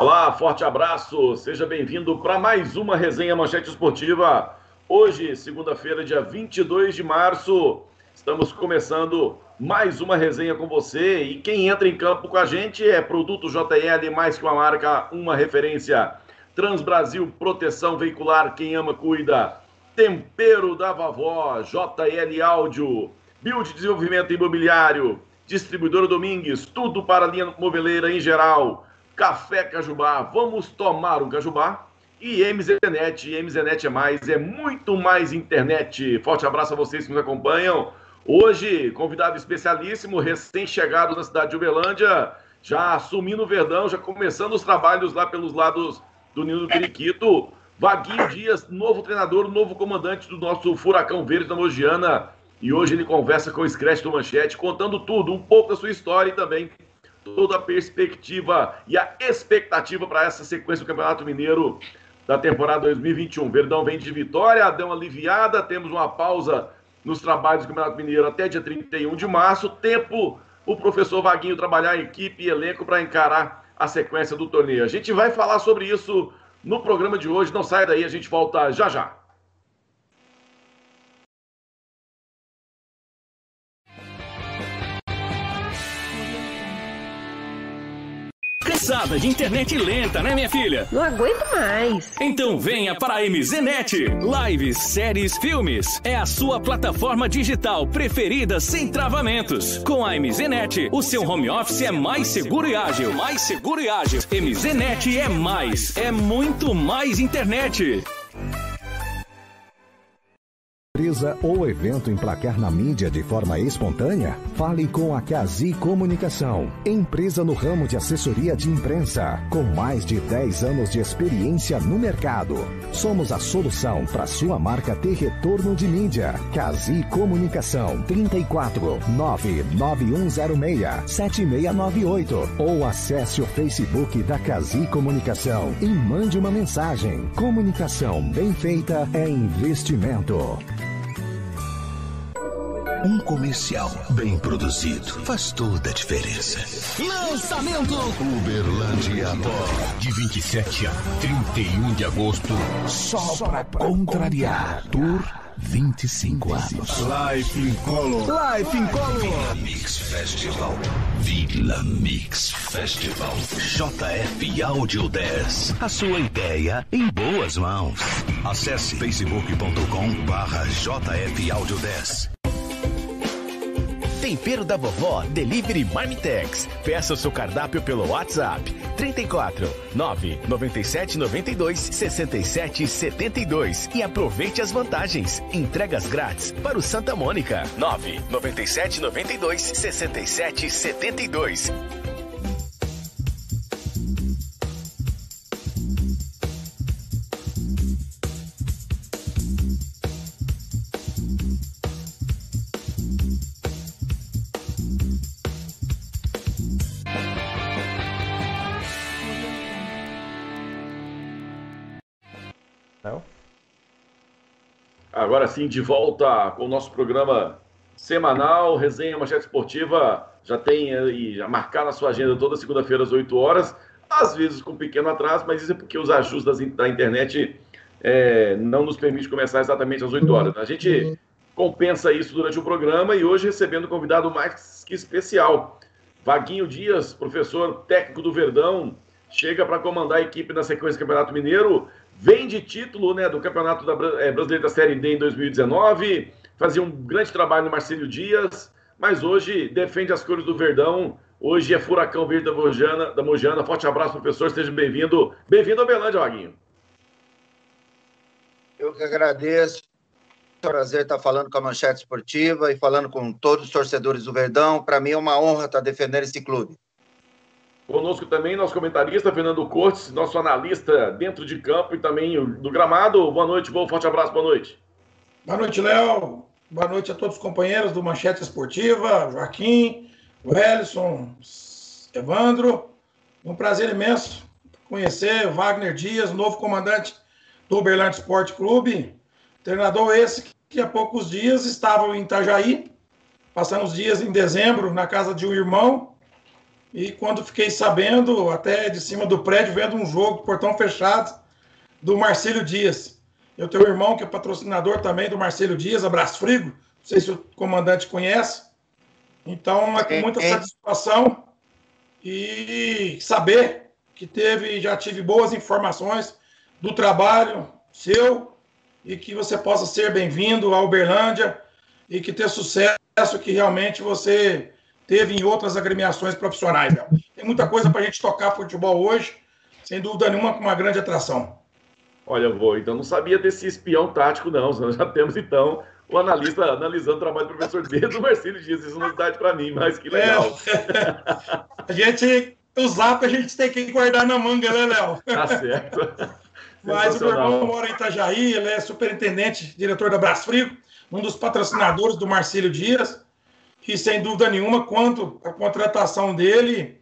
Olá, forte abraço, seja bem-vindo para mais uma resenha Manchete Esportiva. Hoje, segunda-feira, dia 22 de março, estamos começando mais uma resenha com você. E quem entra em campo com a gente é Produto JL, mais que uma marca, uma referência. Transbrasil Proteção Veicular, quem ama, cuida. Tempero da Vovó, JL Áudio, Build Desenvolvimento Imobiliário, Distribuidora Domingues, tudo para a linha moveleira em geral. Café Cajubá, vamos tomar um Cajubá. E MZNet, MZNet é mais, é muito mais internet. Forte abraço a vocês que nos acompanham. Hoje, convidado especialíssimo, recém-chegado na cidade de Uberlândia, já assumindo o Verdão, já começando os trabalhos lá pelos lados do Nino do Periquito. Vaguinho Dias, novo treinador, novo comandante do nosso Furacão Verde da Mogiana. E hoje ele conversa com o Scratch do Manchete, contando tudo, um pouco da sua história e também toda a perspectiva e a expectativa para essa sequência do Campeonato Mineiro da temporada 2021. Verdão vem de vitória, uma aliviada, temos uma pausa nos trabalhos do Campeonato Mineiro até dia 31 de março. Tempo o professor Vaguinho trabalhar em equipe e elenco para encarar a sequência do torneio. A gente vai falar sobre isso no programa de hoje. Não sai daí, a gente volta já já. Cansada de internet lenta, né, minha filha? Não aguento mais. Então venha para a MZNet. Lives, séries, filmes. É a sua plataforma digital preferida sem travamentos. Com a MZNet, o seu home office é mais seguro e ágil. Mais seguro e ágil. MZNet é mais. É muito mais internet empresa ou evento emplacar na mídia de forma espontânea? Fale com a Cazi Comunicação, empresa no ramo de assessoria de imprensa, com mais de 10 anos de experiência no mercado. Somos a solução para sua marca ter retorno de mídia. Cazi Comunicação 34 99106 7698 ou acesse o Facebook da Cazi Comunicação e mande uma mensagem. Comunicação bem feita é investimento. Um comercial bem produzido faz toda a diferença. Lançamento Uberlândia Pó. De 27 a 31 de agosto. Só, Só pra contrariar. Tour 25 anos. Life in Color. Life in Color. Vila Mix Festival. Vila Mix Festival. JF Audio 10. A sua ideia em boas mãos. Acesse facebook.com barra JF Audio 10. Tempero da Vovó Delivery Marmitex. Peça o seu cardápio pelo WhatsApp 34 997 92 67 72 e aproveite as vantagens. Entregas grátis para o Santa Mônica 997 92 67 72. Agora sim, de volta com o nosso programa semanal, Resenha Manchete Esportiva. Já tem aí, já marcar na sua agenda toda segunda-feira às 8 horas, às vezes com um pequeno atraso, mas isso é porque os ajustes da internet é, não nos permite começar exatamente às 8 horas. A gente compensa isso durante o programa e hoje recebendo um convidado mais que especial. Vaguinho Dias, professor técnico do Verdão, chega para comandar a equipe na sequência do Campeonato Mineiro vem de título né, do Campeonato da, é, Brasileiro da Série D em 2019, fazia um grande trabalho no Marcelo Dias, mas hoje defende as cores do Verdão. Hoje é Furacão Verde da Mojana. Da Mojana. Forte abraço, professor. Seja bem-vindo. Bem-vindo a Belândia, Vaguinho. Eu que agradeço. É um prazer estar falando com a Manchete Esportiva e falando com todos os torcedores do Verdão. Para mim é uma honra estar defendendo esse clube. Conosco também nosso comentarista Fernando Cortes, nosso analista dentro de campo e também do gramado. Boa noite, bom forte abraço, boa noite. Boa noite, Léo. Boa noite a todos os companheiros do Manchete Esportiva, Joaquim, o Ellison, Evandro. Um prazer imenso conhecer Wagner Dias, novo comandante do Uberlândia Esporte Clube. Treinador esse que há poucos dias estava em Itajaí, passando os dias em dezembro na casa de um irmão E quando fiquei sabendo, até de cima do prédio, vendo um jogo, portão fechado, do Marcelo Dias. Eu tenho um irmão que é patrocinador também do Marcelo Dias, Abraço Frigo. Não sei se o comandante conhece. Então, é com muita satisfação e saber que teve, já tive boas informações do trabalho seu e que você possa ser bem-vindo à Uberlândia e que ter sucesso que realmente você teve em outras agremiações profissionais. Tem muita coisa para a gente tocar futebol hoje, sem dúvida nenhuma, com uma grande atração. Olha, vou, então não sabia desse espião tático, não. Nós já temos, então, o analista analisando o trabalho do professor desde o Marcelo Dias. Isso é novidade para mim, mas que legal. É. a gente, o zap a gente tem que guardar na manga, né, Léo? Tá certo. mas o meu irmão mora em Itajaí, ele é superintendente, diretor da Brasfrio, um dos patrocinadores do Marcelo Dias que sem dúvida nenhuma, quanto à contratação dele,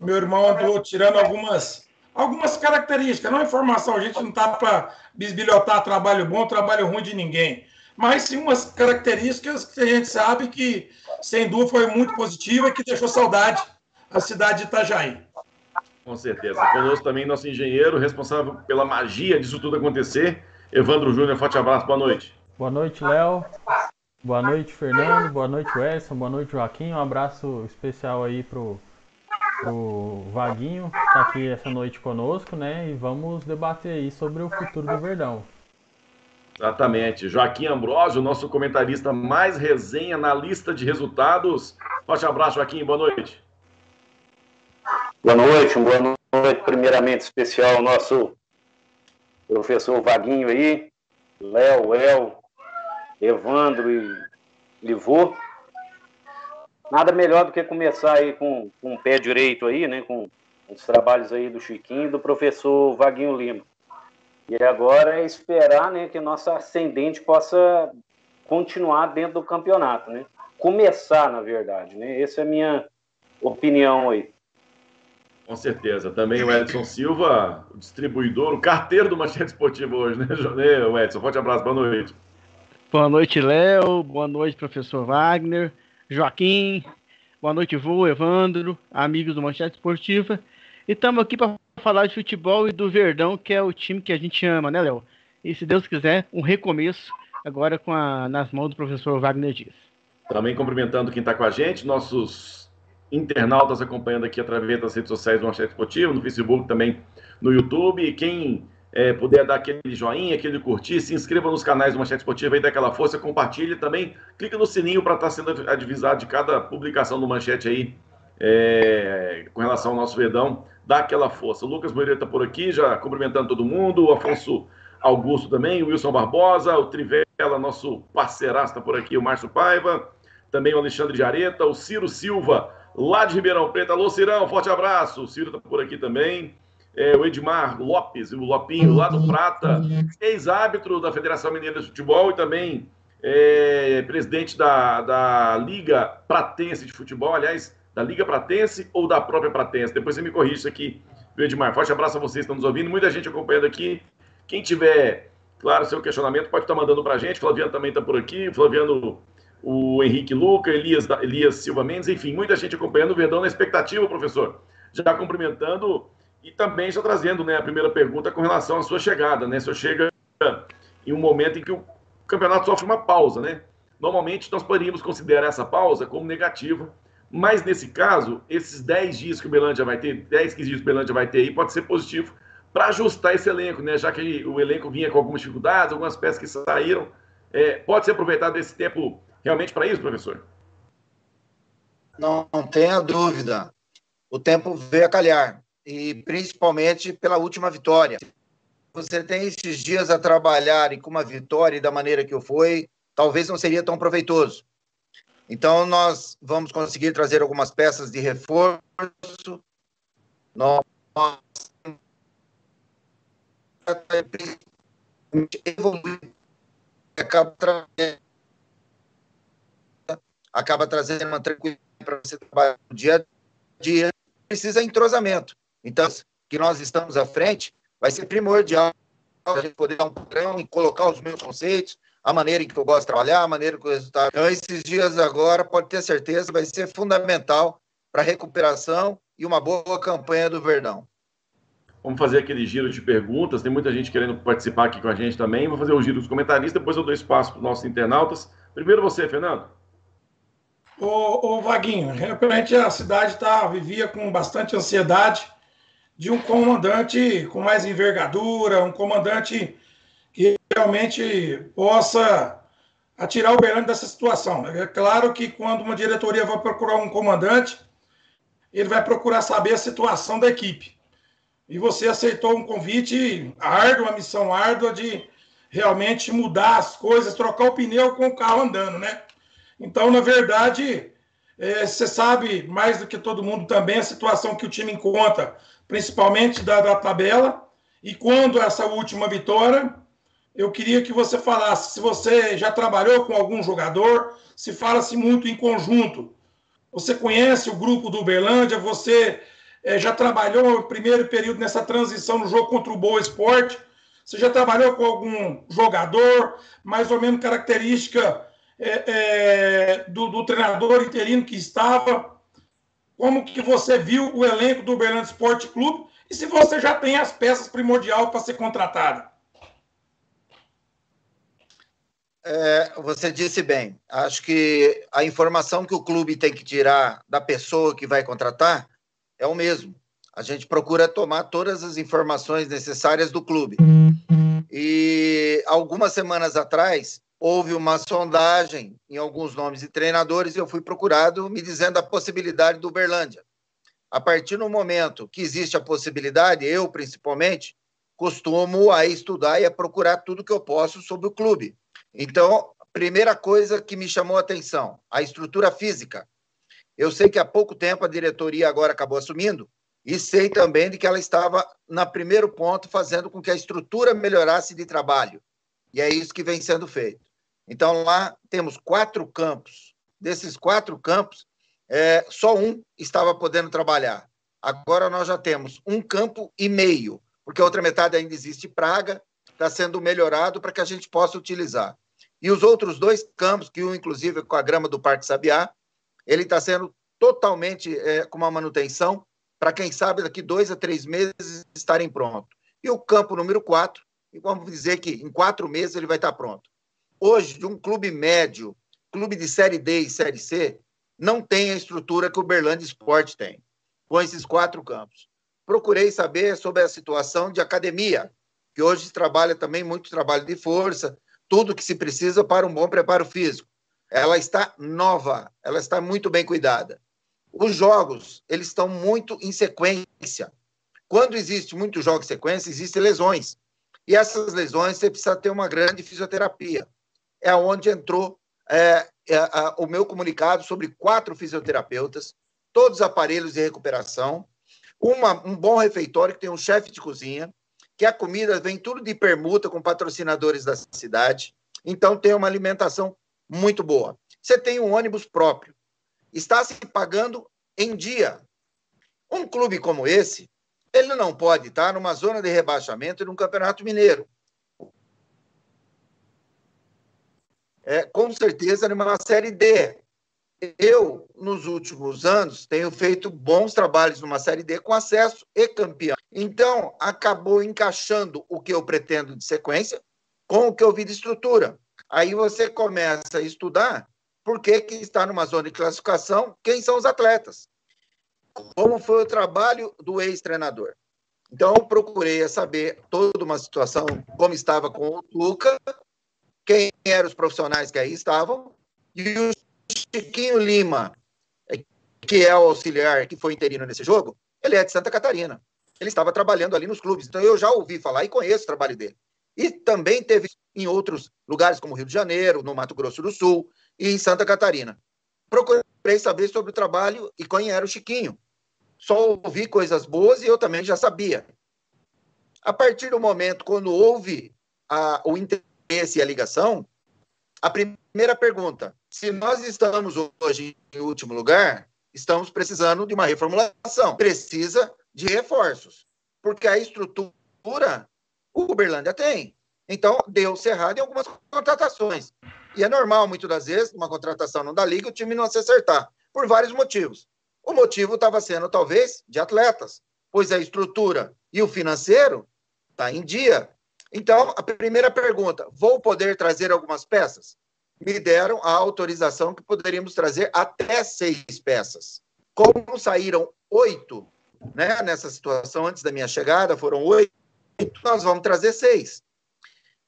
meu irmão andou tirando algumas, algumas características, não informação, a gente não está para bisbilhotar trabalho bom, trabalho ruim de ninguém, mas sim umas características que a gente sabe que, sem dúvida, foi muito positiva e que deixou saudade a cidade de Itajaí. Com certeza. Conosco também nosso engenheiro, responsável pela magia disso tudo acontecer, Evandro Júnior. Forte abraço, boa noite. Boa noite, Léo. Boa noite, Fernando. Boa noite, Wesson. Boa noite, Joaquim. Um abraço especial aí pro, pro Vaguinho, que tá aqui essa noite conosco, né? E vamos debater aí sobre o futuro do Verdão. Exatamente. Joaquim Ambrosio, nosso comentarista mais resenha na lista de resultados. Forte abraço, Joaquim. Boa noite. Boa noite, boa noite, primeiramente especial ao nosso professor Vaguinho aí, Léo, El, Evandro e Livô. Nada melhor do que começar aí com, com o pé direito aí, né? Com os trabalhos aí do Chiquinho e do professor Vaguinho Lima. E agora é esperar né, que nossa ascendente possa continuar dentro do campeonato, né? Começar, na verdade, né? Essa é a minha opinião aí. Com certeza. Também o Edson Silva, o distribuidor, o carteiro do Manchete Esportivo hoje, né, né Edson? Forte abraço, boa noite. Boa noite, Léo. Boa noite, professor Wagner, Joaquim. Boa noite, Vô, Evandro, amigos do Manchete Esportiva. E estamos aqui para falar de futebol e do Verdão, que é o time que a gente ama, né, Léo? E se Deus quiser, um recomeço agora com a, nas mãos do professor Wagner Dias. Também cumprimentando quem está com a gente, nossos internautas acompanhando aqui através das redes sociais do Manchete Esportivo, no Facebook também, no YouTube. E quem é, puder dar aquele joinha, aquele curtir, se inscreva nos canais do Manchete Esportiva aí, dá aquela força, compartilhe também, clique no sininho para estar tá sendo avisado de cada publicação do Manchete aí é, com relação ao nosso Verdão, dá aquela força. O Lucas Moreira está por aqui, já cumprimentando todo mundo, o Afonso Augusto também, o Wilson Barbosa, o Trivela, nosso parceiraço está por aqui, o Márcio Paiva, também o Alexandre de Areta, o Ciro Silva, lá de Ribeirão Preto. Alô, Cirão, forte abraço. O Ciro está por aqui também é, o Edmar Lopes, o Lopinho, lá do Prata, ex-árbitro da Federação Mineira de Futebol e também é, presidente da, da Liga Pratense de Futebol, aliás, da Liga Pratense ou da própria Pratense. Depois você me corrige isso aqui, Edmar? Forte abraço a vocês que estão nos ouvindo, muita gente acompanhando aqui. Quem tiver, claro, seu questionamento, pode estar mandando para a gente. Flaviano também está por aqui, Flaviano, o Henrique Luca, Elias, Elias Silva Mendes, enfim, muita gente acompanhando o Verdão na expectativa, professor. Já cumprimentando e também já trazendo né, a primeira pergunta com relação à sua chegada. Né? Senhor chega em um momento em que o campeonato sofre uma pausa. Né? Normalmente nós poderíamos considerar essa pausa como negativa, mas nesse caso, esses 10 dias que o Belândia vai ter, 10, 15 dias que o Belândia vai ter aí, pode ser positivo para ajustar esse elenco, né? já que o elenco vinha com algumas dificuldades, algumas peças que saíram. É, pode ser aproveitado esse tempo realmente para isso, professor? Não, não tenha dúvida. O tempo veio a calhar e principalmente pela última vitória. Você tem esses dias a trabalhar e com uma vitória da maneira que foi, talvez não seria tão proveitoso. Então, nós vamos conseguir trazer algumas peças de reforço. Nós acaba trazendo, acaba trazendo uma tranquilidade para você trabalhar no dia a dia. Precisa entrosamento. Então, que nós estamos à frente, vai ser primordial a gente poder dar um padrão e colocar os meus conceitos, a maneira em que eu gosto de trabalhar, a maneira que o resultado. Então, esses dias agora, pode ter certeza, vai ser fundamental para a recuperação e uma boa campanha do Verdão. Vamos fazer aquele giro de perguntas. Tem muita gente querendo participar aqui com a gente também. Vou fazer o giro dos comentaristas, depois eu dou espaço para os nossos internautas. Primeiro você, Fernando. Ô, ô Vaguinho, realmente a cidade tá, vivia com bastante ansiedade de um comandante com mais envergadura, um comandante que realmente possa atirar o Berlândia dessa situação. É claro que quando uma diretoria vai procurar um comandante, ele vai procurar saber a situação da equipe. E você aceitou um convite árduo, uma missão árdua de realmente mudar as coisas, trocar o pneu com o carro andando, né? Então, na verdade, é, você sabe mais do que todo mundo também a situação que o time encontra, principalmente da, da tabela. E quando essa última vitória, eu queria que você falasse se você já trabalhou com algum jogador, se fala-se muito em conjunto. Você conhece o grupo do Uberlândia, você é, já trabalhou no primeiro período nessa transição no jogo contra o Boa Esporte. Você já trabalhou com algum jogador, mais ou menos característica é, é, do, do, treinador interino que estava? Como que você viu o elenco do Uberlândia Esporte Clube? E se você já tem as peças primordiais para ser contratada? É, você disse bem. Acho que a informação que o clube tem que tirar da pessoa que vai contratar é o mesmo. A gente procura tomar todas as informações necessárias do clube. E algumas semanas atrás, houve uma sondagem em alguns nomes de treinadores e eu fui procurado me dizendo a possibilidade do Uberlândia. A partir do momento que existe a possibilidade, eu principalmente, costumo a estudar e a procurar tudo que eu posso sobre o clube. Então, primeira coisa que me chamou a atenção, a estrutura física. Eu sei que há pouco tempo a diretoria agora acabou assumindo e sei também de que ela estava na primeiro ponto fazendo com que a estrutura melhorasse de trabalho. E é isso que vem sendo feito. Então lá temos quatro campos. Desses quatro campos, é, só um estava podendo trabalhar. Agora nós já temos um campo e meio, porque a outra metade ainda existe praga, está sendo melhorado para que a gente possa utilizar. E os outros dois campos, que um inclusive com a grama do Parque Sabiá, ele está sendo totalmente é, com uma manutenção para quem sabe daqui dois a três meses estarem pronto. E o campo número quatro, vamos dizer que em quatro meses ele vai estar pronto. Hoje, de um clube médio, clube de Série D e Série C, não tem a estrutura que o Berlândia Esporte tem, com esses quatro campos. Procurei saber sobre a situação de academia, que hoje trabalha também muito trabalho de força, tudo que se precisa para um bom preparo físico. Ela está nova, ela está muito bem cuidada. Os jogos, eles estão muito em sequência. Quando existe muitos jogos em sequência, existem lesões. E essas lesões, você precisa ter uma grande fisioterapia. É onde entrou é, é, a, o meu comunicado sobre quatro fisioterapeutas, todos aparelhos de recuperação, uma, um bom refeitório que tem um chefe de cozinha, que a comida vem tudo de permuta com patrocinadores da cidade. Então tem uma alimentação muito boa. Você tem um ônibus próprio. Está se pagando em dia. Um clube como esse, ele não pode estar numa zona de rebaixamento num campeonato mineiro. É, com certeza numa série D. Eu, nos últimos anos, tenho feito bons trabalhos numa Série D com acesso e campeão. Então, acabou encaixando o que eu pretendo de sequência com o que eu vi de estrutura. Aí você começa a estudar por que, que está numa zona de classificação, quem são os atletas, como foi o trabalho do ex-treinador. Então, eu procurei saber toda uma situação, como estava com o Luca, quem eram os profissionais que aí estavam, e o Chiquinho Lima, que é o auxiliar que foi interino nesse jogo, ele é de Santa Catarina. Ele estava trabalhando ali nos clubes, então eu já ouvi falar e conheço o trabalho dele. E também teve em outros lugares, como Rio de Janeiro, no Mato Grosso do Sul e em Santa Catarina. Procurei saber sobre o trabalho e quem era o Chiquinho. Só ouvi coisas boas e eu também já sabia. A partir do momento quando houve a, o interesse e a ligação, a primeira pergunta: se nós estamos hoje em último lugar, estamos precisando de uma reformulação. Precisa de reforços, porque a estrutura o Uberlândia tem. Então, deu cerrado em algumas contratações. E é normal, muitas das vezes, uma contratação não dá liga, o time não se acertar, por vários motivos. O motivo estava sendo, talvez, de atletas, pois a estrutura e o financeiro está em dia. Então, a primeira pergunta: vou poder trazer algumas peças? Me deram a autorização que poderíamos trazer até seis peças. Como saíram oito né, nessa situação antes da minha chegada, foram oito, nós vamos trazer seis.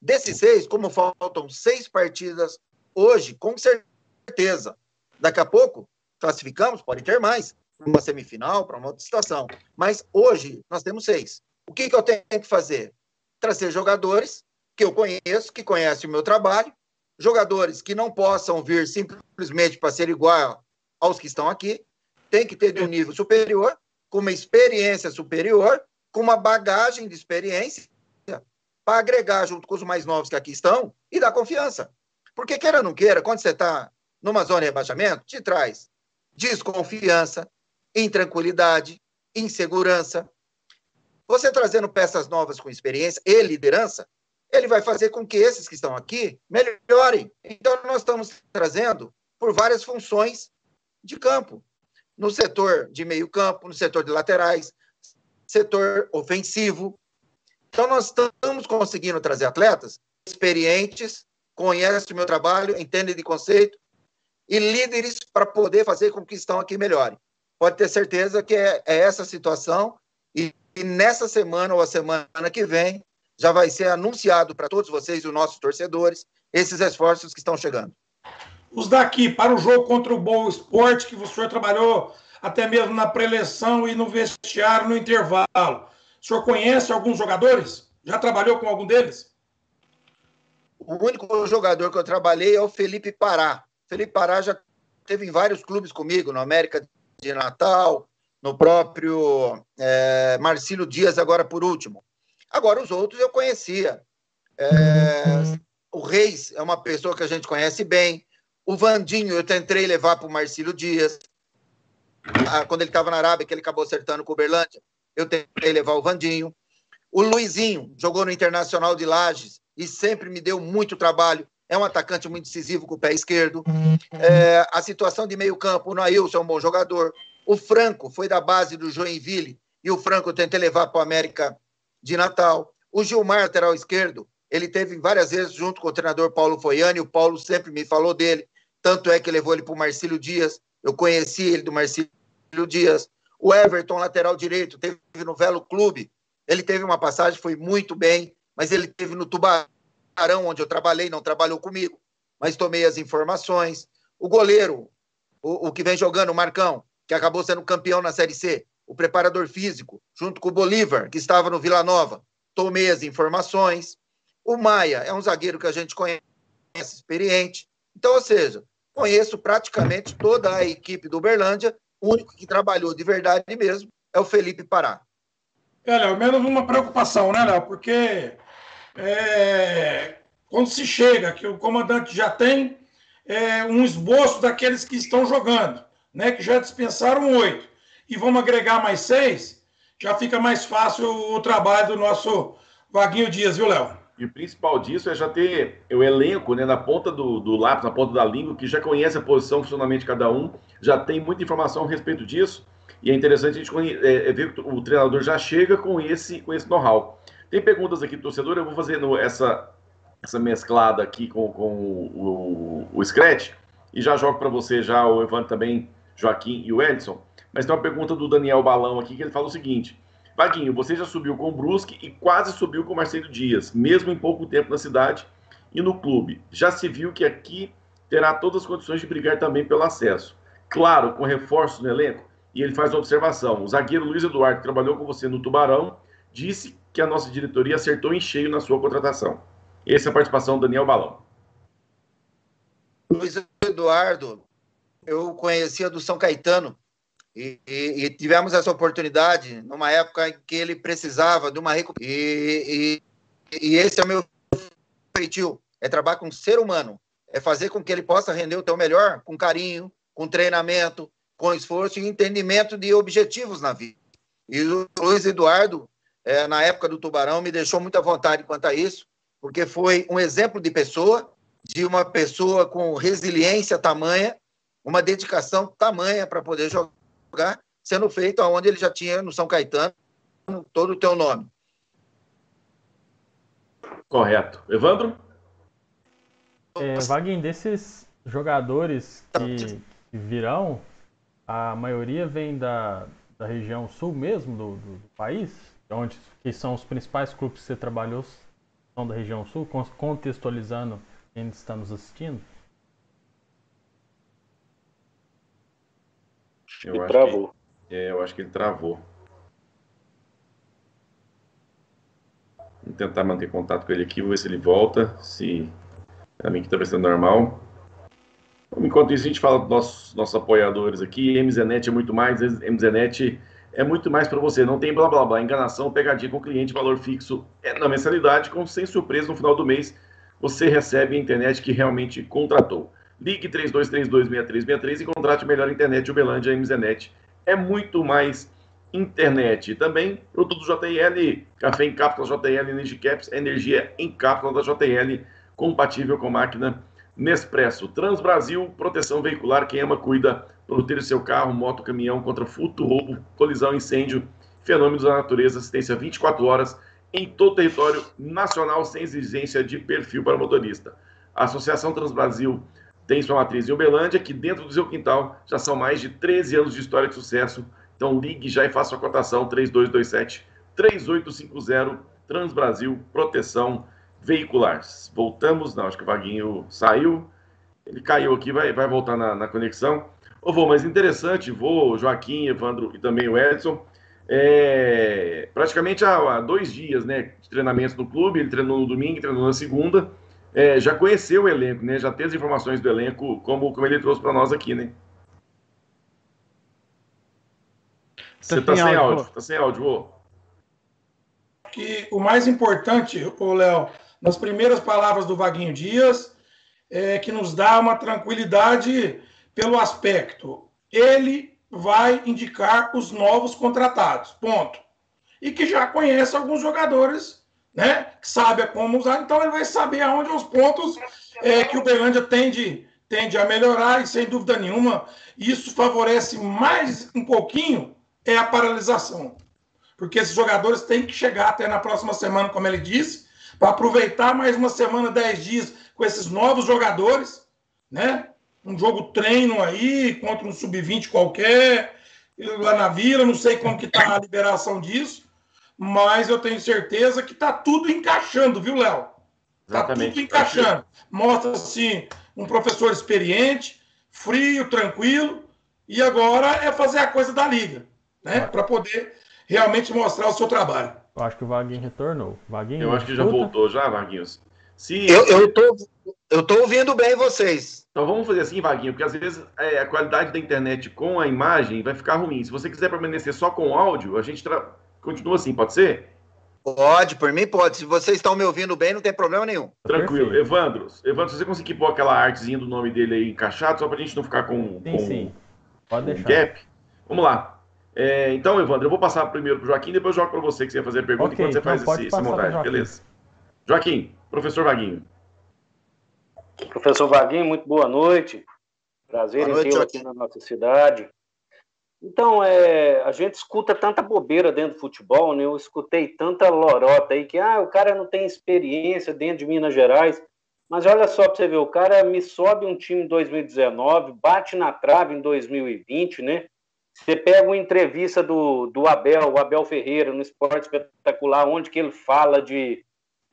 Desses seis, como faltam seis partidas hoje, com certeza, daqui a pouco classificamos, pode ter mais, uma semifinal, para uma outra situação. Mas hoje nós temos seis. O que, que eu tenho que fazer? Trazer jogadores que eu conheço, que conhecem o meu trabalho, jogadores que não possam vir simplesmente para ser igual aos que estão aqui, tem que ter de um nível superior, com uma experiência superior, com uma bagagem de experiência, para agregar junto com os mais novos que aqui estão e dar confiança. Porque, queira ou não queira, quando você está numa zona de rebaixamento, te traz desconfiança, intranquilidade, insegurança. Você trazendo peças novas com experiência e liderança, ele vai fazer com que esses que estão aqui melhorem. Então, nós estamos trazendo por várias funções de campo. No setor de meio campo, no setor de laterais, setor ofensivo. Então, nós estamos conseguindo trazer atletas experientes, conhecem o meu trabalho, entendem de conceito, e líderes para poder fazer com que estão aqui melhorem pode ter certeza que é, é essa situação e, e, nessa semana ou a semana que vem já vai ser anunciado para todos vocês, os nossos torcedores, esses esforços que estão chegando. Os daqui, para o jogo contra o Boa Esporte, que o senhor trabalhou até mesmo na preleção e no vestiário, no intervalo. O senhor conhece alguns jogadores? Já trabalhou com algum deles? O único jogador que eu trabalhei é o Felipe Pará. Felipe Pará já teve em vários clubes comigo, no América de Natal, no próprio é, Marcílio Dias, agora por último. Agora, os outros eu conhecia. É, o Reis é uma pessoa que a gente conhece bem. O Vandinho, eu tentei levar para o Marcílio Dias. Ah, quando ele estava na Arábia, que ele acabou acertando com o Berlândia, eu tentei levar o Vandinho. O Luizinho jogou no Internacional de Lages e sempre me deu muito trabalho é um atacante muito decisivo com o pé esquerdo. É, a situação de meio campo, o Nailson é um bom jogador. O Franco foi da base do Joinville e o Franco tentei levar para o América de Natal. O Gilmar, lateral esquerdo, ele teve várias vezes junto com o treinador Paulo Foiani, o Paulo sempre me falou dele, tanto é que levou ele para o Marcílio Dias, eu conheci ele do Marcílio Dias. O Everton, lateral direito, teve no Velo Clube, ele teve uma passagem, foi muito bem, mas ele teve no Tubarão, Arão, onde eu trabalhei, não trabalhou comigo, mas tomei as informações. O goleiro, o, o que vem jogando, o Marcão, que acabou sendo campeão na Série C, o preparador físico, junto com o Bolívar, que estava no Vila Nova, tomei as informações. O Maia é um zagueiro que a gente conhece, experiente. Então, ou seja, conheço praticamente toda a equipe do Uberlândia, o único que trabalhou de verdade mesmo é o Felipe Pará. É, Léo, menos uma preocupação, né, Léo? Porque é, quando se chega, que o comandante já tem é, um esboço daqueles que estão jogando, né, que já dispensaram oito, e vamos agregar mais seis, já fica mais fácil o trabalho do nosso Vaguinho Dias, viu, Léo? E o principal disso é já ter o elenco né, na ponta do, do lápis, na ponta da língua, que já conhece a posição, funcionamento de cada um, já tem muita informação a respeito disso. E é interessante a gente é, é ver que o treinador já chega com esse, com esse know-how. Tem perguntas aqui do torcedor, eu vou fazendo essa, essa mesclada aqui com, com o, o, o Scratch e já jogo para você, já o Evandro também, Joaquim e o Edson. Mas tem uma pergunta do Daniel Balão aqui que ele fala o seguinte: Vaguinho, você já subiu com o Brusque e quase subiu com o Marcelo Dias, mesmo em pouco tempo na cidade e no clube. Já se viu que aqui terá todas as condições de brigar também pelo acesso. Claro, com reforços no elenco. E ele faz uma observação: o zagueiro Luiz Eduardo, que trabalhou com você no Tubarão, disse que a nossa diretoria acertou em cheio na sua contratação. Essa é a participação do Daniel Balão. Luiz Eduardo, eu conhecia do São Caetano e, e, e, tivemos essa oportunidade numa época em que ele precisava de uma recuperação. E, e, esse é o meu feitio, é trabalhar com o ser humano, é fazer com que ele possa render o teu melhor com carinho, com treinamento, com esforço e entendimento de objetivos na vida. E o Luiz Eduardo é, na época do Tubarão, me deixou muita vontade quanto a isso, porque foi um exemplo de pessoa, de uma pessoa com resiliência tamanha, uma dedicação tamanha para poder jogar sendo feito aonde ele já tinha no São Caetano todo o teu nome. Correto. Evandro? É, Vaguinho, desses jogadores que, que virão, a maioria vem da, da região sul mesmo do, do, do, país? Onde que são os principais clubes que você trabalhou são da região sul, contextualizando quem está nos assistindo? Eu acho travou. Que, é, eu acho que ele travou. Vamos tentar manter contato com ele aqui, vou ver se ele volta, se para mim que está parecendo normal. Enquanto isso, a gente fala dos nossos, nossos apoiadores aqui. MZNet é muito mais. MZNet é muito mais para você. Não tem blá blá blá, enganação, pegadinha com o cliente, valor fixo é na mensalidade, com sem surpresa no final do mês. Você recebe a internet que realmente contratou. Ligue 32326363 e contrate melhor internet Uberlândia MZNet. É muito mais internet. Também produto JL, café em cápsula JL Energy Caps, energia em cápsula da JL, compatível com máquina Nespresso, Transbrasil, proteção veicular, quem ama cuida, proteger seu carro, moto, caminhão contra furto, roubo, colisão, incêndio, fenômenos da natureza, assistência 24 horas em todo o território nacional sem exigência de perfil para motorista. A Associação Transbrasil tem sua matriz em Uberlândia, que dentro do seu quintal já são mais de 13 anos de história de sucesso. Então ligue já e faça sua cotação 3227 3850 Transbrasil Proteção Veicular. Voltamos, não, acho que o Vaguinho saiu. Ele caiu aqui, vai, vai voltar na, na conexão. Ô, vô, mas interessante, vô, Joaquim, Evandro e também o Edson. É, praticamente há, há, dois dias né, de treinamentos no clube, ele treinou no domingo, treinou na segunda é, já conheceu o elenco, né? Já tem as informações do elenco, como, como ele trouxe para nós aqui, né? Você está tá sem áudio, está sem áudio, ô. Que o mais importante, o Léo, nas primeiras palavras do Vaguinho Dias, é que nos dá uma tranquilidade pelo aspecto. Ele vai indicar os novos contratados, ponto. E que já conhece alguns jogadores né? Que sabe como usar, então ele vai saber aonde os pontos é, que o Berlândia tende, tende a melhorar, e sem dúvida nenhuma, isso favorece mais um pouquinho é a paralisação. Porque esses jogadores têm que chegar até na próxima semana, como ele disse, para aproveitar mais uma semana, dez dias com esses novos jogadores, né? Um jogo treino aí contra um sub-20 qualquer, lá na Vila, não sei como que está a liberação disso mas eu tenho certeza que está tudo encaixando, viu, Léo? Está tudo encaixando. Mostra, assim, um professor experiente, frio, tranquilo, e agora é fazer a coisa da liga, né? Para poder realmente mostrar o seu trabalho. Eu acho que o Vaguinho retornou. Vaguinho, eu acho que já voltou, já, Vaguinhos. Se... Eu, eu, tô, eu tô ouvindo bem vocês. Então vamos fazer assim, Vaguinho, porque às vezes é, a qualidade da internet com a imagem vai ficar ruim. Se você quiser permanecer só com áudio, a gente tra continua assim, pode ser? Pode, por mim pode. Se vocês estão me ouvindo bem, não tem problema nenhum. Tranquilo. Perfeito. Evandro, Evandro, se você conseguir pôr aquela artezinha do nome dele aí encaixado, só para a gente não ficar com, sim, com, sim. Pode com deixar. gap. Vamos lá. É, então, Evandro, eu vou passar primeiro para o Joaquim, depois eu jogo para você que você ia fazer a pergunta okay, enquanto você faz esse, essa montagem, beleza? Joaquim, professor Vaguinho. Professor Vaguinho, muito boa noite. Prazer boa em tê-lo aqui na nossa cidade. Então, é, a gente escuta tanta bobeira dentro do futebol, né? Eu escutei tanta lorota aí que ah, o cara não tem experiência dentro de Minas Gerais. Mas olha só para você ver, o cara me sobe um time em 2019, bate na trave em 2020, né? Você pega uma entrevista do, do Abel, o Abel Ferreira, no Esporte Espetacular, onde que ele fala de,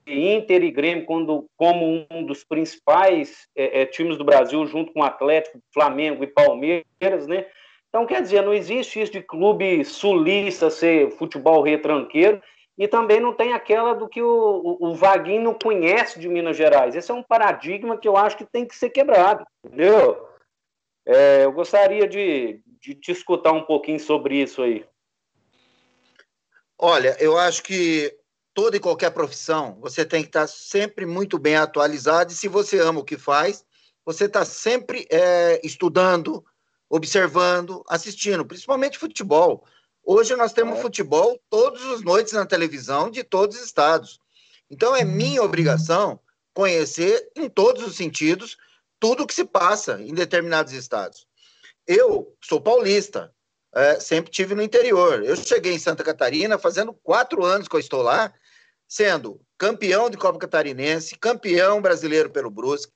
Inter e Grêmio quando, como um dos principais é, é, times do Brasil, junto com Atlético, Flamengo e Palmeiras, né? Então, quer dizer, não existe isso de clube sulista ser futebol retranqueiro e também não tem aquela do que o, o, o Vaguinho conhece de Minas Gerais. Esse é um paradigma que eu acho que tem que ser quebrado, entendeu? É, eu gostaria de, de te escutar um pouquinho sobre isso aí. Olha, eu acho que toda e qualquer profissão você tem que estar sempre muito bem atualizado e se você ama o que faz, você está sempre é, estudando, observando, assistindo, principalmente futebol. Hoje nós temos é. futebol todas as noites na televisão de todos os estados. Então é minha uhum. obrigação conhecer em todos os sentidos tudo o que se passa em determinados estados. Eu sou paulista. é, sempre tive no interior. Eu cheguei em Santa Catarina fazendo quatro anos que eu estou lá, sendo campeão de Copa Catarinense, campeão brasileiro pelo Brusque.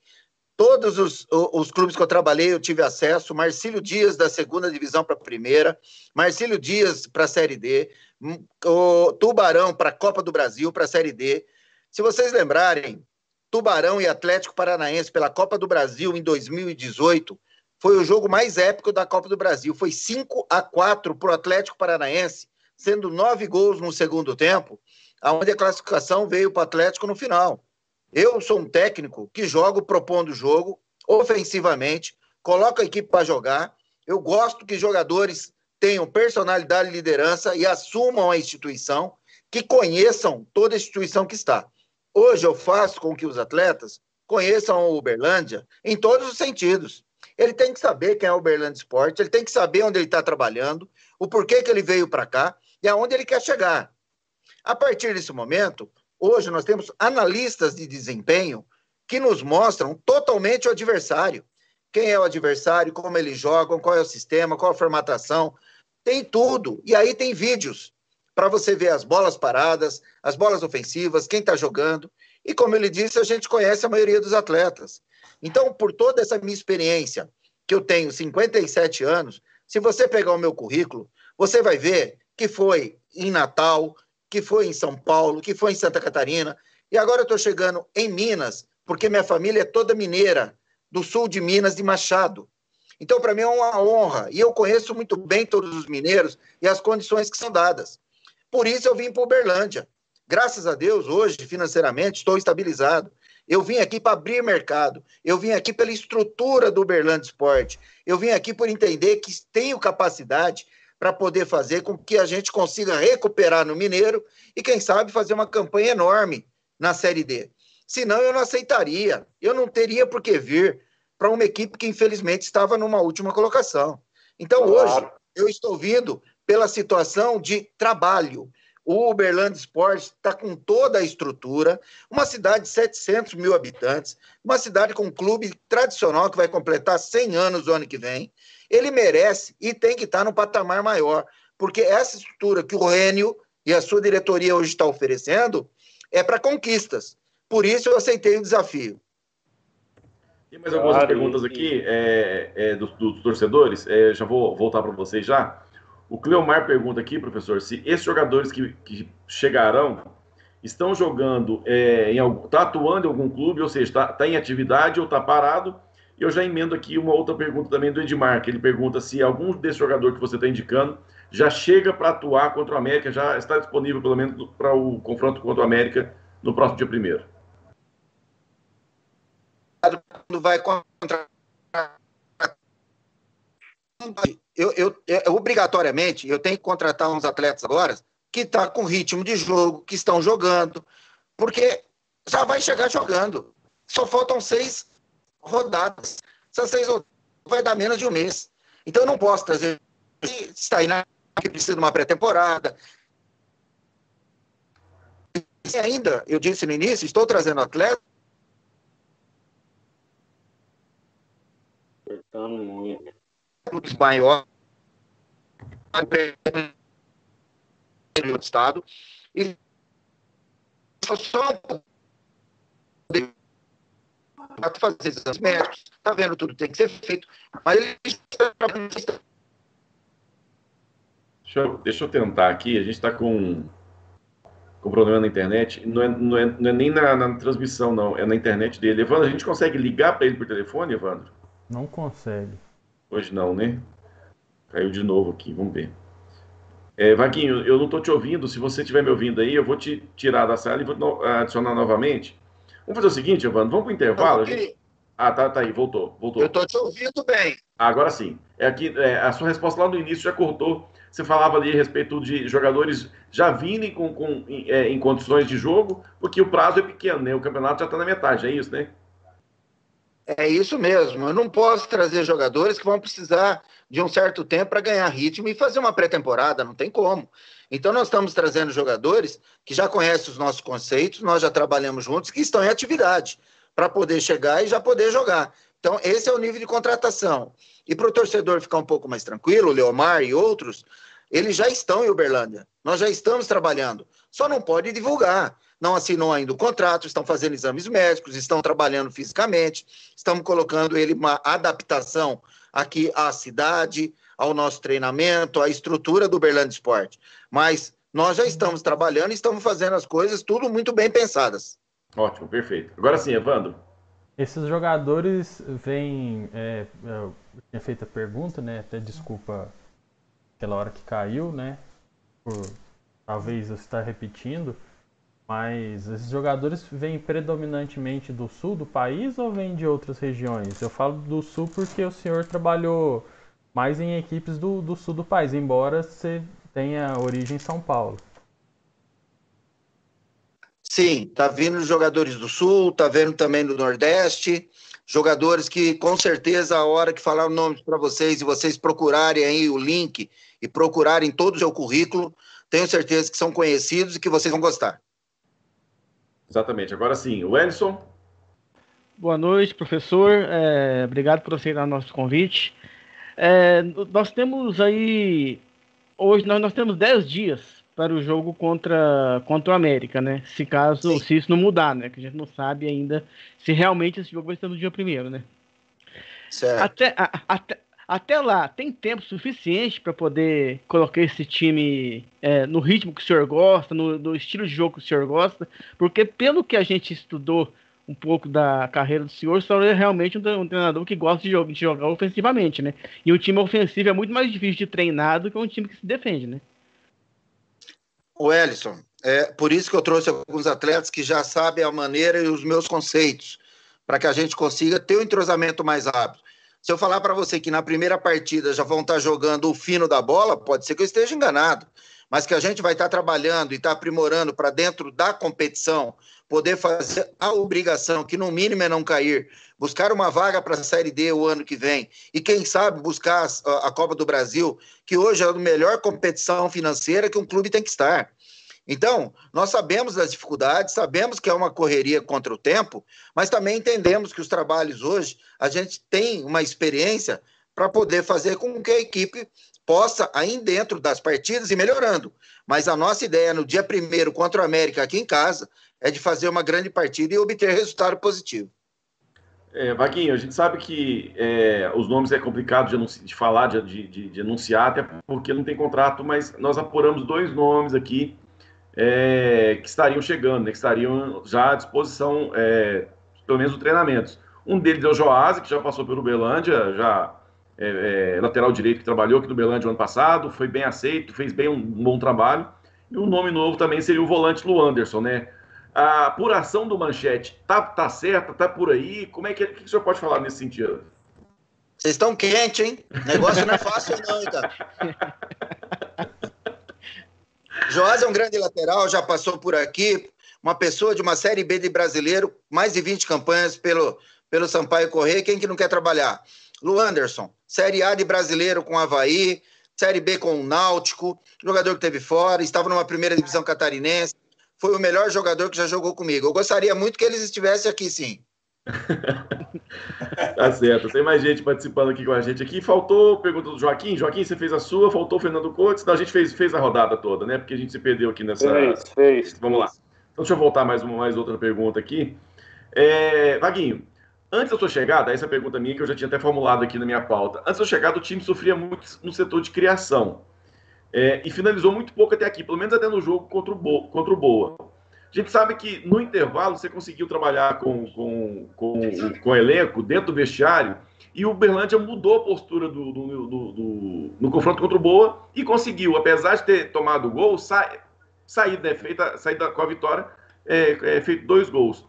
Todos os, os, clubes que eu trabalhei eu tive acesso. Marcílio Dias da segunda divisão para a primeira, Marcílio Dias para a Série D, hum, o Tubarão para a Copa do Brasil, para a Série D. Se vocês lembrarem, Tubarão e Atlético Paranaense pela Copa do Brasil em 2018 foi o jogo mais épico da Copa do Brasil. Foi 5 a 4 para o Atlético Paranaense, sendo nove gols no segundo tempo, aonde a classificação veio para o Atlético no final. Eu sou um técnico que jogo propondo o jogo ofensivamente, coloco a equipe para jogar. Eu gosto que jogadores tenham personalidade e liderança e assumam a instituição, que conheçam toda a instituição que está. Hoje eu faço com que os atletas conheçam o Uberlândia em todos os sentidos. Ele tem que saber quem é o Uberlândia Esporte, ele tem que saber onde ele está trabalhando, o porquê que ele veio para cá e aonde ele quer chegar. A partir desse momento, hoje nós temos analistas de desempenho que nos mostram totalmente o adversário. Quem é o adversário, como eles jogam, qual é o sistema, qual a formatação, tem tudo. E aí tem vídeos para você ver as bolas paradas, as bolas ofensivas, quem está jogando. E como ele disse, a gente conhece a maioria dos atletas. Então, por toda essa minha experiência, que eu tenho 57 anos, se você pegar o meu currículo, você vai ver que foi em Natal, que foi em São Paulo, que foi em Santa Catarina, e agora eu estou chegando em Minas, porque minha família é toda mineira, do sul de Minas, de Machado. Então, para mim é uma honra, e eu conheço muito bem todos os mineiros e as condições que são dadas. Por isso eu vim para Uberlândia. Graças a Deus, hoje, financeiramente, estou estabilizado. Eu vim aqui para abrir mercado. Eu vim aqui pela estrutura do Uberlândia Esporte. Eu vim aqui por entender que tenho capacidade para poder fazer com que a gente consiga recuperar no Mineiro e, quem sabe, fazer uma campanha enorme na Série D. Senão, eu não aceitaria. Eu não teria por que vir para uma equipe que, infelizmente, estava numa última colocação. Então, claro. hoje, eu estou vindo pela situação de trabalho. O Uberlândia Esporte está com toda a estrutura, uma cidade de 700 mil habitantes, uma cidade com um clube tradicional que vai completar 100 anos no ano que vem. Ele merece e tem que estar no patamar maior, porque essa estrutura que o Rênio e a sua diretoria hoje está oferecendo é para conquistas. Por isso eu aceitei o desafio. Tem mais algumas claro, perguntas aqui é, é, dos, dos, torcedores. É, já vou voltar para vocês já. O Cleomar pergunta aqui, professor, se esses jogadores que, que chegarão estão jogando, é, em, tá atuando em algum clube, ou seja, está tá em atividade ou está parado. E eu já emendo aqui uma outra pergunta também do Edmar, que ele pergunta se algum desse jogador que você está indicando já chega para atuar contra o América, já está disponível pelo menos para o confronto contra o América no próximo dia primeiro. Vai contra eu, eu, eu, obrigatoriamente eu tenho que contratar uns atletas agora que estão tá com ritmo de jogo, que estão jogando, porque já vai chegar jogando. Só faltam seis rodadas. Essas seis rodadas vai dar menos de um mês. Então eu não posso trazer. Está aí na que precisa de uma pré-temporada. E ainda, eu disse no início, estou trazendo atletas. Apertando muito clubes maiores do estado e só para fazer exames médicos, está vendo tudo tem que ser feito, mas eles Deixa eu, deixa eu tentar aqui, a gente está com, com problema na internet, não é, não é, não é nem na, na, transmissão, não, é na internet dele. Evandro, a gente consegue ligar para ele por telefone, Evandro? Não consegue. Hoje não, né? Caiu de novo aqui, vamos ver. É, Vaguinho, eu não estou te ouvindo. Se você estiver me ouvindo aí, eu vou te tirar da sala e vou no, adicionar novamente. Vamos fazer o seguinte, Evandro, vamos para o intervalo? Gente... Ah, tá, tá aí, voltou, voltou. Eu estou te ouvindo bem. Agora sim. É aqui, é, a sua resposta lá no início já cortou. Você falava ali a respeito de jogadores já virem com, com é, em condições de jogo, porque o prazo é pequeno, né? O campeonato já está na metade, é isso, né? É isso mesmo. Eu não posso trazer jogadores que vão precisar de um certo tempo para ganhar ritmo e fazer uma pré-temporada, não tem como. Então, nós estamos trazendo jogadores que já conhecem os nossos conceitos, nós já trabalhamos juntos, que estão em atividade, para poder chegar e já poder jogar. Então, esse é o nível de contratação. E para o torcedor ficar um pouco mais tranquilo, o Leomar e outros, eles já estão em Uberlândia. Nós já estamos trabalhando. Só não pode divulgar. Não assinou ainda o contrato, estão fazendo exames médicos, estão trabalhando fisicamente, estamos colocando ele uma adaptação aqui à cidade, ao nosso treinamento, à estrutura do Uberlândia Esporte. Mas nós já estamos trabalhando e estamos fazendo as coisas tudo muito bem pensadas. Ótimo, perfeito. Agora sim, Evandro. Esses jogadores vêm. É, eu tinha feito a pergunta, né? Até desculpa aquela hora que caiu, né? Por talvez eu estar repetindo. Mas esses jogadores vêm predominantemente do sul do país ou vêm de outras regiões? Eu falo do sul porque o senhor trabalhou mais em equipes do, do sul do país, embora você tenha origem em São Paulo. Sim, tá vindo jogadores do Sul, tá vendo também do Nordeste, jogadores que com certeza a hora que falar o nome para vocês e vocês procurarem aí o link e procurarem todo o seu currículo, tenho certeza que são conhecidos e que vocês vão gostar. Exatamente. Agora sim, o Ellison. Boa noite, professor. É, obrigado por aceitar nosso convite. É, nós temos aí hoje nós, nós temos 10 dias para o jogo contra, contra o América, né? Se caso, Sim. se isso não mudar, né? Que a gente não sabe ainda se realmente esse jogo vai ser no dia primeiro, né? Certo. Até, a, até, até lá, tem tempo suficiente para poder colocar esse time é, no ritmo que o senhor gosta, no, no, estilo de jogo que o senhor gosta, porque pelo que a gente estudou um pouco da carreira do senhor, o senhor é realmente um, treinador que gosta de, jogo, de jogar ofensivamente, né? E o time ofensivo é muito mais difícil de treinar do que um time que se defende, né? O Ellison, é por isso que eu trouxe alguns atletas que já sabem a maneira e os meus conceitos, para que a gente consiga ter um entrosamento mais rápido. Se eu falar para você que na primeira partida já vão estar tá jogando o fino da bola, pode ser que eu esteja enganado, mas que a gente vai estar tá trabalhando e estar tá aprimorando para dentro da competição, poder fazer a obrigação, que no mínimo é não cair, buscar uma vaga para a Série D o ano que vem e, quem sabe, buscar a, a Copa do Brasil, que hoje é a melhor competição financeira que um clube tem que estar. Então, nós sabemos das dificuldades, sabemos que é uma correria contra o tempo, mas também entendemos que os trabalhos hoje, a gente tem uma experiência para poder fazer com que a equipe possa, aí dentro das partidas, ir melhorando. Mas a nossa ideia no dia primeiro contra o América aqui em casa é de fazer uma grande partida e obter resultado positivo. É, Vaguinho, a gente sabe que é, os nomes é complicado de, de falar, de, de, de, anunciar, até porque não tem contrato, mas nós apuramos dois nomes aqui é, que estariam chegando, né, que estariam já à disposição, é, pelo menos, do treinamentos. Um deles é o Joás, que já passou pelo Belândia, já é, é, lateral direito que trabalhou aqui no Belândia ano passado, foi bem aceito, fez bem um, um bom trabalho. E um nome novo também seria o volante Luanderson, né? a apuração do manchete tá, tá certa, tá por aí? Como é que, que o senhor pode falar nesse sentido? Vocês estão quentes, hein? O negócio não é fácil, não, cara. Joás é um grande lateral, já passou por aqui. Uma pessoa de uma Série B de brasileiro, mais de 20 campanhas pelo, pelo Sampaio Correia. Quem que não quer trabalhar? Lu Anderson, Série A de brasileiro com Havaí, Série B com o Náutico, jogador que teve fora, estava numa primeira divisão catarinense foi o melhor jogador que já jogou comigo. Eu gostaria muito que eles estivessem aqui, sim. Tá certo. Tem mais gente participando aqui com a gente aqui. Faltou pergunta do Joaquim. Joaquim, você fez a sua, faltou o Fernando Coates. Não, a gente fez, fez a rodada toda, né? Porque a gente se perdeu aqui nessa. Fez, fez. Vamos lá. Então, deixa eu voltar mais, uma, mais outra pergunta aqui. É, Vaguinho, antes da sua chegada, essa pergunta minha que eu já tinha até formulado aqui na minha pauta. Antes da sua chegada, o time sofria muito no setor de criação. É, e finalizou muito pouco até aqui, pelo menos até no jogo contra o, Bo contra o Boa. A gente sabe que no intervalo você conseguiu trabalhar com, com, com, com o elenco dentro do vestiário e o Berlândia mudou a postura do, do, do, do, no confronto contra o Boa e conseguiu, apesar de ter tomado o gol, sa sair, né, feita, sair da, com a vitória, é, é, feito dois gols.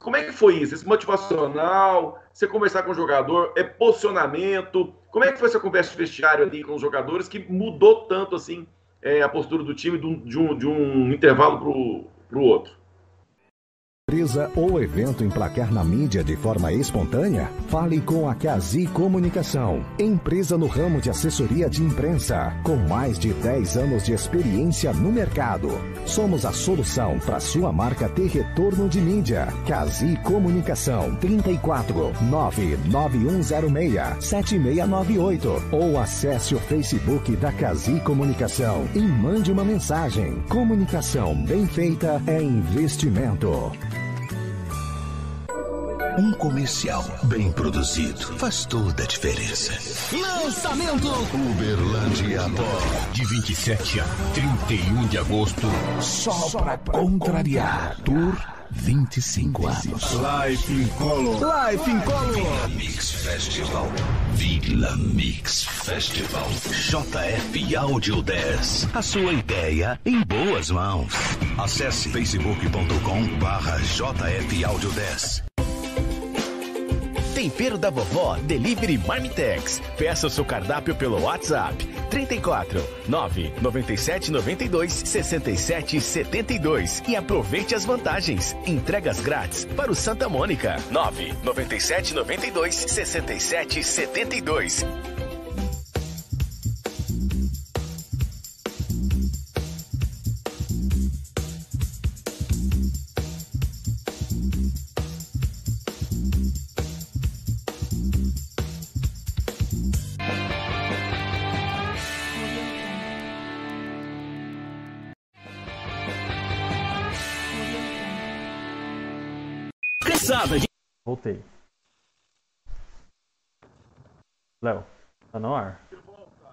Como é que foi isso? Esse motivacional, você conversar com o jogador, é posicionamento. Como é que foi essa conversa de vestiário ali com os jogadores que mudou tanto assim é, a postura do time de um, de um, de um intervalo para o outro? Empresa ou evento emplacar na mídia de forma espontânea? Fale com a Cazi Comunicação, empresa no ramo de assessoria de imprensa, com mais de 10 anos de experiência no mercado. Somos a solução para sua marca ter retorno de mídia. Cazi Comunicação 34 99106 7698 ou acesse o Facebook da Cazi Comunicação e mande uma mensagem. Comunicação bem feita é investimento. Um comercial bem produzido faz toda a diferença. Lançamento Uberlândia Pó. de 27 a 31 de agosto. Só pra contrariar. Tour 25 anos. Life in Color. Life in Color. Mix Festival. Vila Mix Festival. JF Audio 10. A sua ideia em boas mãos. Acesse facebook.com barra JF Audio 10. Tempero da Vovó Delivery Marmitex. Peça o seu cardápio pelo WhatsApp 34 997 92 67 72 e aproveite as vantagens. Entregas grátis para o Santa Mônica 997 92 67 72. Cansada de Voltei. Léo, tá no ar.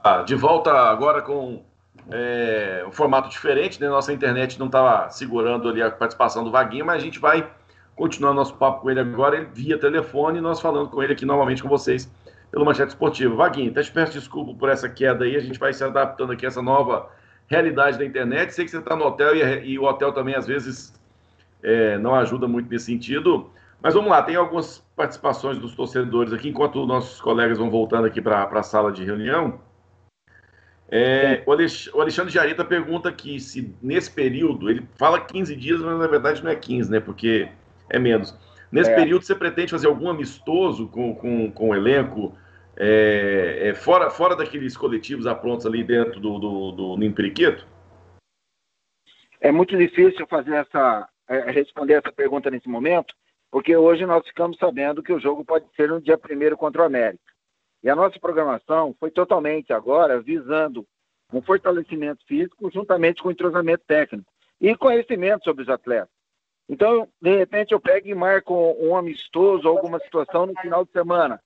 Ah, de volta agora com é, um formato diferente, né? Nossa internet não estava segurando ali a participação do Vaguinho, mas a gente vai continuar nosso papo com ele agora ele via telefone, nós falando com ele aqui novamente com vocês pelo Manchete Esportivo. Vaguinho, até te peço desculpa por essa queda aí, a gente vai se adaptando aqui a essa nova realidade da internet. Sei que você está no hotel e, e o hotel também às vezes é, não ajuda muito nesse sentido. Mas vamos lá, tem algumas participações dos torcedores aqui, enquanto nossos colegas vão voltando aqui para a sala de reunião. É, o, Alex, o Alexandre Jarita pergunta aqui se nesse período, ele fala 15 dias, mas na verdade não é 15, né? Porque é menos. Nesse É. período, você pretende fazer algum amistoso com, com, com o elenco, é, é, fora, fora daqueles coletivos aprontos ali dentro do, do, do Ninho Periquito? É muito difícil fazer essa, é, responder essa pergunta nesse momento, porque hoje nós ficamos sabendo que o jogo pode ser no dia 1 contra o América. E a nossa programação foi totalmente agora visando um fortalecimento físico juntamente com entrosamento técnico e conhecimento sobre os atletas. Então, de repente, eu pego e marco um amistoso, alguma situação no final de semana.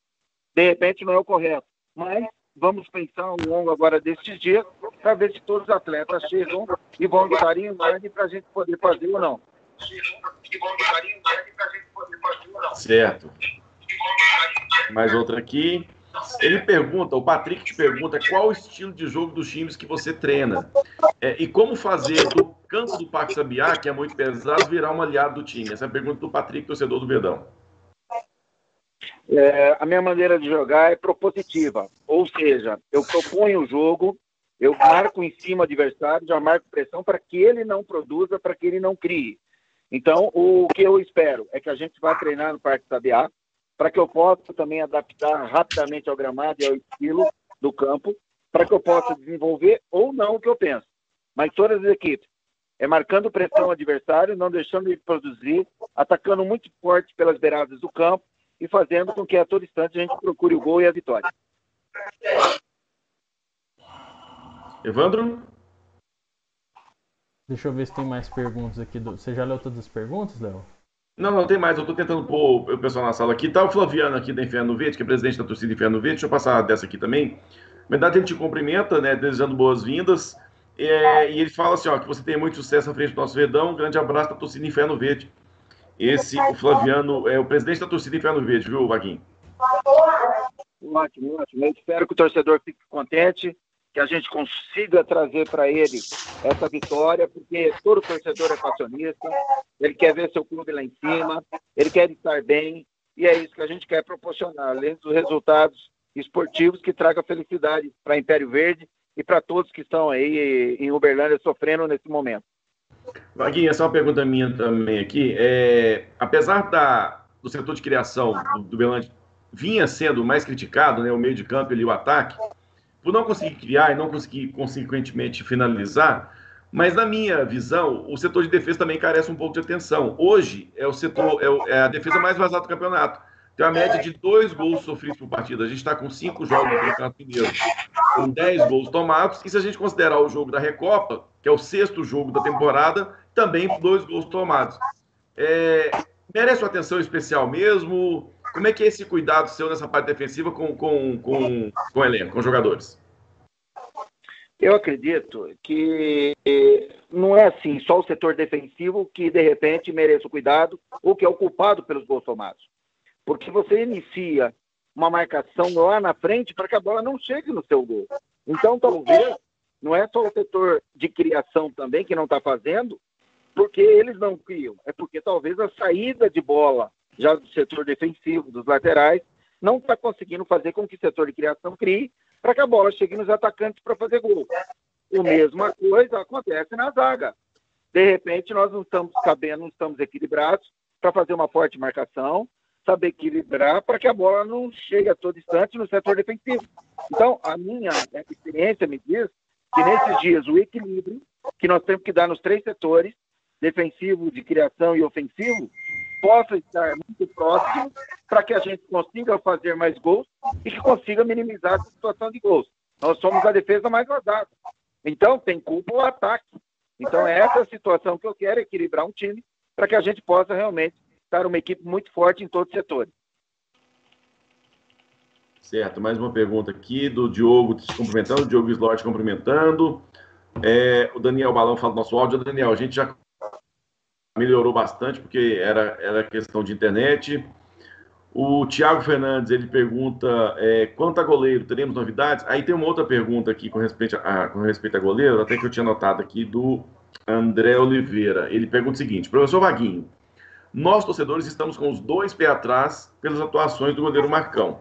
De repente, não é o correto. Mas vamos pensar ao longo agora destes dias para ver se todos os atletas chegam e vão estar em ordem para a gente poder fazer ou não. Certo. Mais outra aqui. Ele pergunta, o Patrick te pergunta qual o estilo de jogo dos times que você treina. É, e como fazer do campo do Parque Sabiá, que é muito pesado, virar um aliado do time. Essa é a pergunta do Patrick, torcedor do Verdão. É, a minha maneira de jogar é propositiva, ou seja, eu proponho o jogo, eu marco em cima do adversário, já marco pressão para que ele não produza, para que ele não crie. Então, o que eu espero é que a gente vá treinar no Parque Sabiá, para que eu possa também adaptar rapidamente ao gramado e ao estilo do campo, para que eu possa desenvolver ou não o que eu penso. Mas todas as equipes, é marcando pressão ao adversário, não deixando ele produzir, atacando muito forte pelas beiradas do campo e fazendo com que a todo instante a gente procure o gol e a vitória. Evandro? Deixa eu ver se tem mais perguntas aqui. Do... Você já leu todas as perguntas, Léo? Não, não tem mais. Eu estou tentando pôr o pessoal na sala aqui. Tá o Flaviano aqui da Inferno Verde, que é presidente da torcida Inferno Verde. Deixa eu passar dessa aqui também. Na verdade, ele te cumprimenta, né, desejando boas-vindas. É, e ele fala assim, ó, que você tem muito sucesso à frente do nosso Verdão. Um grande abraço da torcida Inferno Verde. Esse, o Flaviano, é o presidente da torcida Inferno Verde, viu, Vaguinho? Ótimo, ótimo. Eu espero que o torcedor fique contente, que a gente consiga trazer para ele essa vitória, porque todo torcedor é passionista, ele quer ver seu clube lá em cima, ele quer estar bem, e é isso que a gente quer proporcionar, além dos resultados esportivos que traga felicidade para Império Verde e para todos que estão aí em Uberlândia sofrendo nesse momento. Vaguinho, essa é uma pergunta minha também aqui. É, apesar da, do setor de criação do, do Belante vinha sendo mais criticado, né, o meio de campo e o ataque, por não conseguir criar e não conseguir, consequentemente, finalizar, mas na minha visão, o setor de defesa também carece um pouco de atenção. Hoje é o setor, é, é a defesa mais vazada do campeonato. Tem uma média de dois gols sofridos por partida. A gente está com cinco jogos no Campeonato Mineiro, com dez gols tomados. E se a gente considerar o jogo da Recopa, que é o sexto jogo da temporada, também dois gols tomados. É, merece uma atenção especial mesmo? Como é que é esse cuidado seu nessa parte defensiva com, com, com, com o elenco, com os jogadores? Eu acredito que não é assim só o setor defensivo que de repente merece o cuidado ou que é o culpado pelos gols tomados. Porque você inicia uma marcação lá na frente para que a bola não chegue no seu gol. Então, talvez, não é só o setor de criação também que não está fazendo, porque eles não criam. É porque talvez a saída de bola, já do setor defensivo, dos laterais, não está conseguindo fazer com que o setor de criação crie para que a bola chegue nos atacantes para fazer gol. A mesma coisa acontece na zaga. De repente, nós não estamos cabendo, não estamos equilibrados para fazer uma forte marcação, saber equilibrar para que a bola não chegue a todo instante no setor defensivo. Então, a minha experiência me diz que nesses dias o equilíbrio que nós temos que dar nos três setores, defensivo, de criação e ofensivo, possa estar muito próximo para que a gente consiga fazer mais gols e que consiga minimizar a situação de gols. Nós somos a defesa mais vazada. Então, tem culpa o ataque. Então, é essa situação que eu quero, equilibrar um time para que a gente possa realmente estar uma equipe muito forte em todos os setores. Certo, mais uma pergunta aqui do Diogo te cumprimentando, o Diogo Slot cumprimentando. É, o Daniel Balão fala do nosso áudio. Daniel, a gente já melhorou bastante porque era, era questão de internet. O Thiago Fernandes ele pergunta é, quanto a goleiro, teremos novidades? Aí tem uma outra pergunta aqui com respeito a, com respeito a goleiro, até que eu tinha notado aqui do André Oliveira. Ele pergunta o seguinte: professor Vaguinho, nós, torcedores, estamos com os dois pés atrás pelas atuações do goleiro Marcão.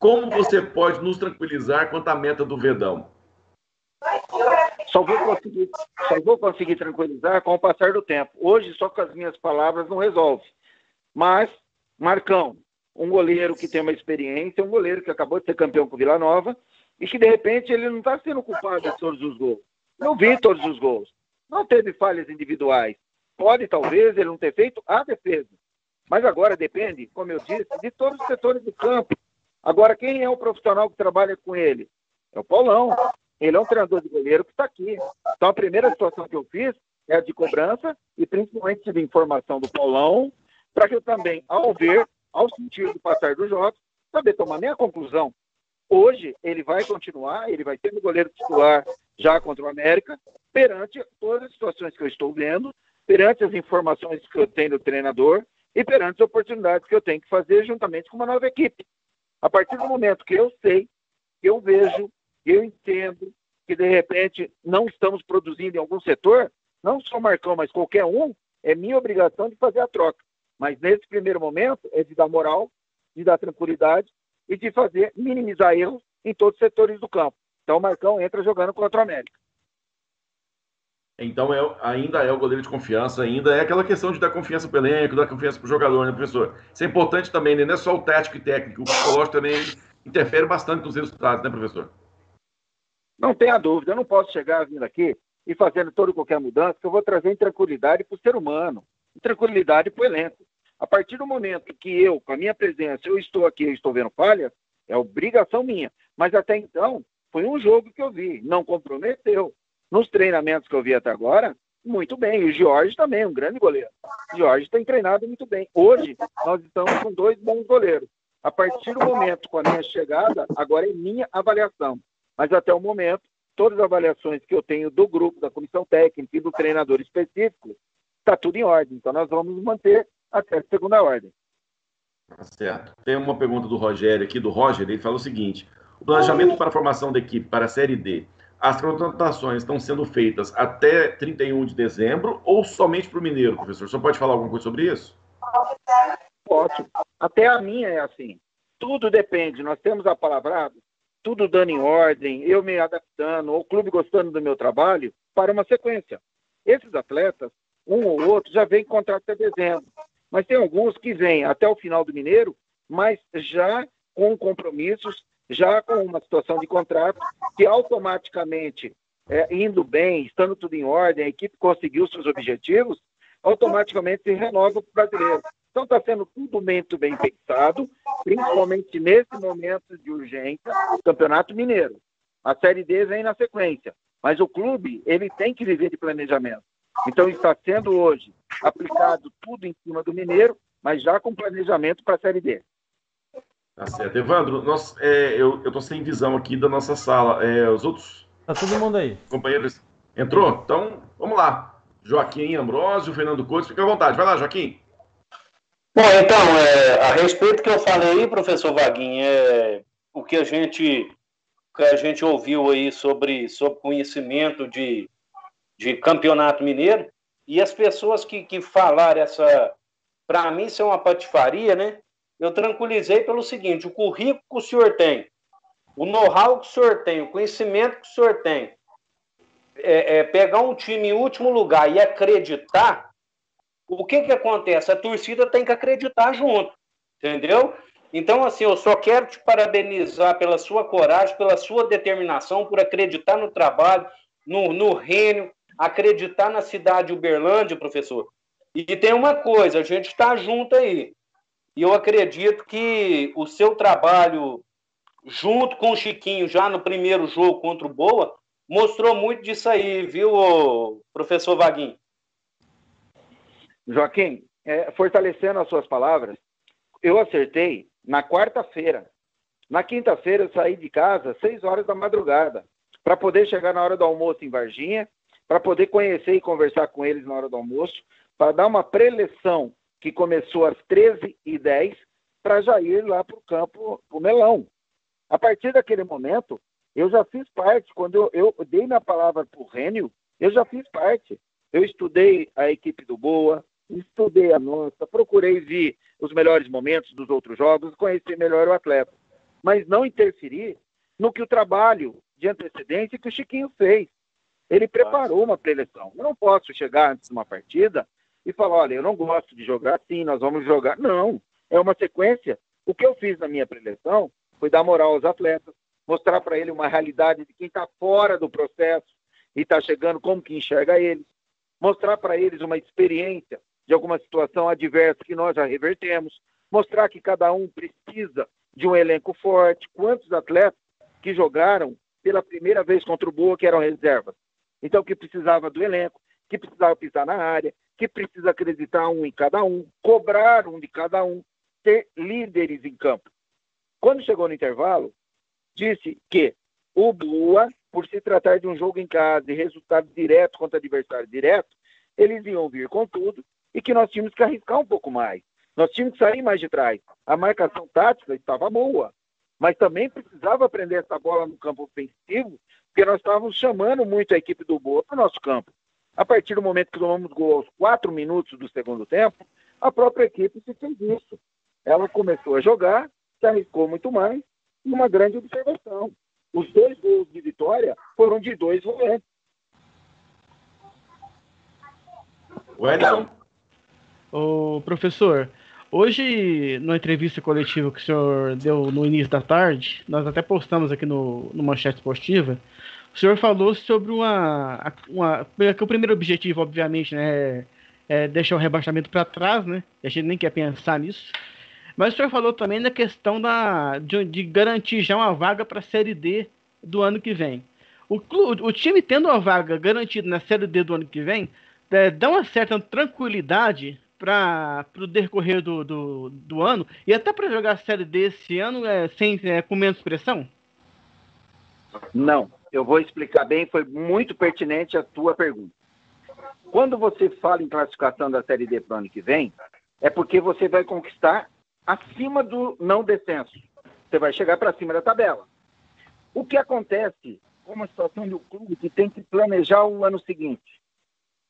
Como você pode nos tranquilizar quanto à meta do Verdão? Só vou, conseguir, só vou conseguir tranquilizar com o passar do tempo. Hoje, só com as minhas palavras não resolve. Mas, Marcão, um goleiro que tem uma experiência, um goleiro que acabou de ser campeão com Vila Nova e que, de repente, ele não está sendo culpado de todos os gols. Não vi todos os gols. Não teve falhas individuais. Pode, talvez, ele não ter feito a defesa. Mas agora depende, como eu disse, de todos os setores do campo. Agora, quem é o profissional que trabalha com ele? É o Paulão. Ele é um treinador de goleiro que está aqui. Então, a primeira situação que eu fiz é a de cobrança e principalmente de informação do Paulão, para que eu também, ao ver, ao sentir do passar dos jogos, saber tomar minha conclusão. Hoje, ele vai continuar, ele vai ser o goleiro titular já contra o América, perante todas as situações que eu estou vendo, perante as informações que eu tenho do treinador e perante as oportunidades que eu tenho que fazer juntamente com uma nova equipe. A partir do momento que eu sei, que eu vejo, eu entendo que de repente não estamos produzindo em algum setor, não só o Marcão, mas qualquer um, é minha obrigação de fazer a troca. Mas nesse primeiro momento é de dar moral, de dar tranquilidade e de fazer minimizar erros em todos os setores do campo. Então o Marcão entra jogando contra o América. Então é, ainda é o goleiro de confiança, ainda é aquela questão de dar confiança para o elenco, dar confiança para o jogador, né, professor? Isso é importante também, né? Não é só o tático e técnico, o psicológico também interfere bastante nos resultados, né, professor? Não tenha dúvida, eu não posso chegar vindo aqui e fazendo toda qualquer mudança, que eu vou trazer intranquilidade para o ser humano, intranquilidade para o elenco. A partir do momento que eu, com a minha presença, eu estou aqui, eu estou vendo falhas, é obrigação minha. Mas até então, foi um jogo que eu vi, não comprometeu. Nos treinamentos que eu vi até agora, muito bem. E o Jorge também, um grande goleiro. O Jorge tem treinado muito bem. Hoje, nós estamos com dois bons goleiros. A partir do momento, com a minha chegada, agora é minha avaliação. Mas até o momento, todas as avaliações que eu tenho do grupo, da comissão técnica e do treinador específico, está tudo em ordem. Então, nós vamos manter até a segunda ordem. Tá certo. Tem uma pergunta do Rogério aqui, do Roger, ele fala o seguinte: o planejamento para a formação da equipe para a Série D as contratações estão sendo feitas até 31 de dezembro ou somente para o Mineiro, professor? Você pode falar alguma coisa sobre isso? Pode. Até a minha é assim. Tudo depende. Nós temos a palavra, tudo dando em ordem, eu me adaptando, o clube gostando do meu trabalho, para uma sequência. Esses atletas, um ou outro, já vem contrato até dezembro. Mas tem alguns que vêm até o final do Mineiro, mas já com compromissos, já com uma situação de contrato, que automaticamente, é, indo bem, estando tudo em ordem, a equipe conseguiu seus objetivos, automaticamente se renova para o brasileiro. Então está sendo tudo muito bem pensado, principalmente nesse momento de urgência, o Campeonato Mineiro. A Série D vem na sequência, mas o clube ele tem que viver de planejamento. Então está sendo hoje aplicado tudo em cima do Mineiro, mas já com planejamento para a Série D. Tá certo. Evandro, nós, é, eu estou sem visão aqui da nossa sala. É, os outros. Tá todo mundo aí. Companheiros. Entrou? Então, vamos lá. Joaquim Ambrosio, Fernando Couto, fica à vontade. Vai lá, Joaquim. Bom, então, é, a respeito que eu falei, professor Vaguinho, é o que a gente que a gente ouviu aí sobre, sobre conhecimento de, de campeonato mineiro, e as pessoas que, que falaram essa. Para mim, isso é uma patifaria, né? Eu tranquilizei pelo seguinte: o currículo que o senhor tem, o know-how que o senhor tem, o conhecimento que o senhor tem, é, é, pegar um time em último lugar e acreditar, o que que acontece? A torcida tem que acreditar junto, entendeu? Então, assim, eu só quero te parabenizar pela sua coragem, pela sua determinação, por acreditar no trabalho, no, no Rênio, acreditar na cidade de Uberlândia, professor. E tem uma coisa, a gente está junto aí. E eu acredito que o seu trabalho, junto com o Chiquinho, já no primeiro jogo contra o Boa, mostrou muito disso aí, viu, professor Vaguinho? Joaquim, é, fortalecendo as suas palavras, eu acertei na quarta-feira. Na quinta-feira eu saí de casa às seis horas da madrugada para poder chegar na hora do almoço em Varginha, para poder conhecer e conversar com eles na hora do almoço, para dar uma preleção que começou às 13h10 para já ir lá para o campo, para o Melão. A partir daquele momento, eu já fiz parte. Quando eu, eu dei minha palavra para o Rênio, eu já fiz parte. Eu estudei a equipe do Boa, estudei a nossa, procurei ver os melhores momentos dos outros jogos, conhecer melhor o atleta. Mas não interferir no que o trabalho de antecedência que o Chiquinho fez. Ele preparou uma preleção. Eu não posso chegar antes de uma partida e falar, olha, eu não gosto de jogar assim, nós vamos jogar. Não, é uma sequência. O que eu fiz na minha preleção foi dar moral aos atletas, mostrar para ele uma realidade de quem está fora do processo e está chegando, como que enxerga eles, mostrar para eles uma experiência de alguma situação adversa que nós já revertemos, mostrar que cada um precisa de um elenco forte, quantos atletas que jogaram pela primeira vez contra o Boa que eram reservas. Então, que precisava do elenco, que precisava pisar na área, que precisa acreditar um em cada um, cobrar um de cada um, ter líderes em campo. Quando chegou no intervalo, disse que o Boa, por se tratar de um jogo em casa e resultado direto contra adversário direto, eles iam vir com tudo e que nós tínhamos que arriscar um pouco mais. Nós tínhamos que sair mais de trás. A marcação tática estava boa, mas também precisava aprender essa bola no campo ofensivo, porque nós estávamos chamando muito a equipe do Boa para o nosso campo. A partir do momento que tomamos gol aos quatro minutos do segundo tempo, a própria equipe se fez isso. Ela começou a jogar, se arriscou muito mais, e uma grande observação. Os dois gols de vitória foram de dois volantes. Edson? Ô, professor, hoje, na entrevista coletiva que o senhor deu no início da tarde, nós até postamos aqui no, no Manchete Esportiva, o senhor falou sobre uma, uma. Que o primeiro objetivo, obviamente, né, é, é deixar o rebaixamento para trás, né? A gente nem quer pensar nisso. Mas o senhor falou também da questão da, de, de garantir já uma vaga para a Série D do ano que vem. O, clube, o time tendo uma vaga garantida na Série D do ano que vem, é, dá uma certa tranquilidade para o decorrer do, do, do, ano e até para jogar a Série D esse ano é, sem, é, com menos pressão? Não, eu vou explicar bem, foi muito pertinente a tua pergunta. Quando você fala em classificação da Série D para o ano que vem, é porque você vai conquistar acima do não descenso. Você vai chegar para cima da tabela. O que acontece com uma situação um clube que tem que planejar o ano seguinte?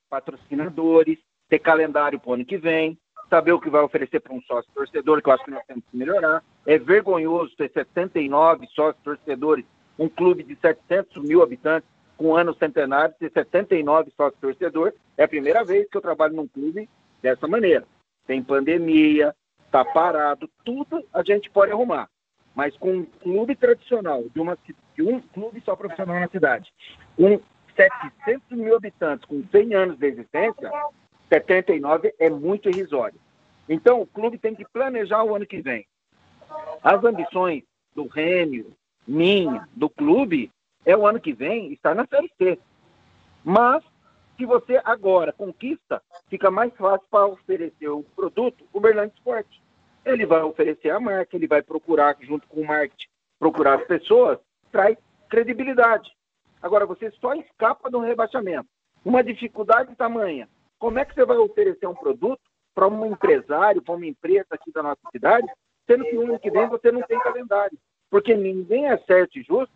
Patrocinadores, ter calendário para o ano que vem, saber o que vai oferecer para um sócio torcedor, que eu acho que nós temos que melhorar. É vergonhoso ter 79 sócios torcedores, um clube de 700 mil habitantes, com ano centenário de 79 sócios torcedor. É a primeira vez que eu trabalho num clube dessa maneira. Tem pandemia, está parado, tudo a gente pode arrumar. Mas com um clube tradicional, de, uma, de um clube só profissional na cidade, com 700 mil habitantes, com 100 anos de existência, 79 é muito irrisório. Então, o clube tem que planejar o ano que vem. As ambições do Rênio, minha, do clube, é o ano que vem estar na Série C. Mas, se você agora conquista, fica mais fácil para oferecer o produto, o Berlândia Esporte. Ele vai oferecer a marca, ele vai procurar, junto com o marketing, procurar as pessoas, traz credibilidade. Agora, você só escapa do rebaixamento. Uma dificuldade tamanha. Como é que você vai oferecer um produto para um empresário, para uma empresa aqui da nossa cidade, sendo que o ano que vem você não tem calendário? Porque ninguém é certo e justo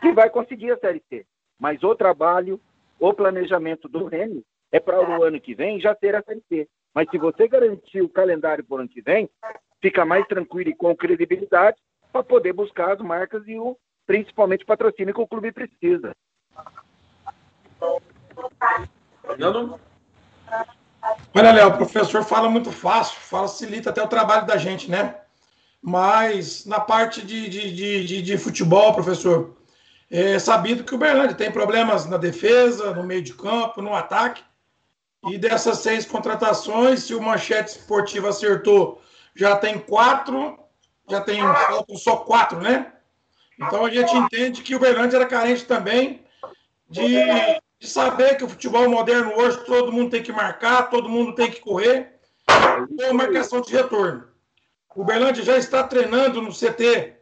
que vai conseguir a Série C. Mas o trabalho, o planejamento do Remy é para o ano que vem já ter a Série C. Mas se você garantir o calendário para o ano que vem, fica mais tranquilo e com credibilidade para poder buscar as marcas e o principalmente o patrocínio que o clube precisa. Fernando? Olha, Léo, o professor fala muito fácil, facilita até o trabalho da gente, né? Mas na parte de, de, de, de futebol, professor, é sabido que o Berlândia tem problemas na defesa, no meio de campo, no ataque. E dessas seis contratações, se o Manchete Esportivo acertou, já tem quatro, já tem só quatro, né? Então a gente entende que o Berlândia era carente também de, de saber que o futebol moderno hoje todo mundo tem que marcar, todo mundo tem que correr, ou marcação de retorno. O Berlândia já está treinando no CT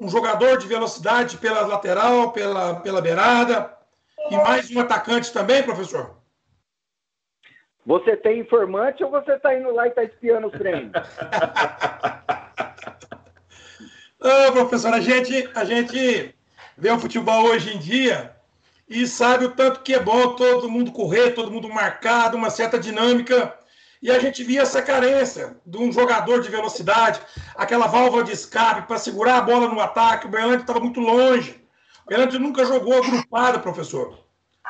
um jogador de velocidade pela lateral, pela, pela beirada, e mais um atacante também, professor? Você tem informante ou você está indo lá e está espiando o treino? Ô, professor, a gente, a gente vê o futebol hoje em dia e sabe o tanto que é bom todo mundo correr, todo mundo marcado, uma certa dinâmica. E a gente via essa carência de um jogador de velocidade, aquela válvula de escape para segurar a bola no ataque. O Berlândia estava muito longe. O Berlândia nunca jogou agrupado, professor.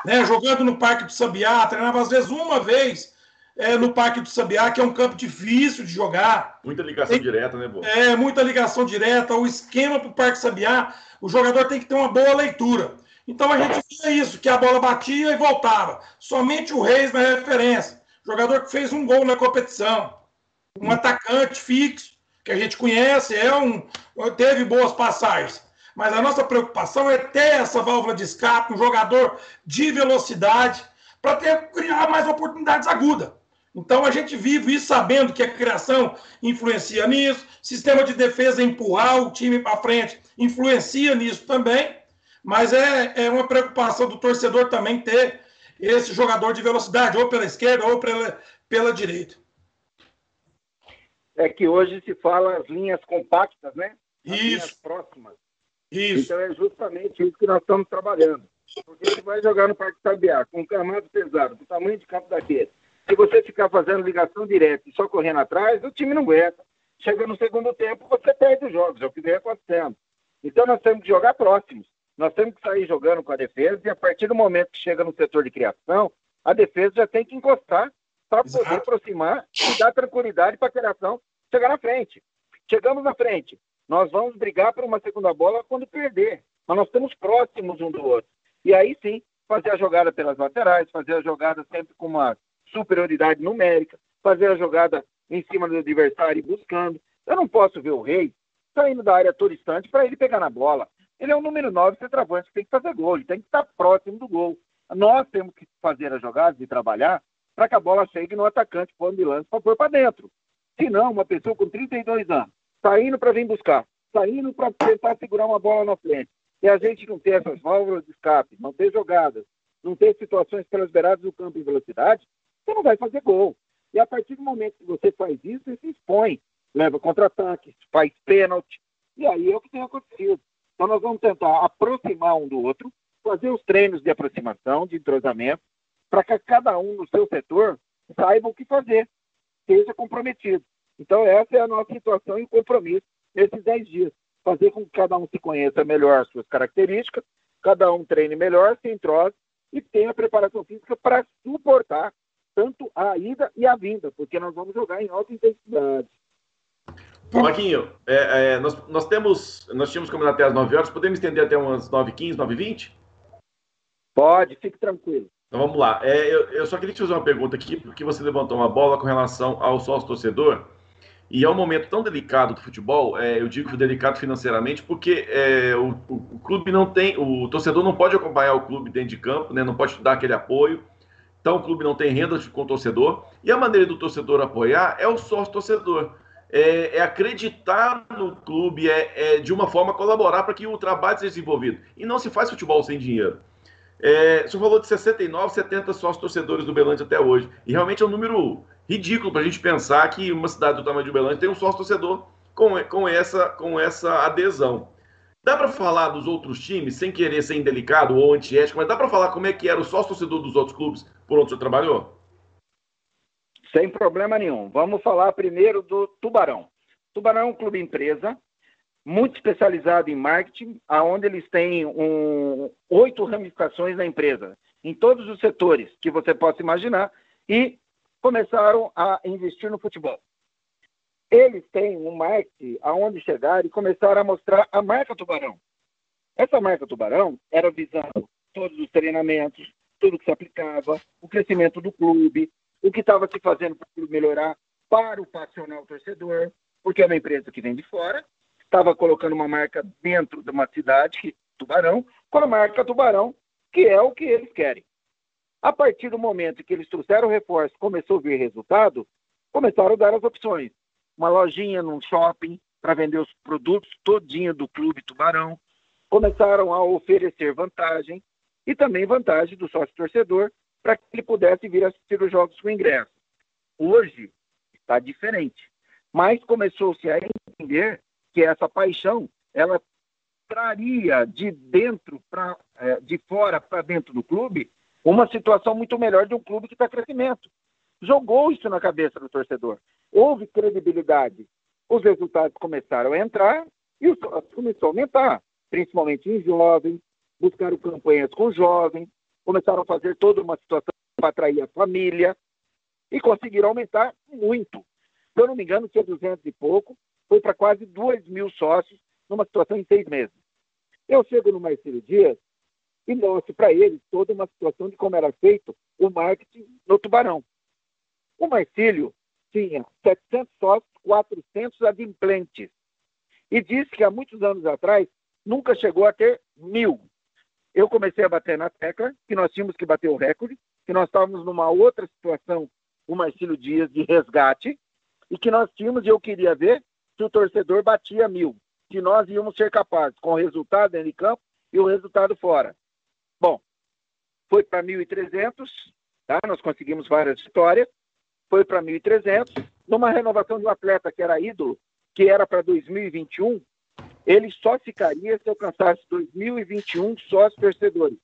Né? Jogando no Parque do Sabiá, treinava às vezes uma vez é, no Parque do Sabiá, que é um campo difícil de jogar. Muita ligação tem, direta, né, Bo? É, muita ligação direta. O esquema para o Parque Sabiá, o jogador tem que ter uma boa leitura. Então a gente via isso, que a bola batia e voltava. Somente o Reis na referência. Jogador que fez um gol na competição. Um atacante fixo, que a gente conhece, é um, teve boas passagens. Mas a nossa preocupação é ter essa válvula de escape, um jogador de velocidade, para criar mais oportunidades agudas. Então a gente vive isso sabendo que a criação influencia nisso, sistema de defesa empurrar o time para frente influencia nisso também, mas é, é uma preocupação do torcedor também ter esse jogador de velocidade, ou pela esquerda ou pela, pela direita. É que hoje se fala as linhas compactas, né? As isso. linhas próximas. Isso. Então é justamente isso que nós estamos trabalhando. Porque você vai jogar no Parque Sabiá com um camado pesado, com o tamanho de campo daquele. Se você ficar fazendo ligação direta e só correndo atrás, o time não aguenta. Chega no segundo tempo, você perde os jogos, é o que vem acontecendo. Então nós temos que jogar próximos. Nós temos que sair jogando com a defesa e a partir do momento que chega no setor de criação, a defesa já tem que encostar para poder aproximar e dar tranquilidade para a criação chegar na frente. Chegamos na frente, nós vamos brigar por uma segunda bola quando perder, mas nós estamos próximos um do outro. E aí sim, fazer a jogada pelas laterais, fazer a jogada sempre com uma superioridade numérica, fazer a jogada em cima do adversário e buscando. Eu não posso ver o Rei saindo da área todo instante para ele pegar na bola. Ele é o número 9 centroavante, tem que fazer gol, ele tem que estar próximo do gol. Nós temos que fazer as jogadas e trabalhar para que a bola chegue no atacante por ambulância para pôr para dentro. Se não, uma pessoa com 32 anos, saindo para vir buscar, saindo para tentar segurar uma bola na frente, e a gente não ter essas válvulas de escape, não ter jogadas, não ter situações pelas beiradas do campo em velocidade, você não vai fazer gol. E a partir do momento que você faz isso, você se expõe, leva contra-ataque, faz pênalti, e aí é o que tem acontecido. Então nós vamos tentar aproximar um do outro, fazer os treinos de aproximação, de entrosamento, para que cada um no seu setor saiba o que fazer, seja comprometido. Então essa é a nossa situação e compromisso nesses 10 dias. Fazer com que cada um se conheça melhor as suas características, cada um treine melhor, se entrose e tenha preparação física para suportar tanto a ida e a vinda, porque nós vamos jogar em alta intensidade. Marquinho, é, é, nós, nós, temos, nós tínhamos combinado até as 9 horas, podemos estender até umas 9h15, 9h20? Pode, fique tranquilo. Então vamos lá. É, eu, eu, só queria te fazer uma pergunta aqui, porque você levantou uma bola com relação ao sócio torcedor. E é um momento tão delicado do futebol, é, eu digo delicado financeiramente, porque é, o, o, o, clube não tem, o torcedor não pode acompanhar o clube dentro de campo, né, não pode dar aquele apoio. Então o clube não tem renda com o torcedor. E a maneira do torcedor apoiar é o sócio torcedor. É, é, acreditar no clube, é, é, de uma forma colaborar para que o trabalho seja desenvolvido. E não se faz futebol sem dinheiro. É, o senhor falou de 69, 70 sócios torcedores do Belândia até hoje. E realmente é um número ridículo para a gente pensar que uma cidade do tamanho de Uberlândia tem um sócio torcedor com, com, essa, com essa adesão. Dá para falar dos outros times, sem querer ser indelicado ou antiético, mas dá para falar como é que era o sócio torcedor dos outros clubes por onde o senhor trabalhou? Sem problema nenhum. Vamos falar primeiro do Tubarão. Tubarão é um clube empresa, muito especializado em marketing, aonde eles têm um, oito ramificações na empresa, em todos os setores que você possa imaginar, e começaram a investir no futebol. Eles têm um marketing aonde chegar e começaram a mostrar a marca Tubarão. Essa marca Tubarão era visando todos os treinamentos, tudo que se aplicava, o crescimento do clube, o que estava se fazendo para melhorar para o passional torcedor, porque é uma empresa que vem de fora, estava colocando uma marca dentro de uma cidade, Tubarão, com a marca Tubarão, que é o que eles querem. A partir do momento que eles trouxeram o reforço, começou a ver resultado, começaram a dar as opções. Uma lojinha num shopping para vender os produtos todinho do Clube Tubarão. Começaram a oferecer vantagem e também vantagem do sócio torcedor para que ele pudesse vir assistir os jogos com ingresso. Hoje está diferente, mas começou-se a entender que essa paixão ela traria de dentro para eh, de fora para dentro do clube uma situação muito melhor de um clube que está em crescimento. Jogou isso na cabeça do torcedor. Houve credibilidade. Os resultados começaram a entrar e o começou a aumentar, principalmente em jovens, buscaram campanhas com jovens, começaram a fazer toda uma situação para atrair a família e conseguiram aumentar muito. Se eu não me engano, tinha 200 e pouco, foi para quase 2 mil sócios numa situação em seis meses. Eu chego no Marcelo Dias e mostre para eles toda uma situação de como era feito o marketing no Tubarão. O Marcílio tinha 700 sócios, 400 adimplentes. E disse que há muitos anos atrás nunca chegou a ter mil. Eu comecei a bater na tecla que nós tínhamos que bater o recorde, que nós estávamos numa outra situação, o Marcílio Dias, de resgate, e que nós tínhamos, e eu queria ver se o torcedor batia mil, que nós íamos ser capazes, com o resultado dentro de campo e o resultado fora. Bom, foi para 1.300, tá? nós conseguimos várias vitórias, foi para 1.300, numa renovação de um atleta que era ídolo, que era para 2021, ele só ficaria se alcançasse 2021 sócios torcedores.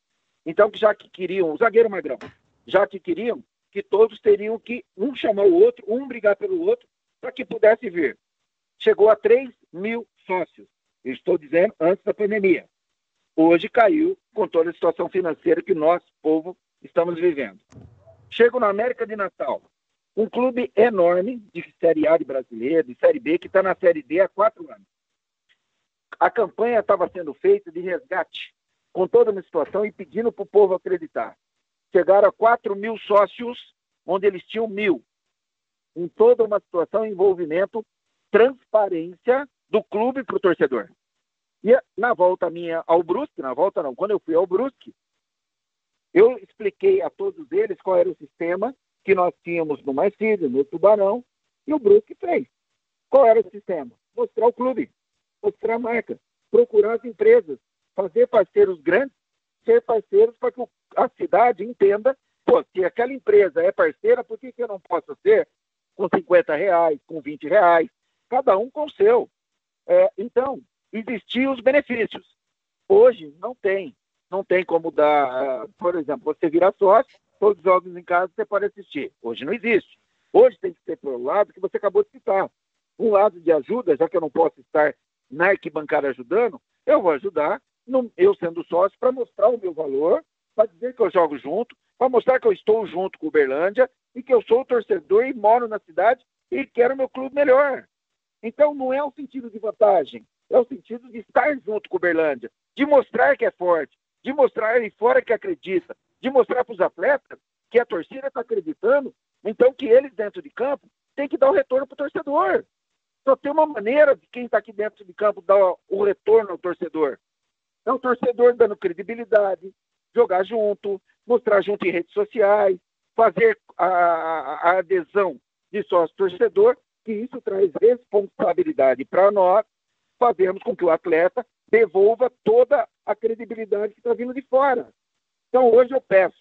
Então, já que queriam, o zagueiro magrão, já que queriam, que todos teriam que um chamar o outro, um brigar pelo outro, para que pudesse vir. Chegou a 3 mil sócios. Eu estou dizendo antes da pandemia hoje caiu com toda a situação financeira que nós, povo, estamos vivendo. Chego na América de Natal, um clube enorme de Série A de brasileiro, de Série B, que está na Série D há quatro anos. A campanha estava sendo feita de resgate, com toda uma situação e pedindo para o povo acreditar. Chegaram a 4 mil sócios, onde eles tinham mil. Em toda uma situação, envolvimento, transparência do clube para o torcedor. E na volta minha ao Brusque, na volta não, quando eu fui ao Brusque, eu expliquei a todos eles qual era o sistema que nós tínhamos no Marcílio, no Tubarão, e o Brusque fez. Qual era o sistema? Mostrar o clube, mostrar a marca, procurar as empresas, fazer parceiros grandes, ser parceiros para que a cidade entenda, pô, se aquela empresa é parceira, por que, que eu não posso ser com 50 reais, com 20 reais, cada um com o seu. É, então, existiam os benefícios. Hoje não tem. Não tem como dar, por exemplo, você vira sócio, todos os jogos em casa você pode assistir. Hoje não existe. Hoje tem que ser pelo lado que você acabou de citar. Um lado de ajuda, já que eu não posso estar na arquibancada ajudando, eu vou ajudar, eu sendo sócio, para mostrar o meu valor para dizer que eu jogo junto, para mostrar que eu estou junto com o Uberlândia e que eu sou torcedor e moro na cidade e quero meu clube melhor. Então não é o sentido de vantagem, é o sentido de estar junto com o Uberlândia, de mostrar que é forte, de mostrar aí fora que acredita, de mostrar para os atletas que a torcida está acreditando, então que eles dentro de campo têm que dar o retorno para o torcedor. Só tem uma maneira de quem está aqui dentro de campo dar o retorno ao torcedor. É o torcedor dando credibilidade, jogar junto, mostrar junto em redes sociais, fazer a, a adesão de sócio torcedor, que isso traz responsabilidade para nós, fazermos com que o atleta devolva toda a credibilidade que está vindo de fora. Então hoje eu peço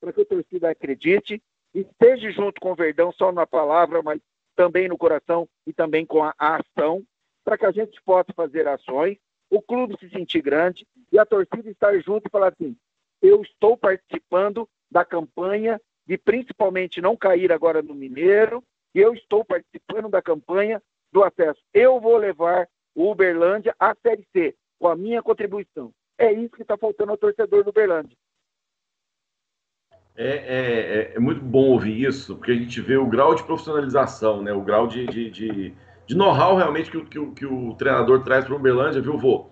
para que a torcida acredite, esteja junto com o Verdão só na palavra, mas também no coração e também com a, a ação, para que a gente possa fazer ações, o clube se sentir grande e a torcida estar junto e falar assim: eu estou participando da campanha de principalmente não cair agora no Mineiro, e eu estou participando da campanha do acesso. Eu vou levar o Uberlândia à Série C, com a minha contribuição. É isso que está faltando ao torcedor do Uberlândia. É, é, é, muito bom ouvir isso, porque a gente vê o grau de profissionalização, né? o grau de, de, de, de know-how realmente que, que, que, o treinador traz para o Uberlândia, viu, Vô?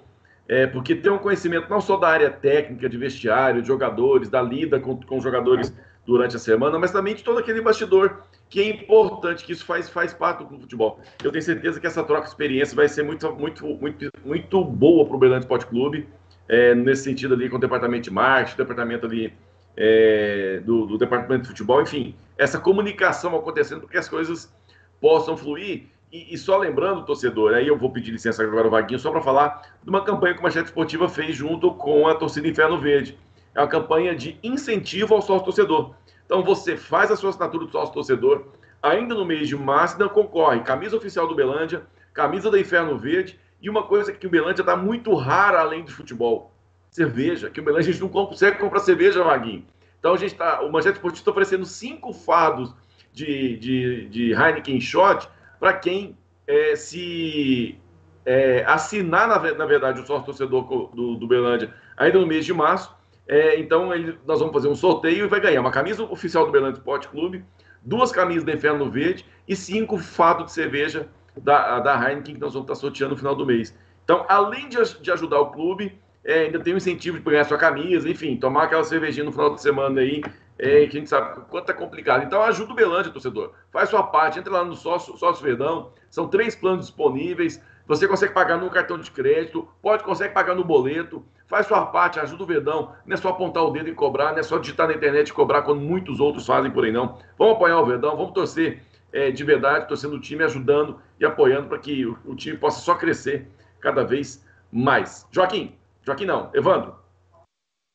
É, porque tem um conhecimento não só da área técnica, de vestiário, de jogadores, da lida com, com jogadores durante a semana, mas também de todo aquele bastidor que é importante, que isso faz, faz parte do futebol. Eu tenho certeza que essa troca de experiência vai ser muito, muito, muito, muito boa para o Uberlândia Esporte Clube, é, nesse sentido ali com o departamento de marketing, departamento ali é, do, do, departamento de futebol, enfim, essa comunicação acontecendo para que as coisas possam fluir. E, e, só lembrando, torcedor, aí eu vou pedir licença agora Vaguinho, só para falar de uma campanha que a Manchete Esportiva fez junto com a torcida Inferno Verde. É uma campanha de incentivo ao sócio torcedor. Então você faz a sua assinatura do sócio torcedor, ainda no mês de março, não concorre camisa oficial do Belândia, camisa da Inferno Verde e uma coisa que o Belândia está muito rara além de futebol cerveja, que o Belém a gente não consegue comprar cerveja, Vaguinho. Então a gente está, o Manchete Esportivo está oferecendo cinco fardos de, de, de Heineken Shot para quem é, se é, assinar, na, na, verdade, o sócio torcedor do, do Belândia ainda no mês de março. É, então ele, nós vamos fazer um sorteio e vai ganhar uma camisa oficial do Belândia Esporte Clube, duas camisas da Inferno Verde e cinco fardos de cerveja da, da Heineken que nós vamos estar sorteando no final do mês. Então, além de, de ajudar o clube, é, ainda tem o incentivo de a sua camisa, enfim, tomar aquela cervejinha no final de semana aí, é, que a gente sabe quanto é complicado. Então ajuda o Belândia, torcedor. Faz sua parte, entra lá no sócio, sócio Verdão, são três planos disponíveis. Você consegue pagar no cartão de crédito, pode consegue pagar no boleto. Faz sua parte, ajuda o Verdão. Não é só apontar o dedo e cobrar, não é só digitar na internet e cobrar, quando muitos outros fazem por aí, não. Vamos apoiar o Verdão, vamos torcer é, de verdade, torcendo o time, ajudando e apoiando para que o, o time possa só crescer cada vez mais. Joaquim, Joaquim não, Evandro.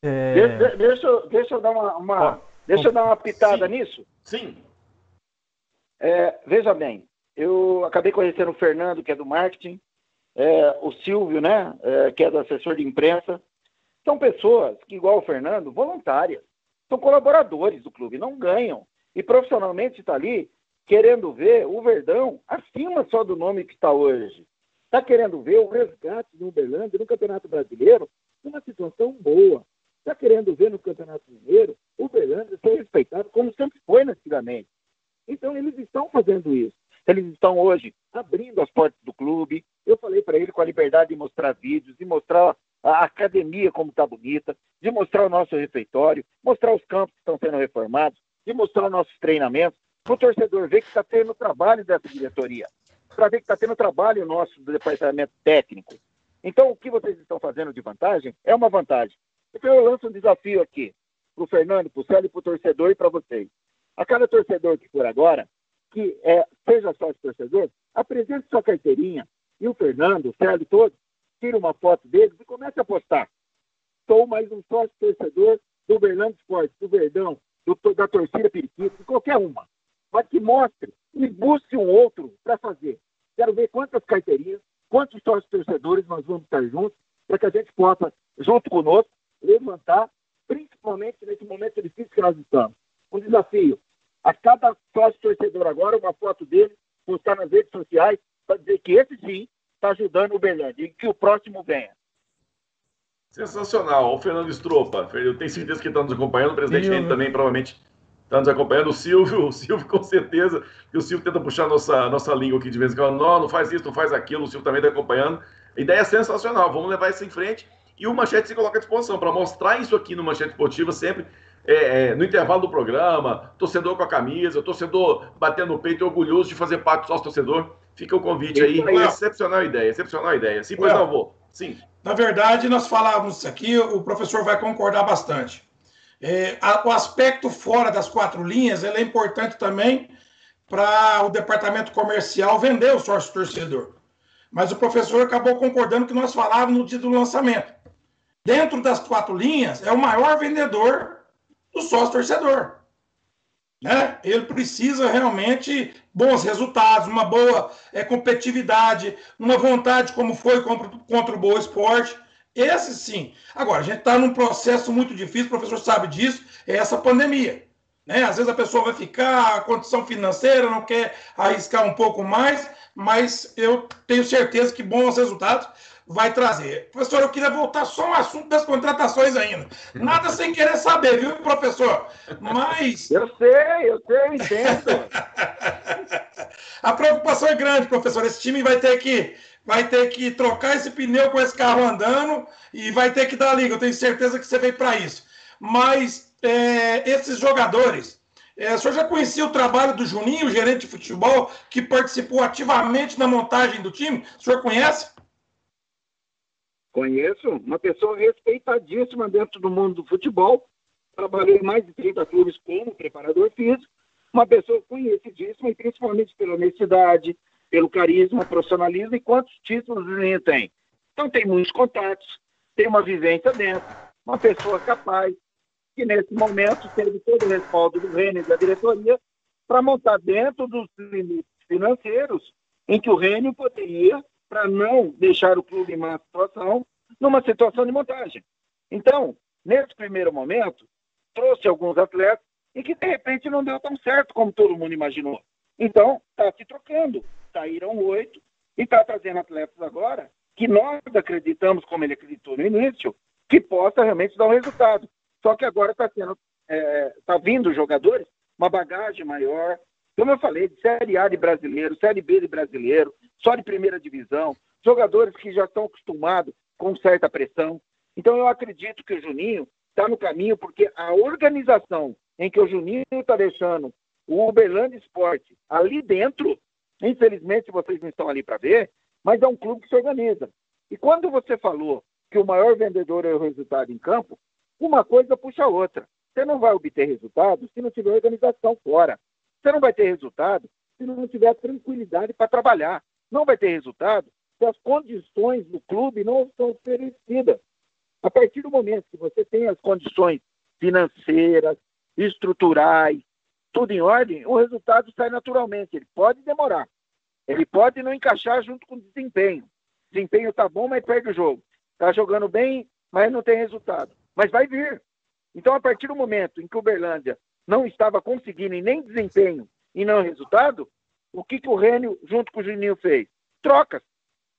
É... Deixa, deixa, deixa, eu dar uma, uma deixa eu dar uma pitada Sim. nisso. Sim. É, veja bem, eu acabei conhecendo o Fernando, que é do marketing, é, o Silvio, né, é, que é do assessor de imprensa. São pessoas que, igual o Fernando, voluntárias, são colaboradores do clube, não ganham. E profissionalmente está ali querendo ver o Verdão acima só do nome que está hoje está querendo ver o resgate do Uberlândia no Campeonato Brasileiro numa situação boa. Está querendo ver no Campeonato Mineiro o Uberlândia ser respeitado como sempre foi antigamente. Então, eles estão fazendo isso. Eles estão hoje abrindo as portas do clube. Eu falei para ele com a liberdade de mostrar vídeos, de mostrar a academia como está bonita, de mostrar o nosso refeitório, mostrar os campos que estão sendo reformados, de mostrar os nossos treinamentos, para o torcedor ver que está tendo trabalho dessa diretoria para ver que está tendo trabalho nosso do departamento técnico. Então, o que vocês estão fazendo de vantagem é uma vantagem. Então, eu lanço um desafio aqui para o Fernando, para o Célio, para o torcedor e para vocês. A cada torcedor que for agora, que é, seja sócio torcedor, apresente sua carteirinha e o Fernando, o Célio, todos, tire uma foto deles e comece a postar. Sou mais um sócio torcedor do Berlândia Esporte, do Verdão, do, da torcida Periquito, de qualquer uma mas que mostre e busque um outro para fazer. Quero ver quantas carteirinhas, quantos sócios torcedores nós vamos estar juntos, para que a gente possa, junto conosco, levantar, principalmente nesse momento difícil que nós estamos. Um desafio. A cada sócio torcedor agora, uma foto dele, postar nas redes sociais, para dizer que esse sim está ajudando o Berlândia e que o próximo venha. Sensacional. O Fernando Estropa, eu tenho certeza que está nos acompanhando, o presidente dele também provavelmente está nos acompanhando. O Silvio, o Silvio com certeza, que o Silvio tenta puxar nossa, nossa língua aqui de vez em quando. Não, não faz isso, não faz aquilo, o Silvio também está acompanhando. A ideia é sensacional, vamos levar isso em frente. E o Manchete se coloca à disposição para mostrar isso aqui no Manchete Esportiva sempre é, é, no intervalo do programa, torcedor com a camisa, torcedor batendo no peito, orgulhoso de fazer parte do sócio torcedor. Fica o convite aí. aí. Excepcional ideia, excepcional ideia. Sim, pois não, vou. Sim. Na verdade, nós falávamos isso aqui, o professor vai concordar bastante. É, a, o aspecto fora das quatro linhas é importante também para o departamento comercial vender o sócio torcedor. Mas o professor acabou concordando que nós falávamos no dia do lançamento. Dentro das quatro linhas, é o maior vendedor do sócio torcedor. Né? Ele precisa realmente bons resultados, uma boa é, competitividade, uma vontade como foi contra, contra o Boa Esporte. Esse sim. Agora, a gente está num processo muito difícil, o professor sabe disso, é essa pandemia. Né? Às vezes a pessoa vai ficar, a condição financeira não quer arriscar um pouco mais, mas eu tenho certeza que bons resultados vai trazer. Professor, eu queria voltar só ao assunto das contratações ainda. Nada sem querer saber, viu, professor? Mas. Eu sei, eu sei, entendo. A preocupação é grande, professor. Esse time vai ter que. Vai ter que trocar esse pneu com esse carro andando e vai ter que dar liga. Eu tenho certeza que você veio para isso. Mas é, esses jogadores, é, o senhor já conhecia o trabalho do Juninho, gerente de futebol, que participou ativamente na montagem do time? O senhor conhece? Conheço, uma pessoa respeitadíssima dentro do mundo do futebol. Trabalhei em mais de 30 clubes como preparador físico. Uma pessoa conhecidíssima e principalmente pela honestidade, pelo carisma, profissionalismo e quantos títulos ele tem. Então tem muitos contatos, tem uma vivência dentro, uma pessoa capaz, que nesse momento teve todo o respaldo do Rênio e da diretoria para montar dentro dos limites financeiros em que o Rênio poderia para não deixar o clube em má situação, numa situação de montagem. Então, nesse primeiro momento, trouxe alguns atletas e que de repente não deu tão certo como todo mundo imaginou. Então, está se trocando. Saíram oito e está trazendo atletas agora que nós acreditamos, como ele acreditou no início, que possa realmente dar um resultado. Só que agora está sendo, está é, tá vindo jogadores, uma bagagem maior, como eu falei, de Série A de brasileiro, Série B de brasileiro, só de primeira divisão, jogadores que já estão acostumados com certa pressão. Então eu acredito que o Juninho está no caminho, porque a organização em que o Juninho está deixando o Uberlândia Esporte ali dentro, infelizmente vocês não estão ali para ver, mas é um clube que se organiza. E quando você falou que o maior vendedor é o resultado em campo, uma coisa puxa a outra. Você não vai obter resultado se não tiver organização fora. Você não vai ter resultado se não tiver tranquilidade para trabalhar. Não vai ter resultado se as condições do clube não são oferecidas. A partir do momento que você tem as condições financeiras, estruturais, tudo em ordem, o resultado sai naturalmente. Ele pode demorar. Ele pode não encaixar junto com o desempenho. Desempenho está bom, mas perde o jogo. Está jogando bem, mas não tem resultado. Mas vai vir. Então, a partir do momento em que o Uberlândia não estava conseguindo nem desempenho e não resultado, o que, que o Rênio, junto com o Juninho, fez? Trocas.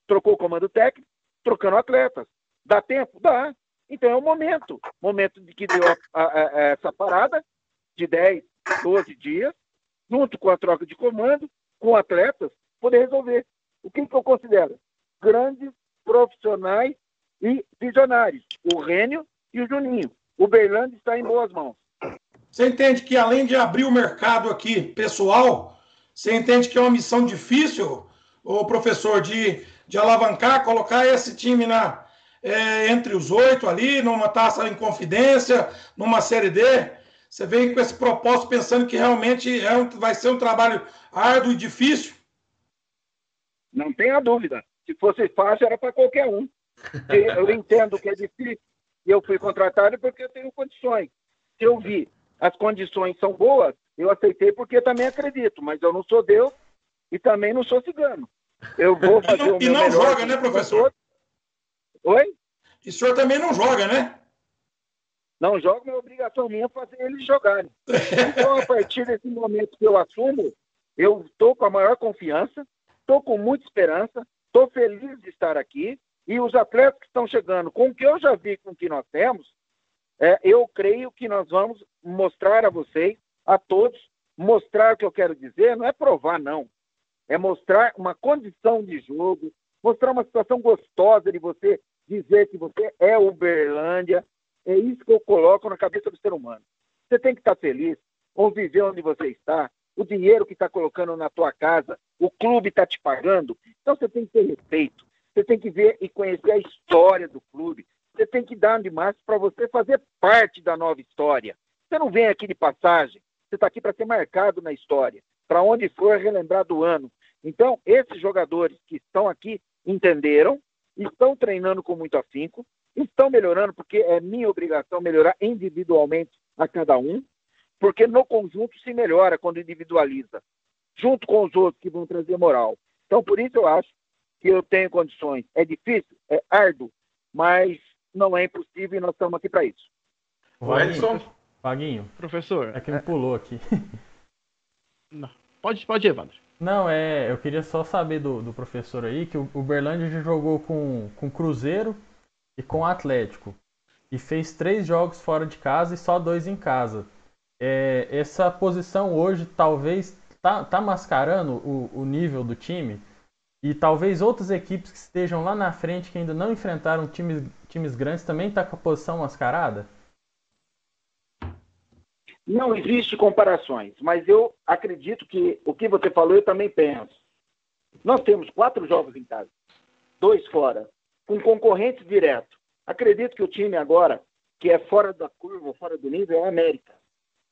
Trocou o comando técnico, trocando atletas. Dá tempo? Dá. Então é o momento. Momento de que deu a, a, a, essa parada de 10, 12 dias, junto com a troca de comando, com atletas, poder resolver. O que, que eu considero? Grandes profissionais e visionários. O Rênio e o Juninho. O Berlândia está em boas mãos. Você entende que além de abrir o mercado aqui pessoal, você entende que é uma missão difícil, o professor, de, de alavancar, colocar esse time na, é, entre os oito ali, numa taça em confidência, numa Série D? Você vem com esse propósito pensando que realmente é um, vai ser um trabalho árduo e difícil? Não tenha dúvida. Se fosse fácil, era para qualquer um. Eu entendo que é difícil e eu fui contratado porque eu tenho condições. Se eu vi as condições são boas, eu aceitei porque também acredito, mas eu não sou Deus e também não sou cigano. Eu vou fazer e não, o meu E não melhor joga, né, professor? Oi? E o senhor também não joga, né? Não joga, mas é obrigação minha fazer eles jogarem. Então, a partir desse momento que eu assumo, eu estou com a maior confiança, estou com muita esperança, estou feliz de estar aqui, E os atletas que estão chegando, com o que eu já vi com o que nós temos, é, eu creio que nós vamos mostrar a vocês, a todos, mostrar o que eu quero dizer, não é provar, não. É mostrar uma condição de jogo, mostrar uma situação gostosa de você dizer que você é Uberlândia. É isso que eu coloco na cabeça do ser humano. Você tem que estar feliz, ou viver onde você está, o dinheiro que está colocando na tua casa, o clube está te pagando. Então você tem que ter respeito. Você tem que ver e conhecer a história do clube. Você tem que dar demais para você fazer parte da nova história. Você não vem aqui de passagem. Você está aqui para ser marcado na história. Para onde for relembrar do ano. Então, esses jogadores que estão aqui entenderam, estão treinando com muito afinco, estão melhorando, porque é minha obrigação melhorar individualmente a cada um, porque no conjunto se melhora quando individualiza, junto com os outros que vão trazer moral. Então, por isso eu acho que eu tenho condições. É difícil, é árduo, mas não é impossível e nós estamos aqui para isso. Edson. Vaguinho. Professor. É que me pulou aqui. Não. Pode, pode ir, Evandro. Não, é, eu queria só saber do, do professor aí que o, o Berlândia já jogou com, com Cruzeiro e com Atlético. E fez três jogos fora de casa e só dois em casa. É, essa posição hoje talvez tá, tá mascarando o, o nível do time e talvez outras equipes que estejam lá na frente que ainda não enfrentaram times, times grandes também tá com a posição mascarada? Não existe comparações, mas eu acredito que o que você falou eu também penso. Nós temos quatro jogos em casa, dois fora, com concorrentes diretos. Acredito que o time agora, que é fora da curva, fora do nível, é o América.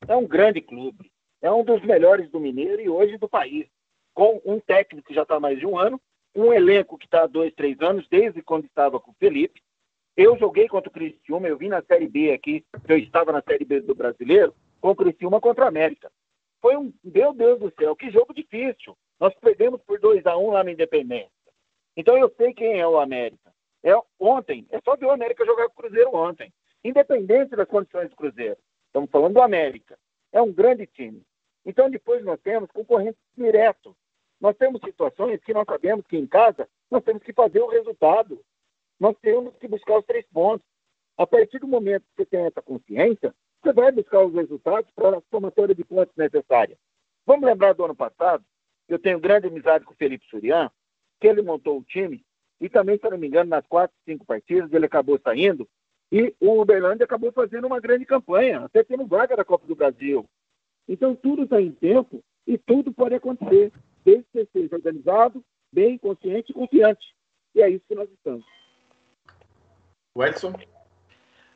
É um grande clube, é um dos melhores do Mineiro e hoje do país com um técnico que já está há mais de um ano, um elenco que está há dois, três anos, desde quando estava com o Felipe. Eu joguei contra o Criciúma, eu vim na Série B aqui, eu estava na Série B do Brasileiro, com o Criciúma contra a América. Foi um, meu Deus do céu, que jogo difícil. Nós perdemos por 2 a 1 um lá na Independência. Então eu sei quem é o América. É ontem, é só ver o América jogar com o Cruzeiro ontem. Independente das condições do Cruzeiro. Estamos falando do América. É um grande time. Então depois nós temos concorrentes diretos. Nós temos situações que nós sabemos que em casa nós temos que fazer o resultado. Nós temos que buscar os três pontos. A partir do momento que você tem essa consciência, você vai buscar os resultados para a somatória de pontos necessária. Vamos lembrar do ano passado, eu tenho grande amizade com o Felipe Surian, que ele montou o time, e também, se não me engano, nas quatro, cinco partidas, ele acabou saindo, e o Uberlândia acabou fazendo uma grande campanha, até tendo vaga da Copa do Brasil. Então, tudo está em tempo e tudo pode acontecer desde que seja organizado, bem, consciente e confiante. E é isso que nós estamos. O Edson?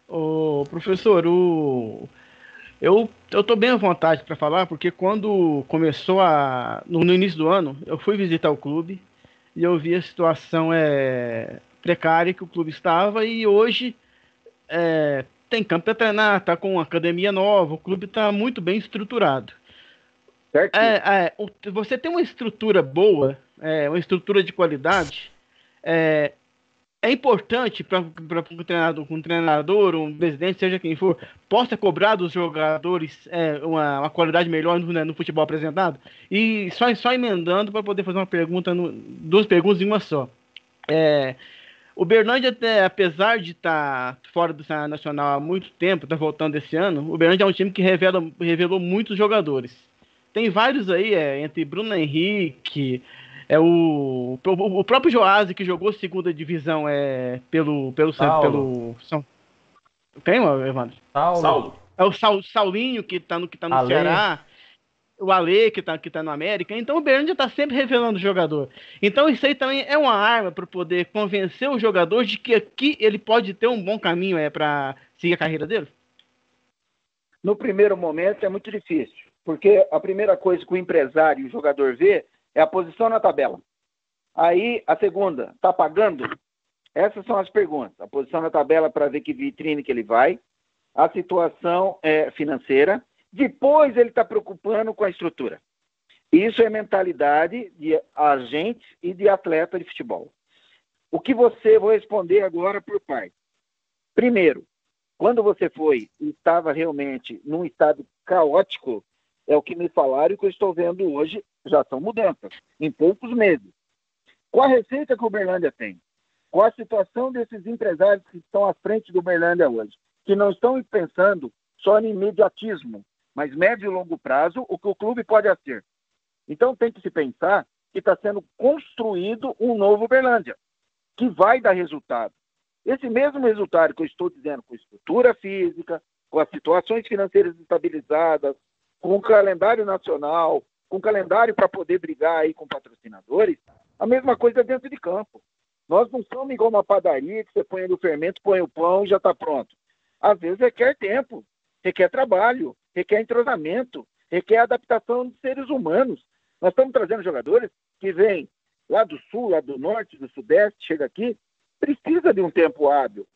O professor, o... eu eu tô bem à vontade para falar, porque quando começou a no, no, início do ano, eu fui visitar o clube e eu vi a situação é, precária que o clube estava e hoje é, tem campo para treinar, tá com academia nova, o clube está muito bem estruturado. Certo. É, é, você tem uma estrutura boa, é, uma estrutura de qualidade, é, é importante para um treinador, um treinador, um presidente, seja quem for, possa cobrar dos jogadores é, uma, uma, qualidade melhor no, né, no, futebol apresentado. E só, só emendando para poder fazer uma pergunta, no, duas perguntas em uma só. É, o Bernardo, apesar de estar tá fora do cenário nacional há muito tempo, está voltando esse ano, o Bernardo é um time que revela, revelou muitos jogadores. Tem vários aí, é, entre Bruno Henrique, é o, o, próprio Joás que jogou segunda divisão é pelo pelo Saulo. pelo São Quem, Evandro? Saulo. Saulo. É o Saul, Saulinho que tá no que tá no. Ceará. O Ale que tá, que tá no América. Então o Berândia tá sempre revelando o jogador. Então isso aí também é uma arma para poder convencer o jogador de que aqui ele pode ter um bom caminho é para seguir a carreira dele. No primeiro momento é muito difícil. Porque a primeira coisa que o empresário e o jogador vê é a posição na tabela. Aí, a segunda, está pagando? Essas são as perguntas. A posição na tabela para ver que vitrine que ele vai, a situação é, financeira. Depois ele está preocupando com a estrutura. Isso é mentalidade de agente e de atleta de futebol. O que você vou responder agora por parte. Primeiro, quando você foi e estava realmente num estado caótico é o que me falaram e que eu estou vendo hoje já são mudanças, em poucos meses. Com a receita que o Uberlândia tem, com a situação desses empresários que estão à frente do Berlândia hoje, que não estão pensando só em imediatismo, mas médio e longo prazo, o que o clube pode ser. Então tem que se pensar que está sendo construído um novo Berlândia, que vai dar resultado. Esse mesmo resultado que eu estou dizendo, com estrutura física, com as situações financeiras estabilizadas, com o calendário nacional, com calendário para poder brigar aí com patrocinadores, a mesma coisa dentro de campo. Nós não somos igual uma padaria que você põe no fermento, põe o pão e já está pronto. Às vezes requer tempo, requer trabalho, requer entrosamento, requer adaptação de seres humanos. Nós estamos trazendo jogadores que vêm lá do sul, lá do norte, do sudeste, chega aqui, precisa de um tempo hábil.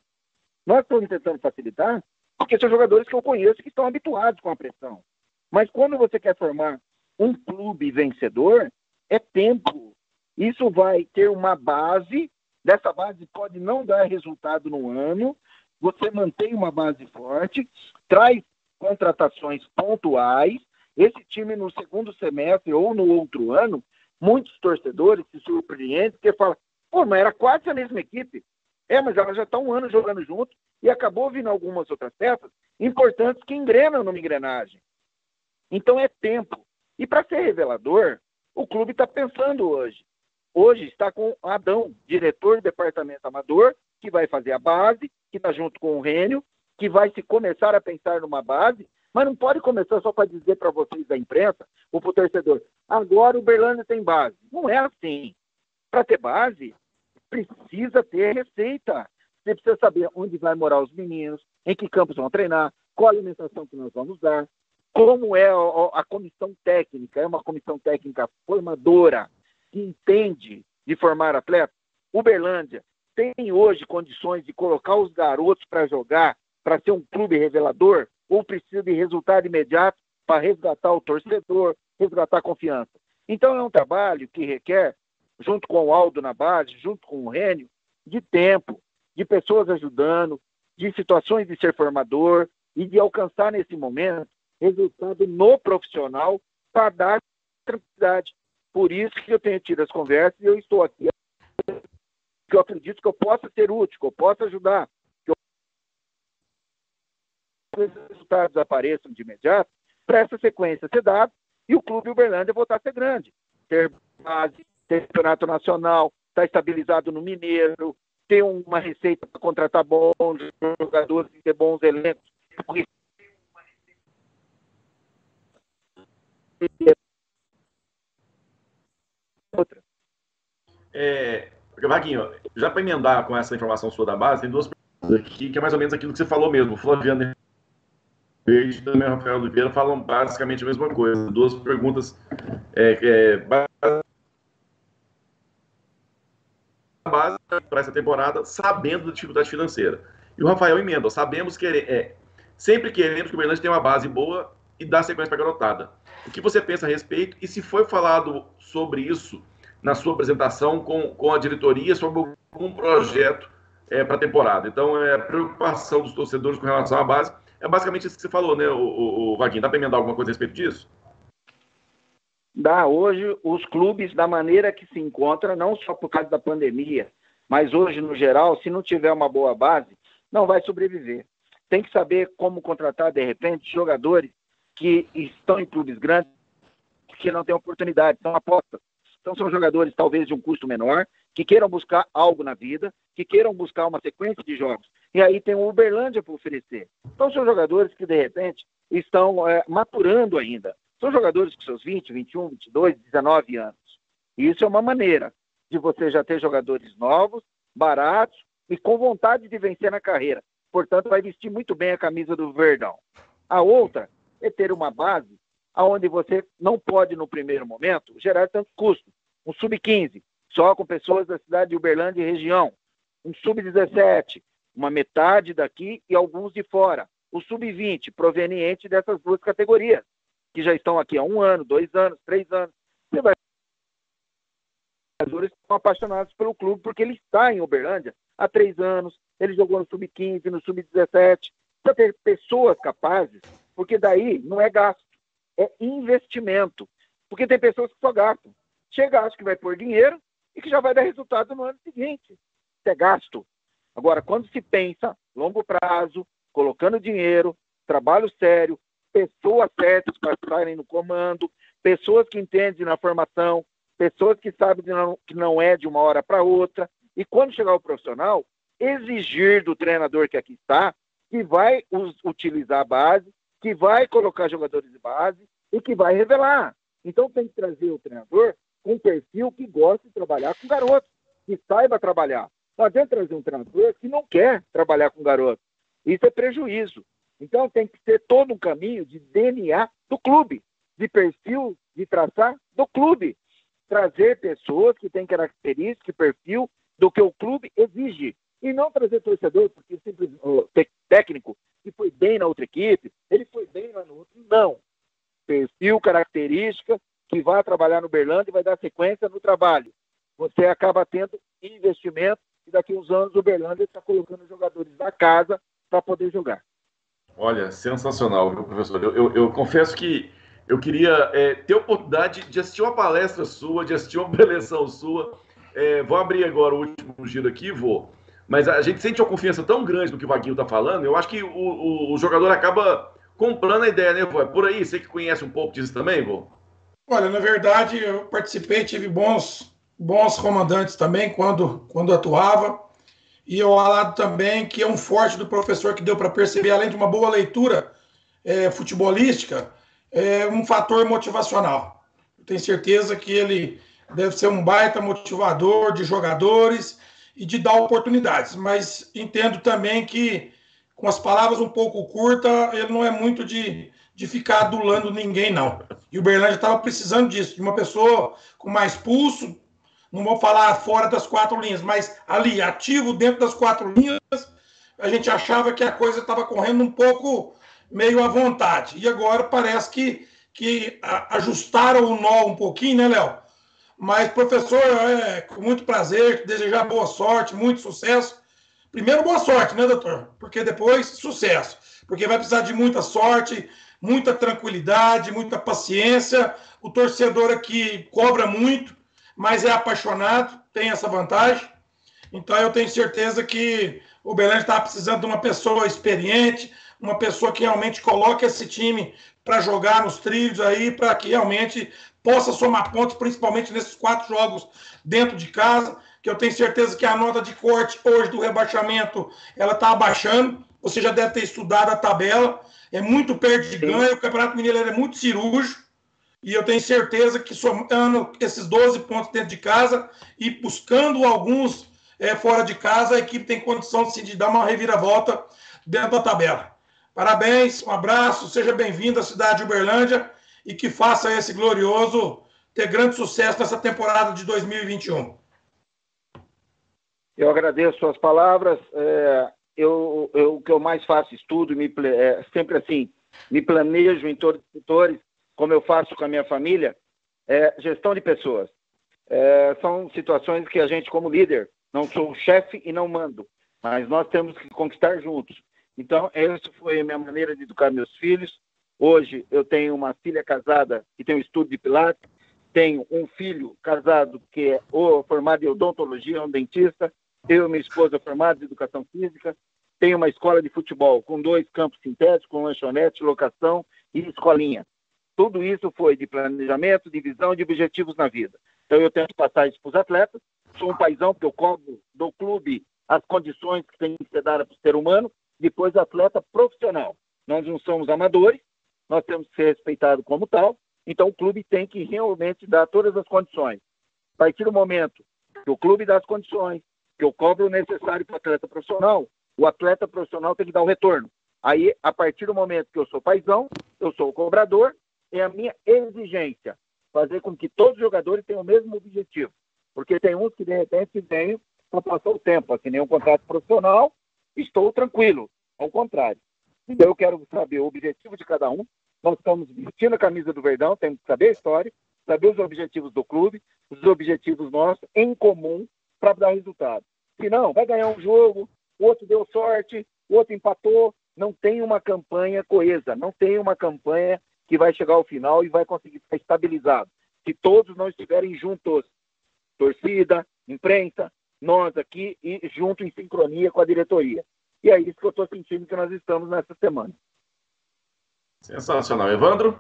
Nós estamos tentando facilitar, porque são jogadores que eu conheço que estão habituados com a pressão. Mas quando você quer formar um clube vencedor, é tempo. Isso vai ter uma base, dessa base pode não dar resultado no ano, você mantém uma base forte, traz contratações pontuais, esse time no segundo semestre ou no outro ano, muitos torcedores se surpreendem, porque falam, pô, mas era quase a mesma equipe. É, mas ela já está um ano jogando junto e acabou vindo algumas outras peças importantes que engrenam numa engrenagem. Então é tempo. E para ser revelador, o clube está pensando hoje. Hoje está com Adão, diretor do departamento amador, que vai fazer a base, que está junto com o Rênio, que vai se começar a pensar numa base, mas não pode começar só para dizer para vocês da imprensa ou para o torcedor, agora o Berlândia tem base. Não é assim. Para ter base, precisa ter receita. Você precisa saber onde vai morar os meninos, em que campos vão treinar, qual a alimentação que nós vamos dar, como é a, comissão técnica, é uma comissão técnica formadora que entende de formar atletas. Uberlândia tem hoje condições de colocar os garotos para jogar, para ser um clube revelador, ou precisa de resultado imediato para resgatar o torcedor, resgatar a confiança. Então é um trabalho que requer, junto com o Aldo na base, junto com o Rênio, de tempo, de pessoas ajudando, de situações de ser formador e de alcançar nesse momento resultado no profissional para dar tranquilidade. Por isso que eu tenho tido as conversas e eu estou aqui. Que eu acredito que eu possa ser útil, que eu possa ajudar, que os resultados apareçam de imediato, para essa sequência ser dada e o Clube Uberlândia voltar a ser grande. Ter base, ter campeonato nacional, estar tá estabilizado no Mineiro, ter uma receita para contratar bons jogadores e ter bons elencos. Outra. É, Vaguinho, já para emendar com essa informação sua da base, tem duas perguntas aqui, que é mais ou menos aquilo que você falou mesmo. O Flaviano Verde e também o Rafael Oliveira falam basicamente a mesma coisa. Duas perguntas é, é, base para essa temporada, sabendo da dificuldade financeira. E o Rafael emenda, sabemos que é, sempre queremos que o Berlândia tenha uma base boa e dar sequência para a garotada. O que você pensa a respeito e se foi falado sobre isso na sua apresentação com, com a diretoria sobre um projeto é, para a temporada? Então, é, a preocupação dos torcedores com relação à base é basicamente isso que você falou, né, o, o, o Vaguinho? Dá para emendar alguma coisa a respeito disso? Dá. Hoje, os clubes, da maneira que se encontram, não só por causa da pandemia, mas hoje, no geral, se não tiver uma boa base, não vai sobreviver. Tem que saber como contratar, de repente, jogadores que estão em clubes grandes que não têm oportunidade, são apostas. Então são jogadores talvez de um custo menor, que queiram buscar algo na vida, que queiram buscar uma sequência de jogos. E aí tem o Uberlândia para oferecer. Então são jogadores que de repente estão é, maturando ainda. São jogadores com seus 20, 21, 22, 19 anos. E isso é uma maneira de você já ter jogadores novos, baratos e com vontade de vencer na carreira. Portanto, vai vestir muito bem a camisa do Verdão. A outra é ter uma base onde você não pode, no primeiro momento, gerar tanto custo. Um sub-15, só com pessoas da cidade de Uberlândia e região. Um sub-17, uma metade daqui e alguns de fora. O sub-20, proveniente dessas duas categorias, que já estão aqui há um ano, dois anos, três anos. Você vai jogadores estão apaixonados pelo clube porque ele está em Uberlândia há três anos, ele jogou no sub-15, no sub-17. Precisa ter pessoas capazes porque daí não é gasto, é investimento. Porque tem pessoas que só gastam. Chega, acha que vai pôr dinheiro e que já vai dar resultado no ano seguinte. Isso é gasto. Agora, quando se pensa longo prazo, colocando dinheiro, trabalho sério, pessoas certas para estarem no comando, pessoas que entendem na formação, pessoas que sabem que não, que não é de uma hora para outra. E quando chegar o profissional, exigir do treinador que aqui está que vai utilizar a base, que vai colocar jogadores de base e que vai revelar. Então tem que trazer o treinador com um perfil que gosta de trabalhar com garotos, que saiba trabalhar. Não adianta trazer um treinador que não quer trabalhar com garotos. Isso é prejuízo. Então tem que ter todo um caminho de DNA do clube, de perfil de traçar do clube. Trazer pessoas que têm características perfil do que o clube exige. E não trazer torcedor, porque simples, técnico que foi bem na outra equipe, ele foi bem lá no outro. Não. Perfil, característica, que vai trabalhar no Berlândia e vai dar sequência no trabalho. Você acaba tendo investimento e daqui a uns anos o Berlândia está colocando jogadores da casa para poder jogar. Olha, sensacional, viu, professor? Eu, eu, eu confesso que eu queria é, ter a oportunidade de assistir uma palestra sua, de assistir uma preleção sua. É, vou abrir agora o último giro aqui, vou. Mas a gente sente uma confiança tão grande no que o Vaguinho está falando, eu acho que o, o, o, jogador acaba comprando a ideia, né, vô? É por aí, você que conhece um pouco disso também, vô? Olha, na verdade, eu participei, tive bons, bons comandantes também quando, quando atuava. E ao lado também que é um forte do professor que deu para perceber, além de uma boa leitura é, futebolística, é um fator motivacional. Eu tenho certeza que ele deve ser um baita motivador de jogadores e de dar oportunidades, mas entendo também que, com as palavras um pouco curtas, ele não é muito de, de ficar adulando ninguém, não. E o Berlândia estava precisando disso, de uma pessoa com mais pulso, não vou falar fora das quatro linhas, mas ali, ativo dentro das quatro linhas, a gente achava que a coisa estava correndo um pouco meio à vontade. E agora parece que, que ajustaram o nó um pouquinho, né, Léo? Mas, professor, é com muito prazer, desejar boa sorte, muito sucesso. Primeiro, boa sorte, né, doutor? Porque depois, sucesso. Porque vai precisar de muita sorte, muita tranquilidade, muita paciência. O torcedor aqui cobra muito, mas é apaixonado, tem essa vantagem. Então, eu tenho certeza que o Belém está precisando de uma pessoa experiente, uma pessoa que realmente coloque esse time para jogar nos trilhos aí, para que realmente possa somar pontos, principalmente nesses quatro jogos dentro de casa, que eu tenho certeza que a nota de corte hoje do rebaixamento ela está abaixando. Você já deve ter estudado a tabela. É muito perto de ganho. O Campeonato Mineiro é muito cirúrgico. E eu tenho certeza que somando esses 12 pontos dentro de casa e buscando alguns é, fora de casa, a equipe tem condição de, de dar uma reviravolta dentro da tabela. Parabéns, um abraço, seja bem-vindo à cidade de Uberlândia e que faça esse glorioso ter grande sucesso nessa temporada de 2021. Eu agradeço suas palavras. É, eu, eu, o que eu mais faço estudo, me, é, sempre assim, me planejo em todos os setores, como eu faço com a minha família, é gestão de pessoas. É, são situações que a gente, como líder, não sou chefe e não mando, mas nós temos que conquistar juntos. Então, essa foi a minha maneira de educar meus filhos, Hoje eu tenho uma filha casada que tem um estudo de Pilates, tenho um filho casado que é formado em odontologia, um dentista, eu e minha esposa formados em educação física, tenho uma escola de futebol com dois campos sintéticos, com lanchonete, locação e escolinha. Tudo isso foi de planejamento, de visão, de objetivos na vida. Então eu tento passar isso para os atletas. Sou um paizão porque eu cobro do clube as condições que tem que ser dadas para o ser humano. Depois atleta profissional. Nós não somos amadores, nós temos que ser respeitados como tal, então o clube tem que realmente dar todas as condições. A partir do momento que o clube dá as condições, que eu cobro o necessário para o atleta profissional, o atleta profissional tem que dar o retorno. Aí, a partir do momento que eu sou paizão, eu sou o cobrador, é a minha exigência fazer com que todos os jogadores tenham o mesmo objetivo. Porque tem uns que, de repente, vêm para passar o tempo, nem um contrato profissional, estou tranquilo. Ao contrário. Então, eu quero saber o objetivo de cada um, nós estamos vestindo a camisa do Verdão, temos que saber a história, saber os objetivos do clube, os objetivos nossos em comum para dar resultado. Se não, vai ganhar um jogo, o outro deu sorte, o outro empatou, não tem uma campanha coesa, não tem uma campanha que vai chegar ao final e vai conseguir ficar estabilizado. Se todos não estiverem juntos, torcida, imprensa, nós aqui e junto em sincronia com a diretoria. E é isso que eu estou sentindo que nós estamos nessa semana. Sensacional. Evandro?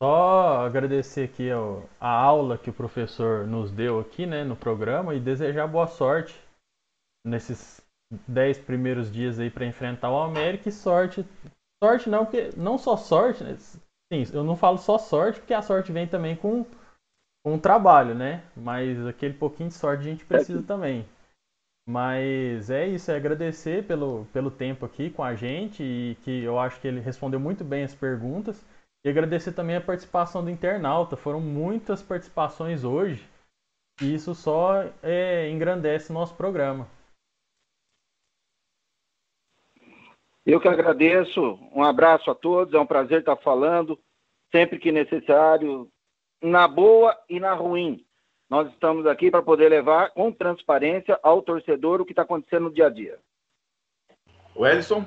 Só agradecer aqui ó, a aula que o professor nos deu aqui né, no programa e desejar boa sorte nesses dez primeiros dias aí para enfrentar o América e sorte. Sorte não, porque não só sorte, né? Sim, eu não falo só sorte, porque a sorte vem também com, com o trabalho, né? Mas aquele pouquinho de sorte a gente precisa também. Mas é isso, é agradecer pelo, pelo tempo aqui com a gente e que eu acho que ele respondeu muito bem as perguntas. E agradecer também a participação do internauta. Foram muitas participações hoje e isso só é, engrandece o nosso programa. Eu que agradeço. Um abraço a todos. É um prazer estar falando sempre que necessário, na boa e na ruim. Nós estamos aqui para poder levar com transparência ao torcedor o que está acontecendo no dia a dia. O Ellison?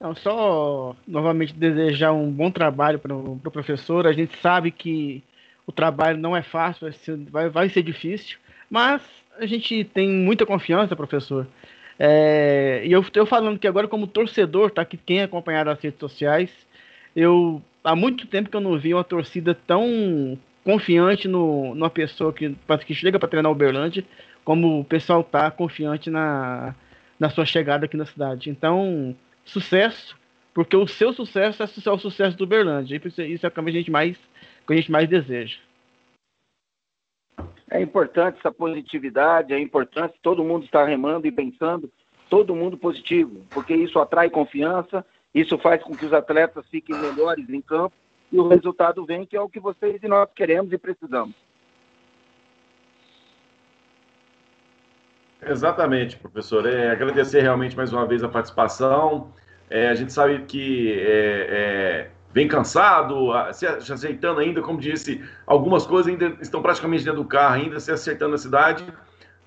Não, só novamente desejar um bom trabalho para o pro professor. A gente sabe que o trabalho não é fácil, vai ser, vai, vai ser difícil, mas a gente tem muita confiança, professor. É, e eu estou falando que agora, como torcedor, tá? Que quem acompanhar as redes sociais, eu há muito tempo que eu não vi uma torcida tão confiante no, numa pessoa que, que chega para treinar o Uberlândia, como o pessoal tá confiante na, na sua chegada aqui na cidade. Então, sucesso, porque o seu sucesso é o sucesso do Uberlândia. Isso é o que a gente mais, que a gente mais deseja. É importante essa positividade, é importante todo mundo estar remando e pensando, todo mundo positivo, porque isso atrai confiança, isso faz com que os atletas fiquem melhores em campo e o resultado vem, que é o que vocês e nós queremos e precisamos. Exatamente, professor. É, agradecer realmente mais uma vez a participação. É, a gente sabe que é, é vem cansado, se acertando ainda, como disse, algumas coisas ainda estão praticamente dentro do carro, ainda se acertando na cidade,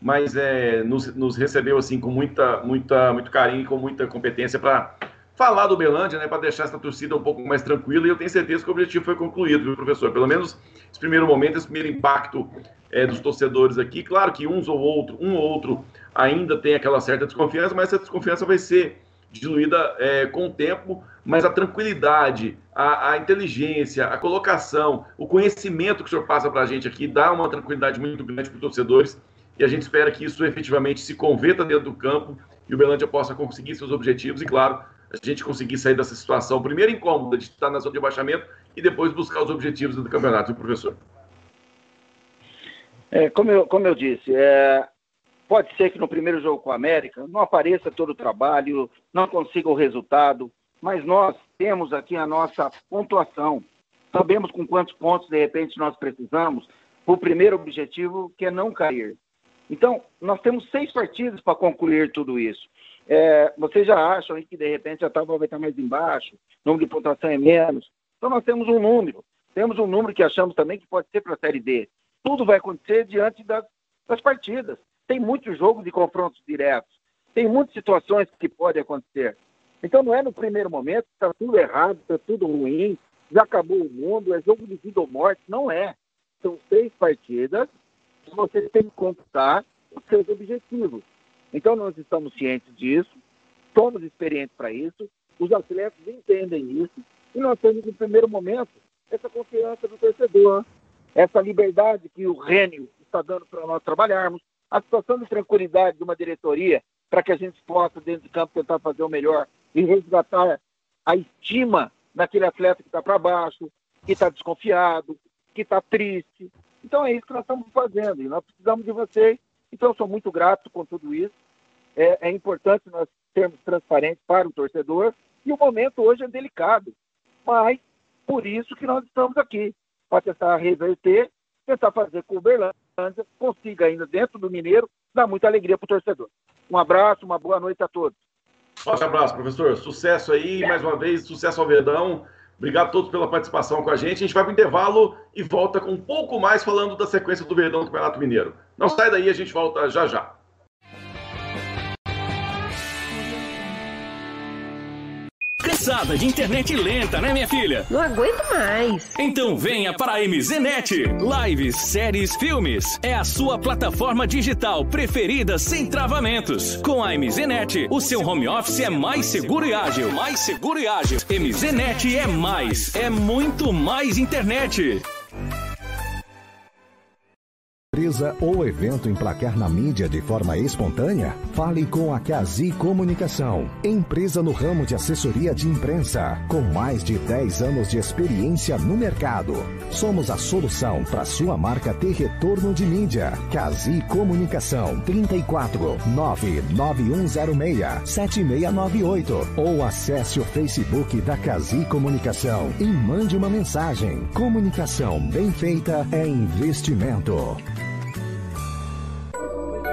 mas é, nos, nos recebeu assim com muita, muita, muito carinho e com muita competência para falar do Belândia, né, para deixar essa torcida um pouco mais tranquila, e eu tenho certeza que o objetivo foi concluído, viu, professor? Pelo menos esse primeiro momento, esse primeiro impacto é, dos torcedores aqui. Claro que uns ou outro, um ou outro ainda tem aquela certa desconfiança, mas essa desconfiança vai ser diluída é, com o tempo, mas a tranquilidade, a, a, inteligência, a colocação, o conhecimento que o senhor passa para a gente aqui dá uma tranquilidade muito grande para os torcedores, e a gente espera que isso efetivamente se converta dentro do campo e o Belândia possa conseguir seus objetivos e, claro, a gente conseguir sair dessa situação, primeiro incômoda de estar na zona de abaixamento e depois buscar os objetivos do campeonato, professor? É, como, eu, como eu disse, é, pode ser que no primeiro jogo com a América não apareça todo o trabalho, não consiga o resultado, mas nós temos aqui a nossa pontuação. Sabemos com quantos pontos, de repente, nós precisamos para o primeiro objetivo, que é não cair. Então, nós temos seis partidas para concluir tudo isso. É, vocês já acham que de repente a tábua vai estar mais embaixo, o número de pontuação é menos. Então nós temos um número. Temos um número que achamos também que pode ser para a Série D. Tudo vai acontecer diante das, das partidas. Tem muito jogo de confrontos diretos. Tem muitas situações que podem acontecer. Então não é no primeiro momento que está tudo errado, está tudo ruim, já acabou o mundo, é jogo de vida ou morte. Não é. São seis partidas que você tem que conquistar os seus objetivos. Então, nós estamos cientes disso, somos experientes para isso, os atletas entendem isso, e nós temos, no primeiro momento, essa confiança do torcedor, essa liberdade que o Rênio está dando para nós trabalharmos, a situação de tranquilidade de uma diretoria para que a gente possa, dentro de campo, tentar fazer o melhor e resgatar a estima daquele atleta que está para baixo, que está desconfiado, que está triste. Então é isso que nós estamos fazendo e nós precisamos de vocês então, eu sou muito grato com tudo isso. É, é importante nós sermos transparentes para o torcedor e o momento hoje é delicado. Mas, por isso que nós estamos aqui, para tentar reverter, tentar fazer com o Uberlândia consiga ainda dentro do Mineiro dar muita alegria para o torcedor. Um abraço, uma boa noite a todos. Forte abraço, professor. Sucesso aí, mais uma vez, sucesso ao Verdão. Obrigado a todos pela participação com a gente. A gente vai para o intervalo e volta com um pouco mais falando da sequência do Verdão do Campeonato Mineiro. Não sai daí, a gente volta já já. Cansada de internet lenta, né, minha filha? Não aguento mais. Então venha para a MZNet. Lives, séries, filmes. É a sua plataforma digital preferida sem travamentos. Com a MZNet, o seu home office é mais seguro e ágil. Mais seguro e ágil. MZNet é mais. É muito mais internet empresa ou evento emplacar na mídia de forma espontânea? Fale com a Cazi Comunicação, empresa no ramo de assessoria de imprensa, com mais de 10 anos de experiência no mercado. Somos a solução para sua marca ter retorno de mídia. Cazi Comunicação 34 99106 7698 ou acesse o Facebook da Cazi Comunicação e mande uma mensagem. Comunicação bem feita é investimento.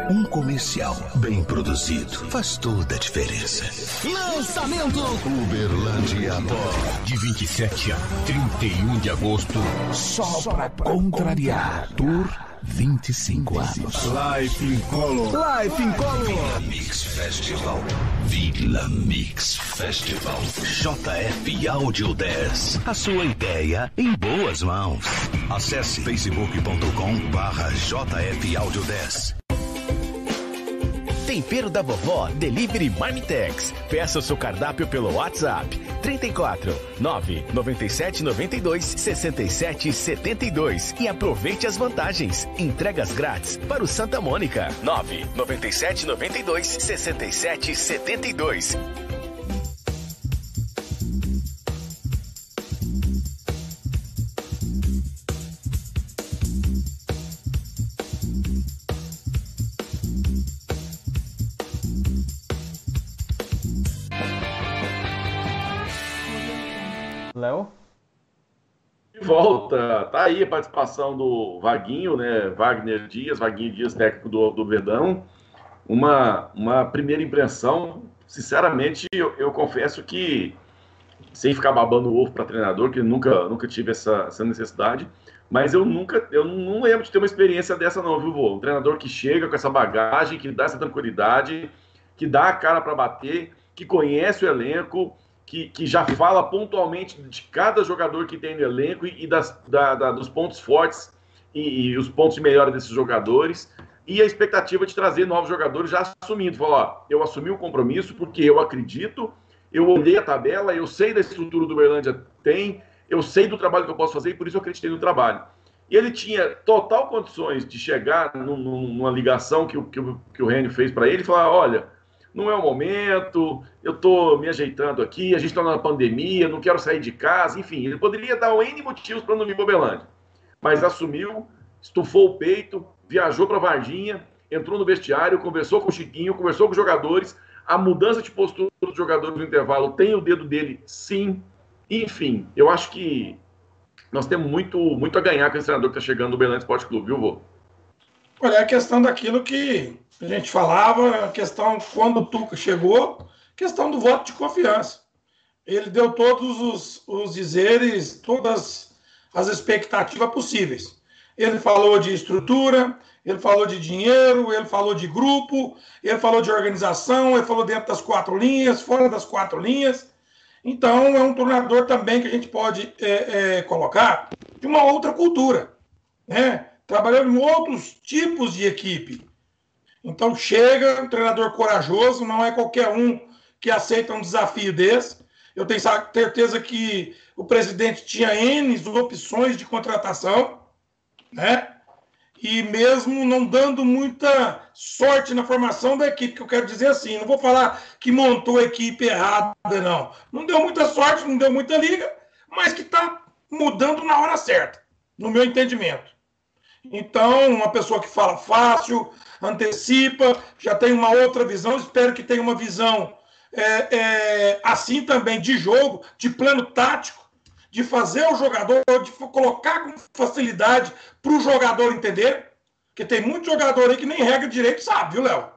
Um comercial bem produzido faz toda a diferença. Lançamento Uberlândia Pó. De 27 a 31 de agosto. Só, Só pra contrariar. Tour 25 anos. Life in Color. Life in Color. Vila Mix Festival. Vila Mix Festival. JF Audio 10. A sua ideia em boas mãos. Acesse facebook.com barra JF Audio 10. Tempero da Vovó Delivery Marmitex. Peça o seu cardápio pelo WhatsApp 34 997 92 67 72 e aproveite as vantagens. Entregas grátis para o Santa Mônica 997 92 67 72. Tá aí a participação do Vaguinho, né? Wagner Dias, Vaguinho Dias, técnico do, do Verdão. Uma, uma primeira impressão, sinceramente, eu, eu confesso que, sem ficar babando o ovo para treinador, que nunca, nunca tive essa, essa necessidade, mas eu nunca, eu não lembro de ter uma experiência dessa não, viu, vô? Um treinador que chega com essa bagagem, que dá essa tranquilidade, que dá a cara para bater, que conhece o elenco, que, que já fala pontualmente de cada jogador que tem no elenco e, e das, da, da, dos pontos fortes e, e, os pontos de melhora desses jogadores. E a expectativa de trazer novos jogadores já assumindo. Falar, ó, eu assumi o compromisso porque eu acredito, eu olhei a tabela, eu sei da estrutura do Berlândia tem, eu sei do trabalho que eu posso fazer e por isso eu acreditei no trabalho. E ele tinha total condições de chegar num, numa ligação que, que, que o Renio fez para ele e falar: olha, não é o momento, eu estou me ajeitando aqui, a gente está na pandemia, não quero sair de casa, enfim, ele poderia dar N motivos para não vir para Belândia. Mas assumiu, estufou o peito, viajou para Varginha, entrou no vestiário, conversou com o Chiquinho, conversou com os jogadores. A mudança de postura dos jogadores no intervalo tem o dedo dele, sim. Enfim, eu acho que nós temos muito, muito a ganhar com esse treinador que está chegando no Belândia Esporte Clube, viu, vô? Olha, é a questão daquilo que a gente falava, a questão quando o Tuca chegou, questão do voto de confiança. Ele deu todos os, os dizeres, todas as expectativas possíveis. Ele falou de estrutura, ele falou de dinheiro, ele falou de grupo, ele falou de organização, ele falou dentro das quatro linhas, fora das quatro linhas. Então, é um treinador também que a gente pode é, é, colocar de uma outra cultura, né? trabalhando em outros tipos de equipe. Então chega um treinador corajoso, não é qualquer um que aceita um desafio desse. Eu tenho certeza que o presidente tinha N opções de contratação, né? E mesmo não dando muita sorte na formação da equipe, que eu quero dizer assim, não vou falar que montou a equipe errada, não. Não deu muita sorte, não deu muita liga, mas que está mudando na hora certa, no meu entendimento. Então, uma pessoa que fala fácil, antecipa, já tem uma outra visão, espero que tenha uma visão é, é, assim também de jogo, de plano tático, de fazer o jogador, de colocar com facilidade para o jogador entender, porque tem muito jogador aí que nem regra direito sabe, viu, Léo?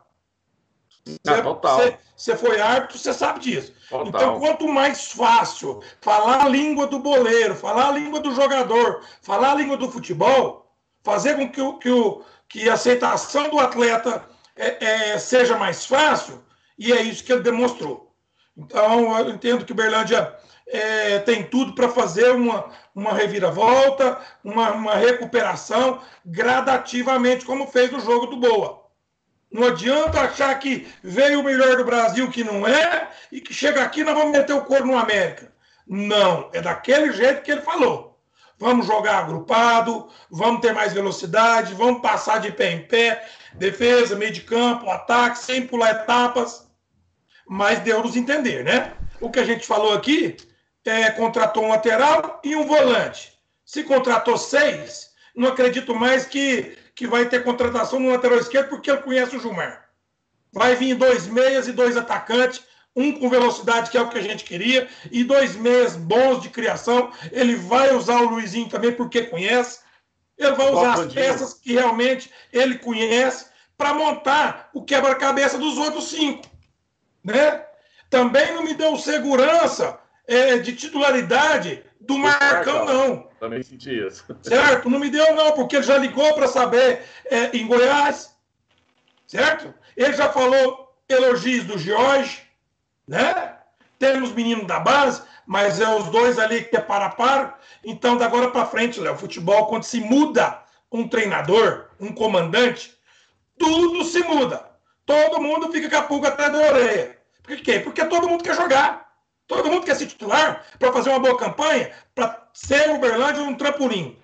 Você foi árbitro, você sabe disso. Total. Então, quanto mais fácil falar a língua do boleiro, falar a língua do jogador, falar a língua do futebol, fazer com que, o, que, o, que a aceitação do atleta é, é, seja mais fácil, e é isso que ele demonstrou. Então, eu entendo que o Berlândia é, tem tudo para fazer uma, uma reviravolta, uma, uma recuperação gradativamente, como fez no jogo do Boa. Não adianta achar que veio o melhor do Brasil, que não é, e que chega aqui nós vamos meter o couro no América. Não, é daquele jeito que ele falou. Vamos jogar agrupado, vamos ter mais velocidade, vamos passar de pé em pé, defesa, meio de campo, ataque, sem pular etapas. Mas deu nos entender, né? O que a gente falou aqui é contratou um lateral e um volante. Se contratou seis, não acredito mais que que vai ter contratação no lateral esquerdo porque ele conhece o Gilmar. Vai vir dois meias e dois atacantes, um com velocidade, que é o que a gente queria, e dois meias bons de criação. Ele vai usar o Luizinho também porque conhece. Ele vai usar as peças que realmente ele conhece para montar o quebra-cabeça dos outros cinco. Né? Também não me deu segurança é, de titularidade do Marcão, não. Também senti isso. Certo? Não me deu, não, porque ele já ligou para saber é, em Goiás. Certo? Ele já falou elogios do Jorge, né? Temos meninos da base, mas é os dois ali que é para par. Então, da agora para frente, Léo, futebol, quando se muda um treinador, um comandante, tudo se muda. Todo mundo fica com a pulga atrás da orelha. Por quê? Porque todo mundo quer jogar. Todo mundo quer ser titular para fazer uma boa campanha, para ser o Uberlândia um trampolim.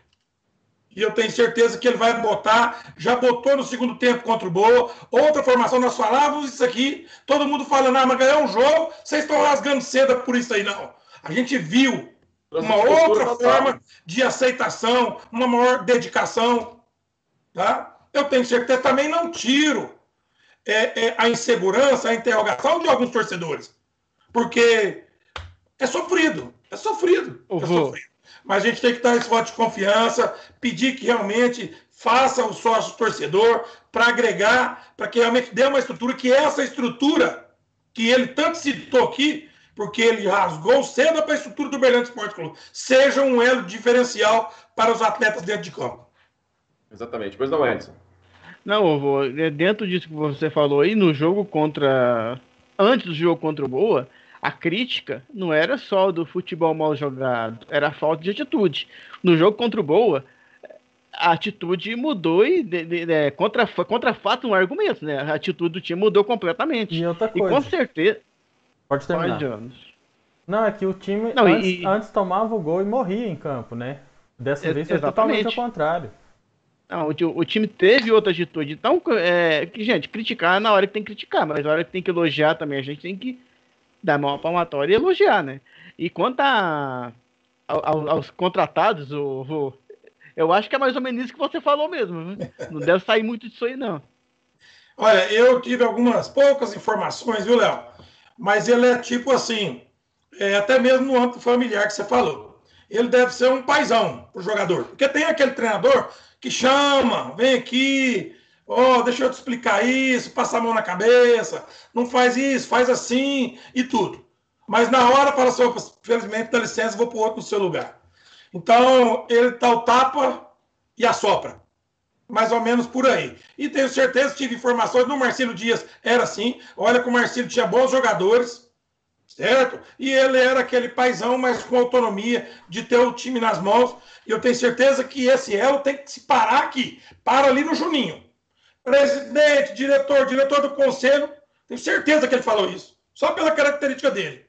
E eu tenho certeza que ele vai botar, já botou no segundo tempo contra o Boa. Outra formação, nós falávamos isso aqui, todo mundo falando, ah, mas ganhar um jogo, vocês estão rasgando seda por isso aí, não. A gente viu uma outra forma de aceitação, uma maior dedicação. Tá? Eu tenho certeza, também não tiro é, é, a insegurança, a interrogação de alguns torcedores. Porque é sofrido. É sofrido. É sofrido. Mas a gente tem que dar esse voto de confiança, pedir que realmente faça o sócio torcedor para agregar, para que realmente dê uma estrutura, que essa estrutura que ele tanto citou aqui, porque ele rasgou cedo para a estrutura do Berlândia Esporte Clube, seja um elo diferencial para os atletas dentro de campo. Exatamente. Pois não, Edson. Não, vô, é dentro disso que você falou aí, no jogo contra. Antes do jogo contra o Boa, a crítica não era só do futebol mal jogado, era a falta de atitude. No jogo contra o Boa, a atitude mudou e de, de, de, é, contra, contra fato um argumento, né? A atitude do time mudou completamente. E outra coisa. E com certeza. Pode terminar. Pode, não, é que o time não, antes, e... antes, tomava o gol e morria em campo, né? Dessa vez foi totalmente ao contrário. Não, o, o, time teve outra atitude. Então, é, gente, criticar na hora que tem que criticar, mas na hora que tem que elogiar também, a gente tem que dar mão palmatória e elogiar, né? E quanto a, aos contratados, o, o, eu acho que é mais ou menos isso que você falou mesmo. Não deve sair muito disso aí, não. Olha, eu tive algumas poucas informações, viu, Léo? Mas ele é tipo assim, é, até mesmo no âmbito familiar que você falou. Ele deve ser um paizão pro jogador. Porque tem aquele treinador que chama, vem aqui, oh, deixa eu te explicar isso, passa a mão na cabeça, não faz isso, faz assim e tudo. Mas na hora fala assim, felizmente, dá licença, vou para outro no seu lugar. Então, ele tá o tapa e assopra. Mais ou menos por aí. E tenho certeza, tive informações no Marcelo Dias, era assim. Olha que o Marcelo tinha bons jogadores, certo? E ele era aquele paizão, mas com autonomia de ter o time nas mãos. E eu tenho certeza que esse elo tem que se parar aqui. Para ali no Juninho presidente, diretor, diretor do conselho, tenho certeza que ele falou isso, só pela característica dele,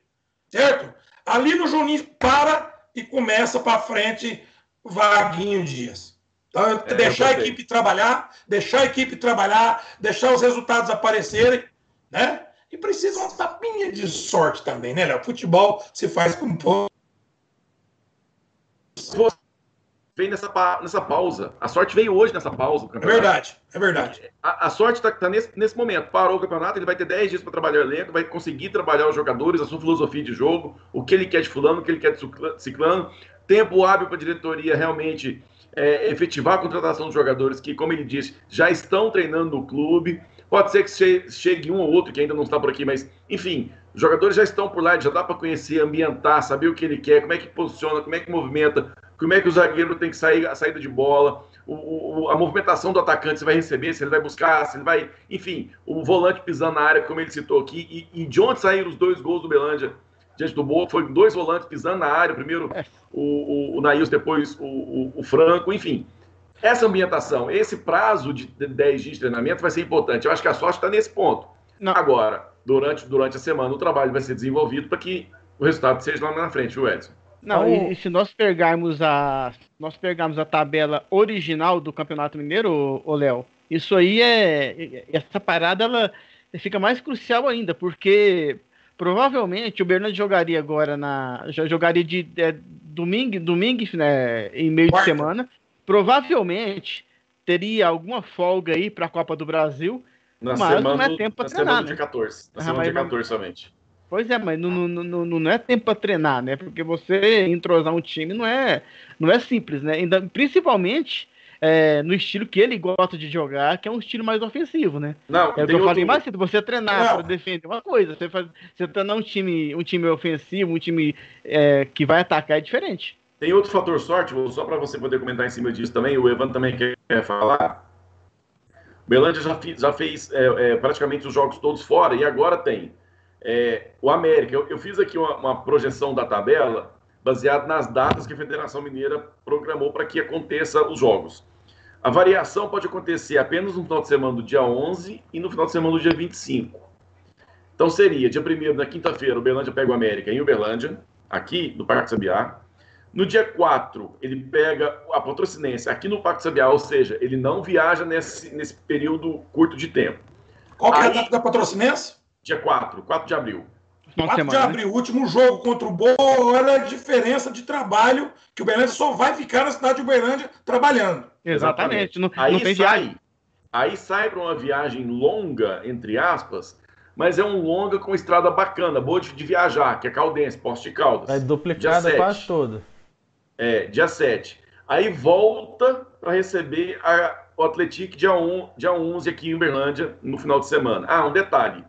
certo? Ali no Juninho para e começa para frente Vaguinho Dias. Então, é, deixar a equipe trabalhar, deixar a equipe trabalhar, deixar os resultados aparecerem, né? E precisa uma tapinha de sorte também, né, Léo? Futebol se faz com pouco vem nessa, nessa pausa. A sorte veio hoje nessa pausa. É verdade, é verdade. A, a sorte está tá nesse, nesse momento. Parou o campeonato, ele vai ter 10 dias para trabalhar o elenco, vai conseguir trabalhar os jogadores, a sua filosofia de jogo, o que ele quer de fulano, o que ele quer de ciclano. Tempo hábil para a diretoria realmente é, efetivar a contratação dos jogadores que, como ele disse, já estão treinando no clube. Pode ser que chegue um ou outro que ainda não está por aqui, mas, enfim, os jogadores já estão por lá, já dá para conhecer, ambientar, saber o que ele quer, como é que posiciona, como é que movimenta, como é que o zagueiro tem que sair a saída de bola, o, o, a movimentação do atacante, se vai receber, se ele vai buscar, se ele vai. Enfim, o volante pisando na área, como ele citou aqui, e, e de onde saíram os dois gols do Belândia diante do Boa? Foi dois volantes pisando na área, primeiro é. o, o, o depois o, o, o Franco, enfim. Essa ambientação, esse prazo de 10 dias de treinamento vai ser importante. Eu acho que a sorte está nesse ponto. Não. Agora, durante, durante a semana, o trabalho vai ser desenvolvido para que o resultado seja lá na frente, viu, Edson? Não, então, e, se nós pegarmos a nós pegarmos a tabela original do Campeonato Mineiro, o Léo, isso aí é essa parada ela fica mais crucial ainda, porque provavelmente o Bernardo jogaria agora na já jogaria de é, domingo, domingo, né, em meio Quarta. de semana, provavelmente teria alguma folga aí para a Copa do Brasil, na mas semana, não é tempo para treinar, semana né? 14, na ah, semana de 14 somente. Pois é, mas não, não, não, não é tempo para treinar, né? Porque você entrosar um time não é, não é simples, né? Ainda, principalmente é, no estilo que ele gosta de jogar, que é um estilo mais ofensivo, né? Não, é o que eu falei mais cedo, você treinar para defender uma coisa, você, faz, você treinar um time, um time ofensivo, um time é, que vai atacar é diferente. Tem outro fator sorte, só para você poder comentar em cima disso também, o Evan também quer falar. O Belândia já, já fez é, é, praticamente os jogos todos fora e agora tem é, o América, eu, eu fiz aqui uma, uma, projeção da tabela baseada nas datas que a Federação Mineira programou para que aconteça os jogos. A variação pode acontecer apenas no final de semana do dia 11 e no final de semana do dia 25. Então seria dia 1 na quinta-feira, o Berlândia pega o América em Uberlândia, aqui no Parque Sabiá. No dia 4, ele pega a patrocinense aqui no Parque Sabiá, ou seja, ele não viaja nesse, nesse período curto de tempo. Qual que é a data da patrocinense? Dia 4, 4 de abril. 4 de abril, o último jogo contra o Boa, olha a diferença de trabalho que o Uberlândia só vai ficar na cidade de Uberlândia trabalhando. Exatamente. Não, aí, não sai, viagem. aí sai para uma viagem longa, entre aspas, mas é um longa com estrada bacana, boa de, de viajar, que é Caldense, Poste de Caldas. É duplicada quase toda. É, dia 7. Aí volta para receber a, o Atlético dia, 1, dia 11 aqui em Uberlândia, no final de semana. Ah, um detalhe.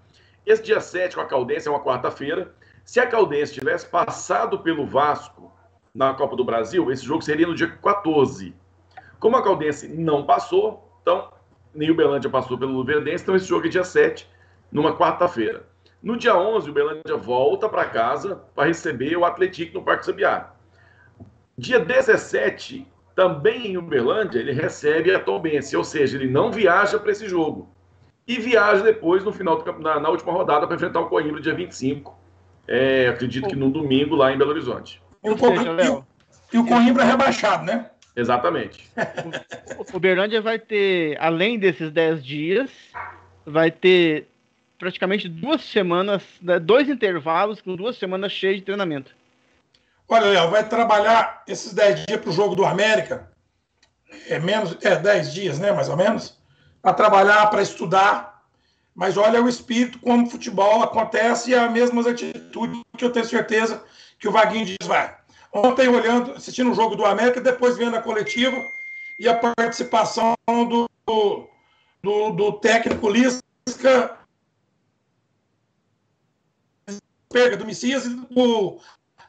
Esse dia 7 com a Caldense é uma quarta-feira. Se a Caldense tivesse passado pelo Vasco na Copa do Brasil, esse jogo seria no dia 14. Como a Caldense não passou, então nem o Belândia passou pelo Luverdense, então esse jogo é dia 7, numa quarta-feira. No dia 11, o Belândia volta para casa para receber o Atlético no Parque Sabiá. Dia 17, também em Uberlândia, ele recebe a Tombense, ou seja, ele não viaja para esse jogo e viaja depois no final do, na, na última rodada para enfrentar o Coimbra dia 25. É, acredito que no domingo lá em Belo Horizonte. E o, seja, e o Coimbra é rebaixado, né? Exatamente. o Uberlândia vai ter, além desses 10 dias, vai ter praticamente duas semanas, né, dois intervalos com duas semanas cheias de treinamento. Olha, Léo, vai trabalhar esses 10 dias para o jogo do América. É menos, é 10 dias, né? Mais ou menos para trabalhar, para estudar. Mas olha o espírito, como o futebol acontece e as mesmas atitudes que eu tenho certeza que o Vaguinho diz, vai. Ontem, olhando, assistindo o jogo do América, depois vendo a coletiva e a participação do, do, do técnico Lisca, do Messias e do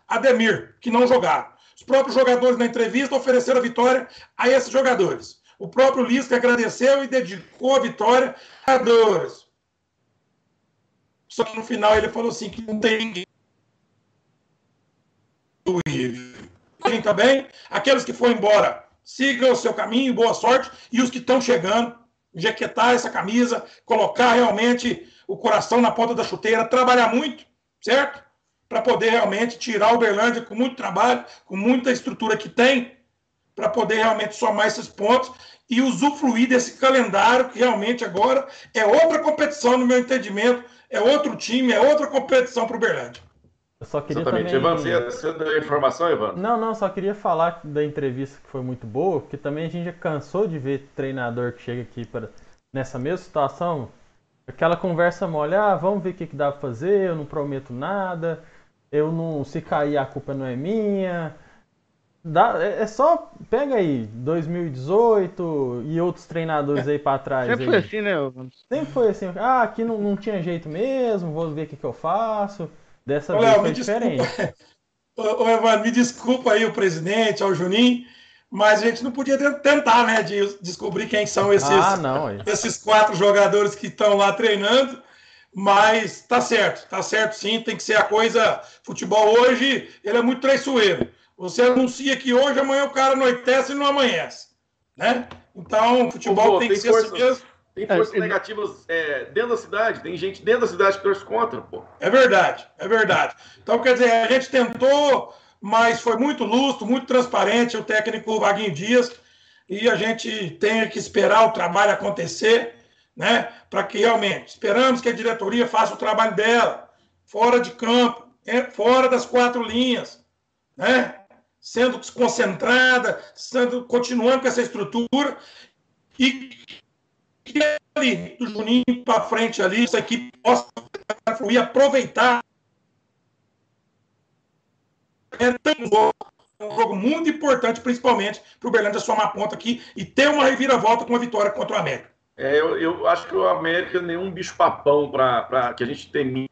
Ademir, que não jogaram. Os próprios jogadores na entrevista ofereceram a vitória a esses jogadores. O próprio Lisca agradeceu e dedicou a vitória a jogadores. Só que no final ele falou assim que não tem ninguém. Também, aqueles que foram embora, sigam o seu caminho, boa sorte. E os que estão chegando, jaquetar essa camisa, colocar realmente o coração na ponta da chuteira, trabalhar muito, certo? Para poder realmente tirar o Berlândia com muito trabalho, com muita estrutura que tem, para poder realmente somar esses pontos e usufruir desse calendário que realmente agora é outra competição, no meu entendimento, é outro time, é outra competição para o Berlândia. Eu só queria Exatamente. também... Ivan, você, deu informação, Ivan? Não, não, só queria falar da entrevista que foi muito boa, porque também a gente já cansou de ver treinador que chega aqui para nessa mesma situação, aquela conversa molha, ah, vamos ver o que, que dá para fazer, eu não prometo nada, eu não, se cair a culpa não é minha, Dá, é, é só. Pega aí, 2018 e outros treinadores aí pra trás. Sempre aí. foi assim, né? Sempre foi assim. Ah, aqui não, não tinha jeito mesmo, vou ver o que, que eu faço. Dessa Olha, vez foi diferente. ô, Evandro, me desculpa aí o presidente, ao Juninho, mas a gente não podia tentar, né, de descobrir quem são esses, ah, não, esses quatro jogadores que estão lá treinando. Mas tá certo, tá certo sim, tem que ser a coisa. Futebol hoje, ele é muito traiçoeiro. Você anuncia que hoje, amanhã o cara anoitece e não amanhece. Né? Então, futebol Pô, tem, tem, que ser assim mesmo. Tem forças é, negativas é, dentro da cidade, tem gente dentro da cidade que torce contra, pô. É verdade, é verdade. Então, quer dizer, a gente tentou, mas foi muito lustro, muito transparente o técnico Vaguinho Dias, e a gente tem que esperar o trabalho acontecer, né? Para que realmente esperamos que a diretoria faça o trabalho dela, fora de campo, é, fora das quatro linhas, né? Sendo concentrada, sendo, continuando com essa estrutura e que ali, do Juninho para frente ali, essa equipe possa fluir, aproveitar. É um jogo muito importante, principalmente para o Berlândia somar ponta aqui e ter uma reviravolta com a vitória contra o América. É, eu, eu acho que o América nenhum bicho papão para que a gente temia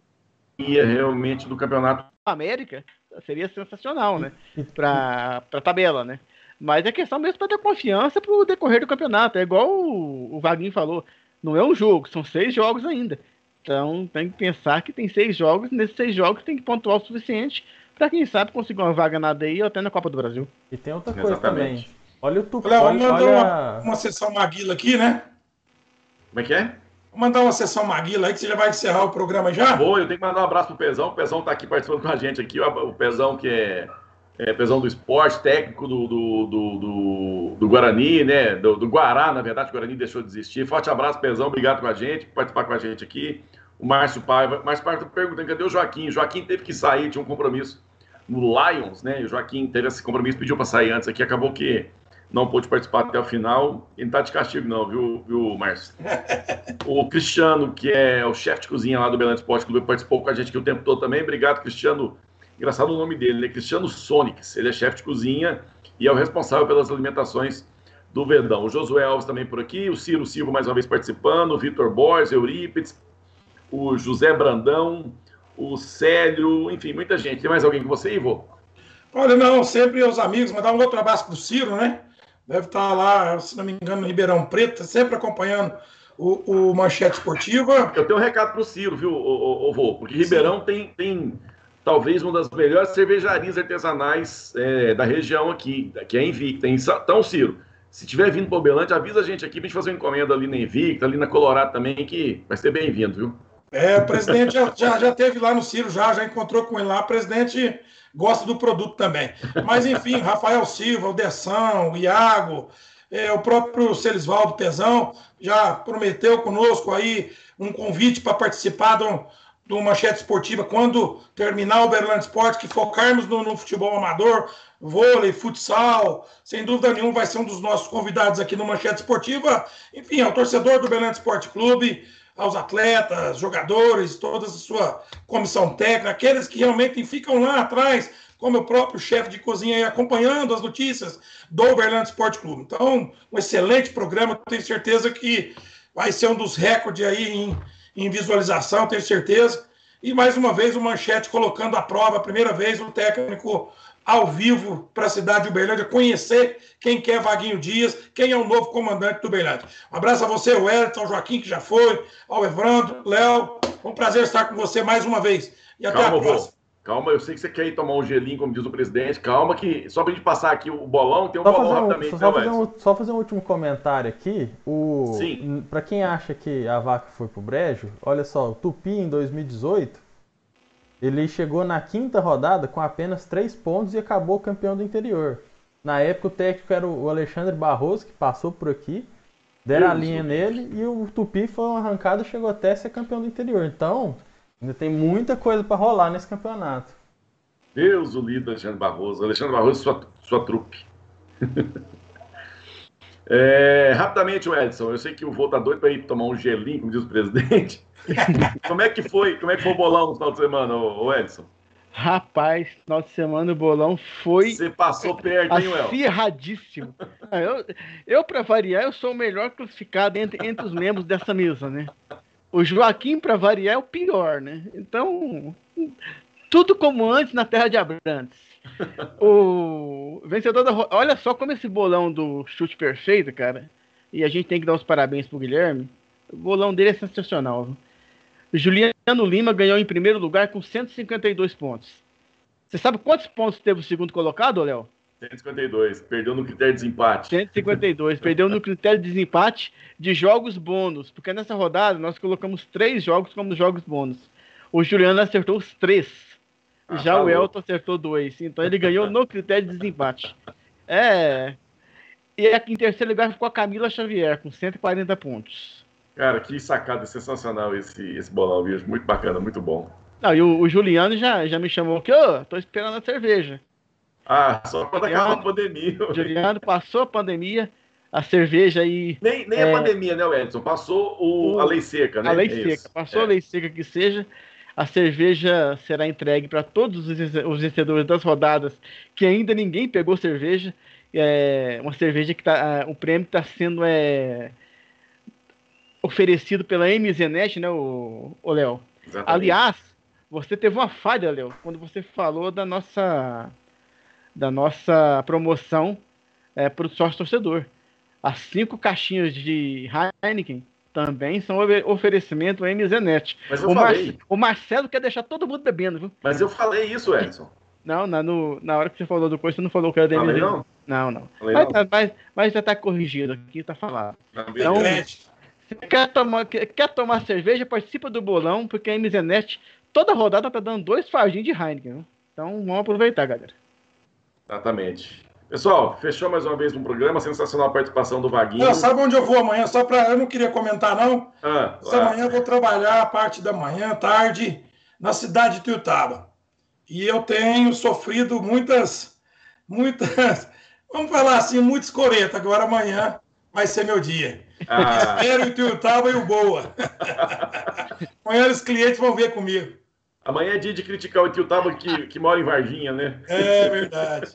realmente do campeonato. América seria sensacional, né? Para a tabela, né? Mas é questão mesmo para ter confiança para o decorrer do campeonato. É igual o, o Vaguinho falou. Não é um jogo, são seis jogos ainda. Então tem que pensar que tem seis jogos, nesses seis jogos tem que pontuar o suficiente para quem sabe conseguir uma vaga na DI ou até na Copa do Brasil. E tem outra coisa Exatamente. também. Olha o Tupi. Léo, olha... uma, uma sessão Maguila aqui, né? Como é que é? Mandar uma sessão Maguila aí, que você já vai encerrar o programa já? Vou, eu tenho que mandar um abraço pro Pezão. O Pezão tá aqui participando com a gente aqui. O Pezão que é é, pesão do esporte, técnico do, do, do, do, do Guarani, né? Do, do, Guará, na verdade, o Guarani deixou de existir. Forte abraço, Pezão, obrigado com a gente, por participar com a gente aqui. O Márcio Paiva. Márcio Paiva tá perguntando cadê o Joaquim? O Joaquim teve que sair, tinha um compromisso no Lions, né? O Joaquim teve esse compromisso, pediu para sair antes aqui, acabou que não pôde participar até o final. Ele não tá de castigo, não, viu, viu Márcio? o Cristiano, que é o chefe de cozinha lá do Belândia Esporte Clube, participou com a gente aqui o tempo todo também. Obrigado, Cristiano Engraçado o nome dele, ele é Cristiano Sonics. Ele é chefe de cozinha e é o responsável pelas alimentações do Verdão. O Josué Alves também por aqui, o Ciro Silva mais uma vez participando, o Vitor Borges, Eurípides, o José Brandão, o Célio, enfim, muita gente. Tem mais alguém com você, Ivo? Olha, não, sempre os amigos, mandar um outro abraço para o Ciro, né? Deve estar lá, se não me engano, no Ribeirão Preto, sempre acompanhando o, o Manchete Esportiva. Eu tenho um recado para o Ciro, viu, o, Porque Ribeirão tem, tem talvez uma das melhores cervejarias artesanais é, da região aqui, que é Invicta. Então, Ciro, se tiver vindo para o Belante, avisa a gente aqui para a gente fazer uma encomenda ali na Invicta, ali na Colorado também, que vai ser bem-vindo, viu? É, o presidente já, já, já teve lá no Ciro, já, já encontrou com ele lá. O presidente gosta do produto também. Mas, enfim, Rafael Silva, o Dessão, o Iago, é, o próprio Celisvaldo Pezão já prometeu conosco aí um convite para participar um, do Manchete Esportiva, quando terminar o Berlândia Esporte, que focarmos no, no, futebol amador, vôlei, futsal, sem dúvida nenhuma vai ser um dos nossos convidados aqui no Manchete Esportiva. Enfim, ao torcedor do Berlândia Esporte Clube, aos atletas, jogadores, toda a sua comissão técnica, aqueles que realmente ficam lá atrás, como o próprio chefe de cozinha acompanhando as notícias do Berlândia Esporte Clube. Então, um excelente programa, tenho certeza que vai ser um dos recordes aí em em visualização, tenho certeza. E mais uma vez o Manchete colocando à prova, a primeira vez, o técnico ao vivo para a cidade de Uberlândia, conhecer quem quer Vaguinho Dias, quem é o novo comandante do Uberlândia. Um abraço a você, o Elton, ao Joaquim, que já foi, ao Evandro, Léo. Foi um prazer estar com você mais uma vez. E até Calma, a próxima. Calma, eu sei que você quer ir tomar um gelinho, como diz o presidente. Calma, que só para a gente passar aqui o bolão, tem um só bolão um, rapidamente. Só, né, fazer um, só fazer um último comentário aqui. O, Sim. Para quem acha que a vaca foi pro brejo, olha só, o Tupi em 2018, ele chegou na quinta rodada com apenas três pontos e acabou campeão do interior. Na época o técnico era o Alexandre Barroso, que passou por aqui, deram a linha nele e o Tupi foi uma arrancada e chegou até ser campeão do interior. Então, Ainda tem muita coisa para rolar nesse campeonato. Deus o líder Alexandre Barroso. Alexandre Barroso, sua, sua trupe. é, rapidamente, Edson, eu sei que o voo tá doido para ir tomar um gelinho, como diz o presidente. Como é que foi? Como é que foi o bolão no final de semana, ô, Edson? Rapaz, final de semana o bolão foi. Você passou perto, hein, Well? Acirradíssimo. eu, eu para variar, eu sou o melhor classificado entre, entre os membros dessa mesa, né? O Joaquim, para variar, é o pior, né? Então, Tudo como antes na terra de Abrantes. o vencedor da. Olha só como esse bolão do chute perfeito, cara. E a gente tem que dar os parabéns pro Guilherme. O bolão dele é sensacional. Juliano Lima ganhou em primeiro lugar com 152 pontos. Você sabe quantos pontos teve o segundo colocado, Léo? 152. Perdeu no critério de desempate. 152. Perdeu no critério de desempate de jogos bônus. Porque nessa rodada nós colocamos três jogos como jogos bônus. O Juliano acertou os três. Ah, Já tá o Elton acertou dois. Então ele ganhou no critério de desempate. É. E aqui em terceiro lugar ficou a Camila Xavier, com 140 pontos. Cara, que sacada sensacional esse, esse bolão, viu? Muito bacana, muito bom. Não, e o, o Juliano já, já me chamou aqui, ô, oh, tô esperando a cerveja. Ah, só quando acabar a pandemia. O Juliano passou a pandemia, a cerveja aí. Nem, nem é, a pandemia, né, Edson? Passou o, o, a lei seca, né? A lei é seca. Passou é. a lei seca que seja. A cerveja será entregue para todos os vencedores das rodadas que ainda ninguém pegou cerveja. É uma cerveja que tá. O prêmio está sendo é, oferecido pela MZNet, né, o, o Léo? Aliás, você teve uma falha, Léo, quando você falou da nossa da nossa promoção é, para o sócio torcedor. As cinco caixinhas de Heineken também são oferecimento MZNet. Mas eu o, Mar o Marcelo quer deixar todo mundo bebendo, viu? Mas eu falei isso, Edson. Não, na, no, na hora que você falou do coisa, você não falou que era da MZNet. Não? Não, não. Mas, não. Mas, mas, já está corrigido aqui, está falado. Não, então, quer tomar, quer tomar cerveja, participa do bolão, porque a MZNet toda rodada tá dando dois fardinhos de Heineken. Né? Então vamos aproveitar, galera. Exatamente. Pessoal, fechou mais uma vez um programa, sensacional a participação do Vaguinho. Não, sabe onde eu vou amanhã? Só para eu não queria comentar não. Ah, amanhã eu vou trabalhar a parte da manhã, tarde, na cidade de Tuiutaba. E eu tenho sofrido muitas, muitas, vamos falar assim, muitos coretas. Agora amanhã vai ser meu dia. Ah. Espero o Tuiutaba e o Boa. amanhã os clientes vão ver comigo. Amanhã é dia de criticar o tio Tava que, que mora em Varginha, né? É verdade.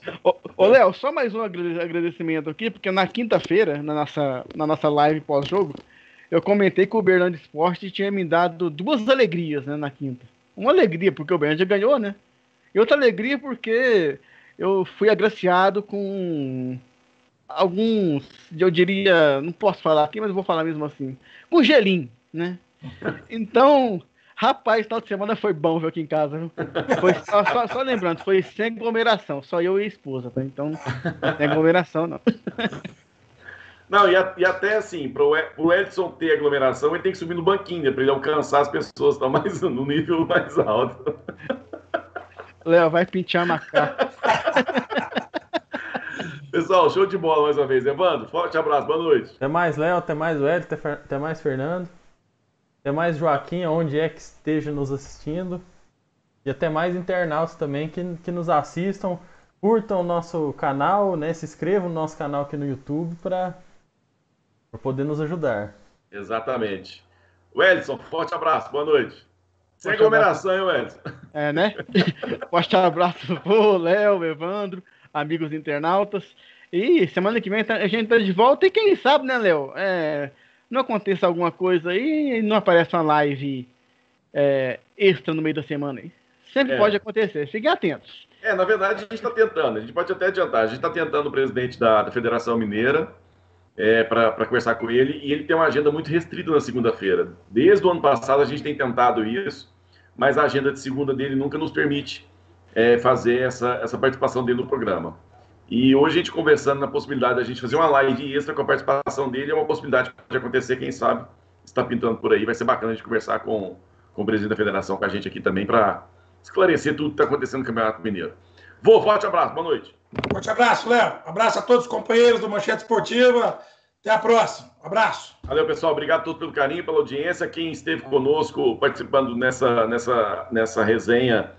ô, Léo, só mais um agradecimento aqui, porque na quinta-feira, na nossa, na nossa live pós-jogo, eu comentei que o Berlândia Esporte tinha me dado duas alegrias né, na quinta. Uma alegria porque o Berlândia ganhou, né? E outra alegria porque eu fui agraciado com alguns, eu diria, não posso falar aqui, mas vou falar mesmo assim, com gelim, né? Então, Rapaz, final de semana foi bom ver aqui em casa. Foi só, só, só, lembrando, foi sem aglomeração, só eu e a esposa, tá? Então, sem aglomeração, não. Não, e, a, e até assim, para o Edson ter aglomeração, ele tem que subir no banquinho, né, para ele alcançar as pessoas estão mais, no nível mais alto. Léo, vai pintar macaco. Pessoal, show de bola mais uma vez. Evandro, forte abraço, boa noite. Até mais, Léo, até mais, Edson, até mais, Fernando. Até mais Joaquim, onde é que esteja nos assistindo. E até mais internautas também que, que nos assistam. Curtam o nosso canal, né? Se inscrevam no nosso canal aqui no YouTube para poder nos ajudar. Exatamente. Wellington, forte abraço, boa noite. Sem aglomeração, hein, Wellington? É, né? forte abraço pro Léo, Evandro, amigos internautas. E semana que vem a gente tá de volta. E quem sabe, né, Léo? É, não aconteça alguma coisa aí e não apareça uma live é, extra no meio da semana aí. Sempre é. pode acontecer, fiquem atentos. É, na verdade, a gente está tentando, a gente pode até adiantar, a gente está tentando o presidente da, da Federação Mineira é, para conversar com ele, e ele tem uma agenda muito restrita na segunda-feira. Desde o ano passado a gente tem tentado isso, mas a agenda de segunda dele nunca nos permite é, fazer essa, essa participação dele no programa. E hoje a gente conversando na possibilidade da gente fazer uma live extra com a participação dele, é uma possibilidade de acontecer, quem sabe, está pintando por aí. Vai ser bacana a gente conversar com, com o presidente da federação, com a gente aqui também, para esclarecer tudo que está acontecendo no Campeonato Mineiro. Vou, forte abraço, boa noite. Forte abraço, Léo. Abraço a todos os companheiros do Manchete Esportiva. Até a próxima. Abraço. Valeu, pessoal. Obrigado a todos pelo carinho, pela audiência. Quem esteve conosco participando nessa, nessa, nessa resenha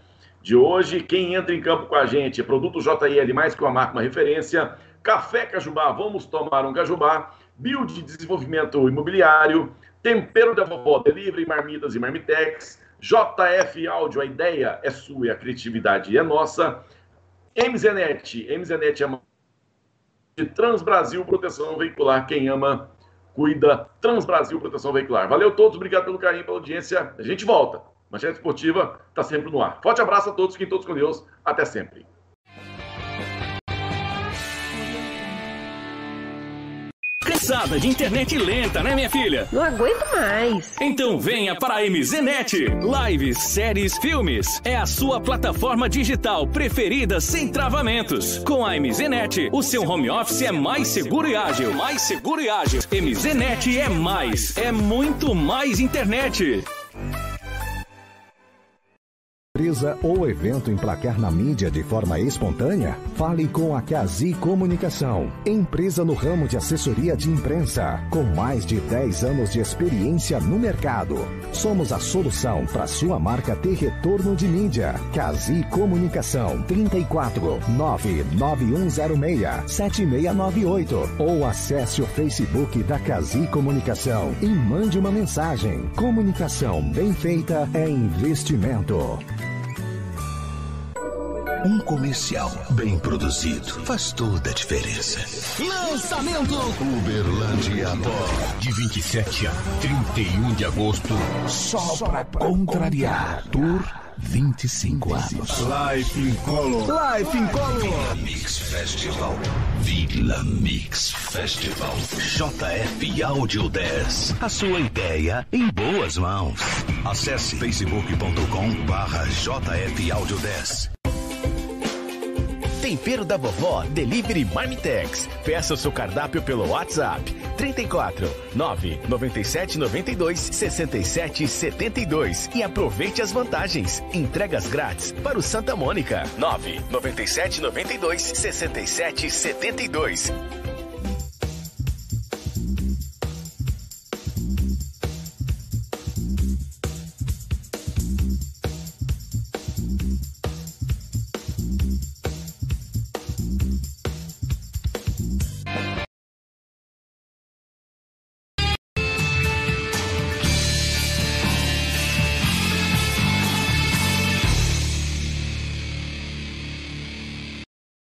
de hoje. Quem entra em campo com a gente é Produto JL, mais que uma marca, uma referência. Café Cajubá, vamos tomar um Cajubá. Build de Desenvolvimento Imobiliário. Tempero da Vovó, Delivery, Marmitas e Marmitex. JF Áudio, a ideia é sua e a criatividade é nossa. MZNet, MZNet é de Transbrasil Proteção Veicular. Quem ama, cuida. Transbrasil Proteção Veicular. Valeu todos, obrigado pelo carinho, pela audiência. A gente volta Manchete Esportiva está sempre no ar. Forte abraço a todos, fiquem todos com Deus. Até sempre. Cansada de internet lenta, né, minha filha? Não aguento mais. Então venha para a MZNet. Lives, séries, filmes. É a sua plataforma digital preferida sem travamentos. Com a MZNet, o seu home office é mais seguro e ágil. Mais seguro e ágil. MZNet é mais. É muito mais internet empresa ou evento emplacar na mídia de forma espontânea? Fale com a Cazi Comunicação, empresa no ramo de assessoria de imprensa, com mais de 10 anos de experiência no mercado. Somos a solução para sua marca ter retorno de mídia. Cazi Comunicação 34 99106 7698 ou acesse o Facebook da Cazi Comunicação e mande uma mensagem. Comunicação bem feita é investimento. Um comercial bem produzido faz toda a diferença. Lançamento Uberlândia Tour de 27 a 31 de agosto. Só, Só para contrariar. Tour 25 anos. Life in Color. Life in Color. Vila Mix Festival. Vila Mix Festival. JF Audio 10. A sua ideia em boas mãos. Acesse facebook.com barra JF Audio 10. Tempero da Vovó Delivery Marmitex. Peça o seu cardápio pelo WhatsApp 34 9 97 92 67 72 e aproveite as vantagens. Entregas grátis para o Santa Mônica 9 97 92 67 72.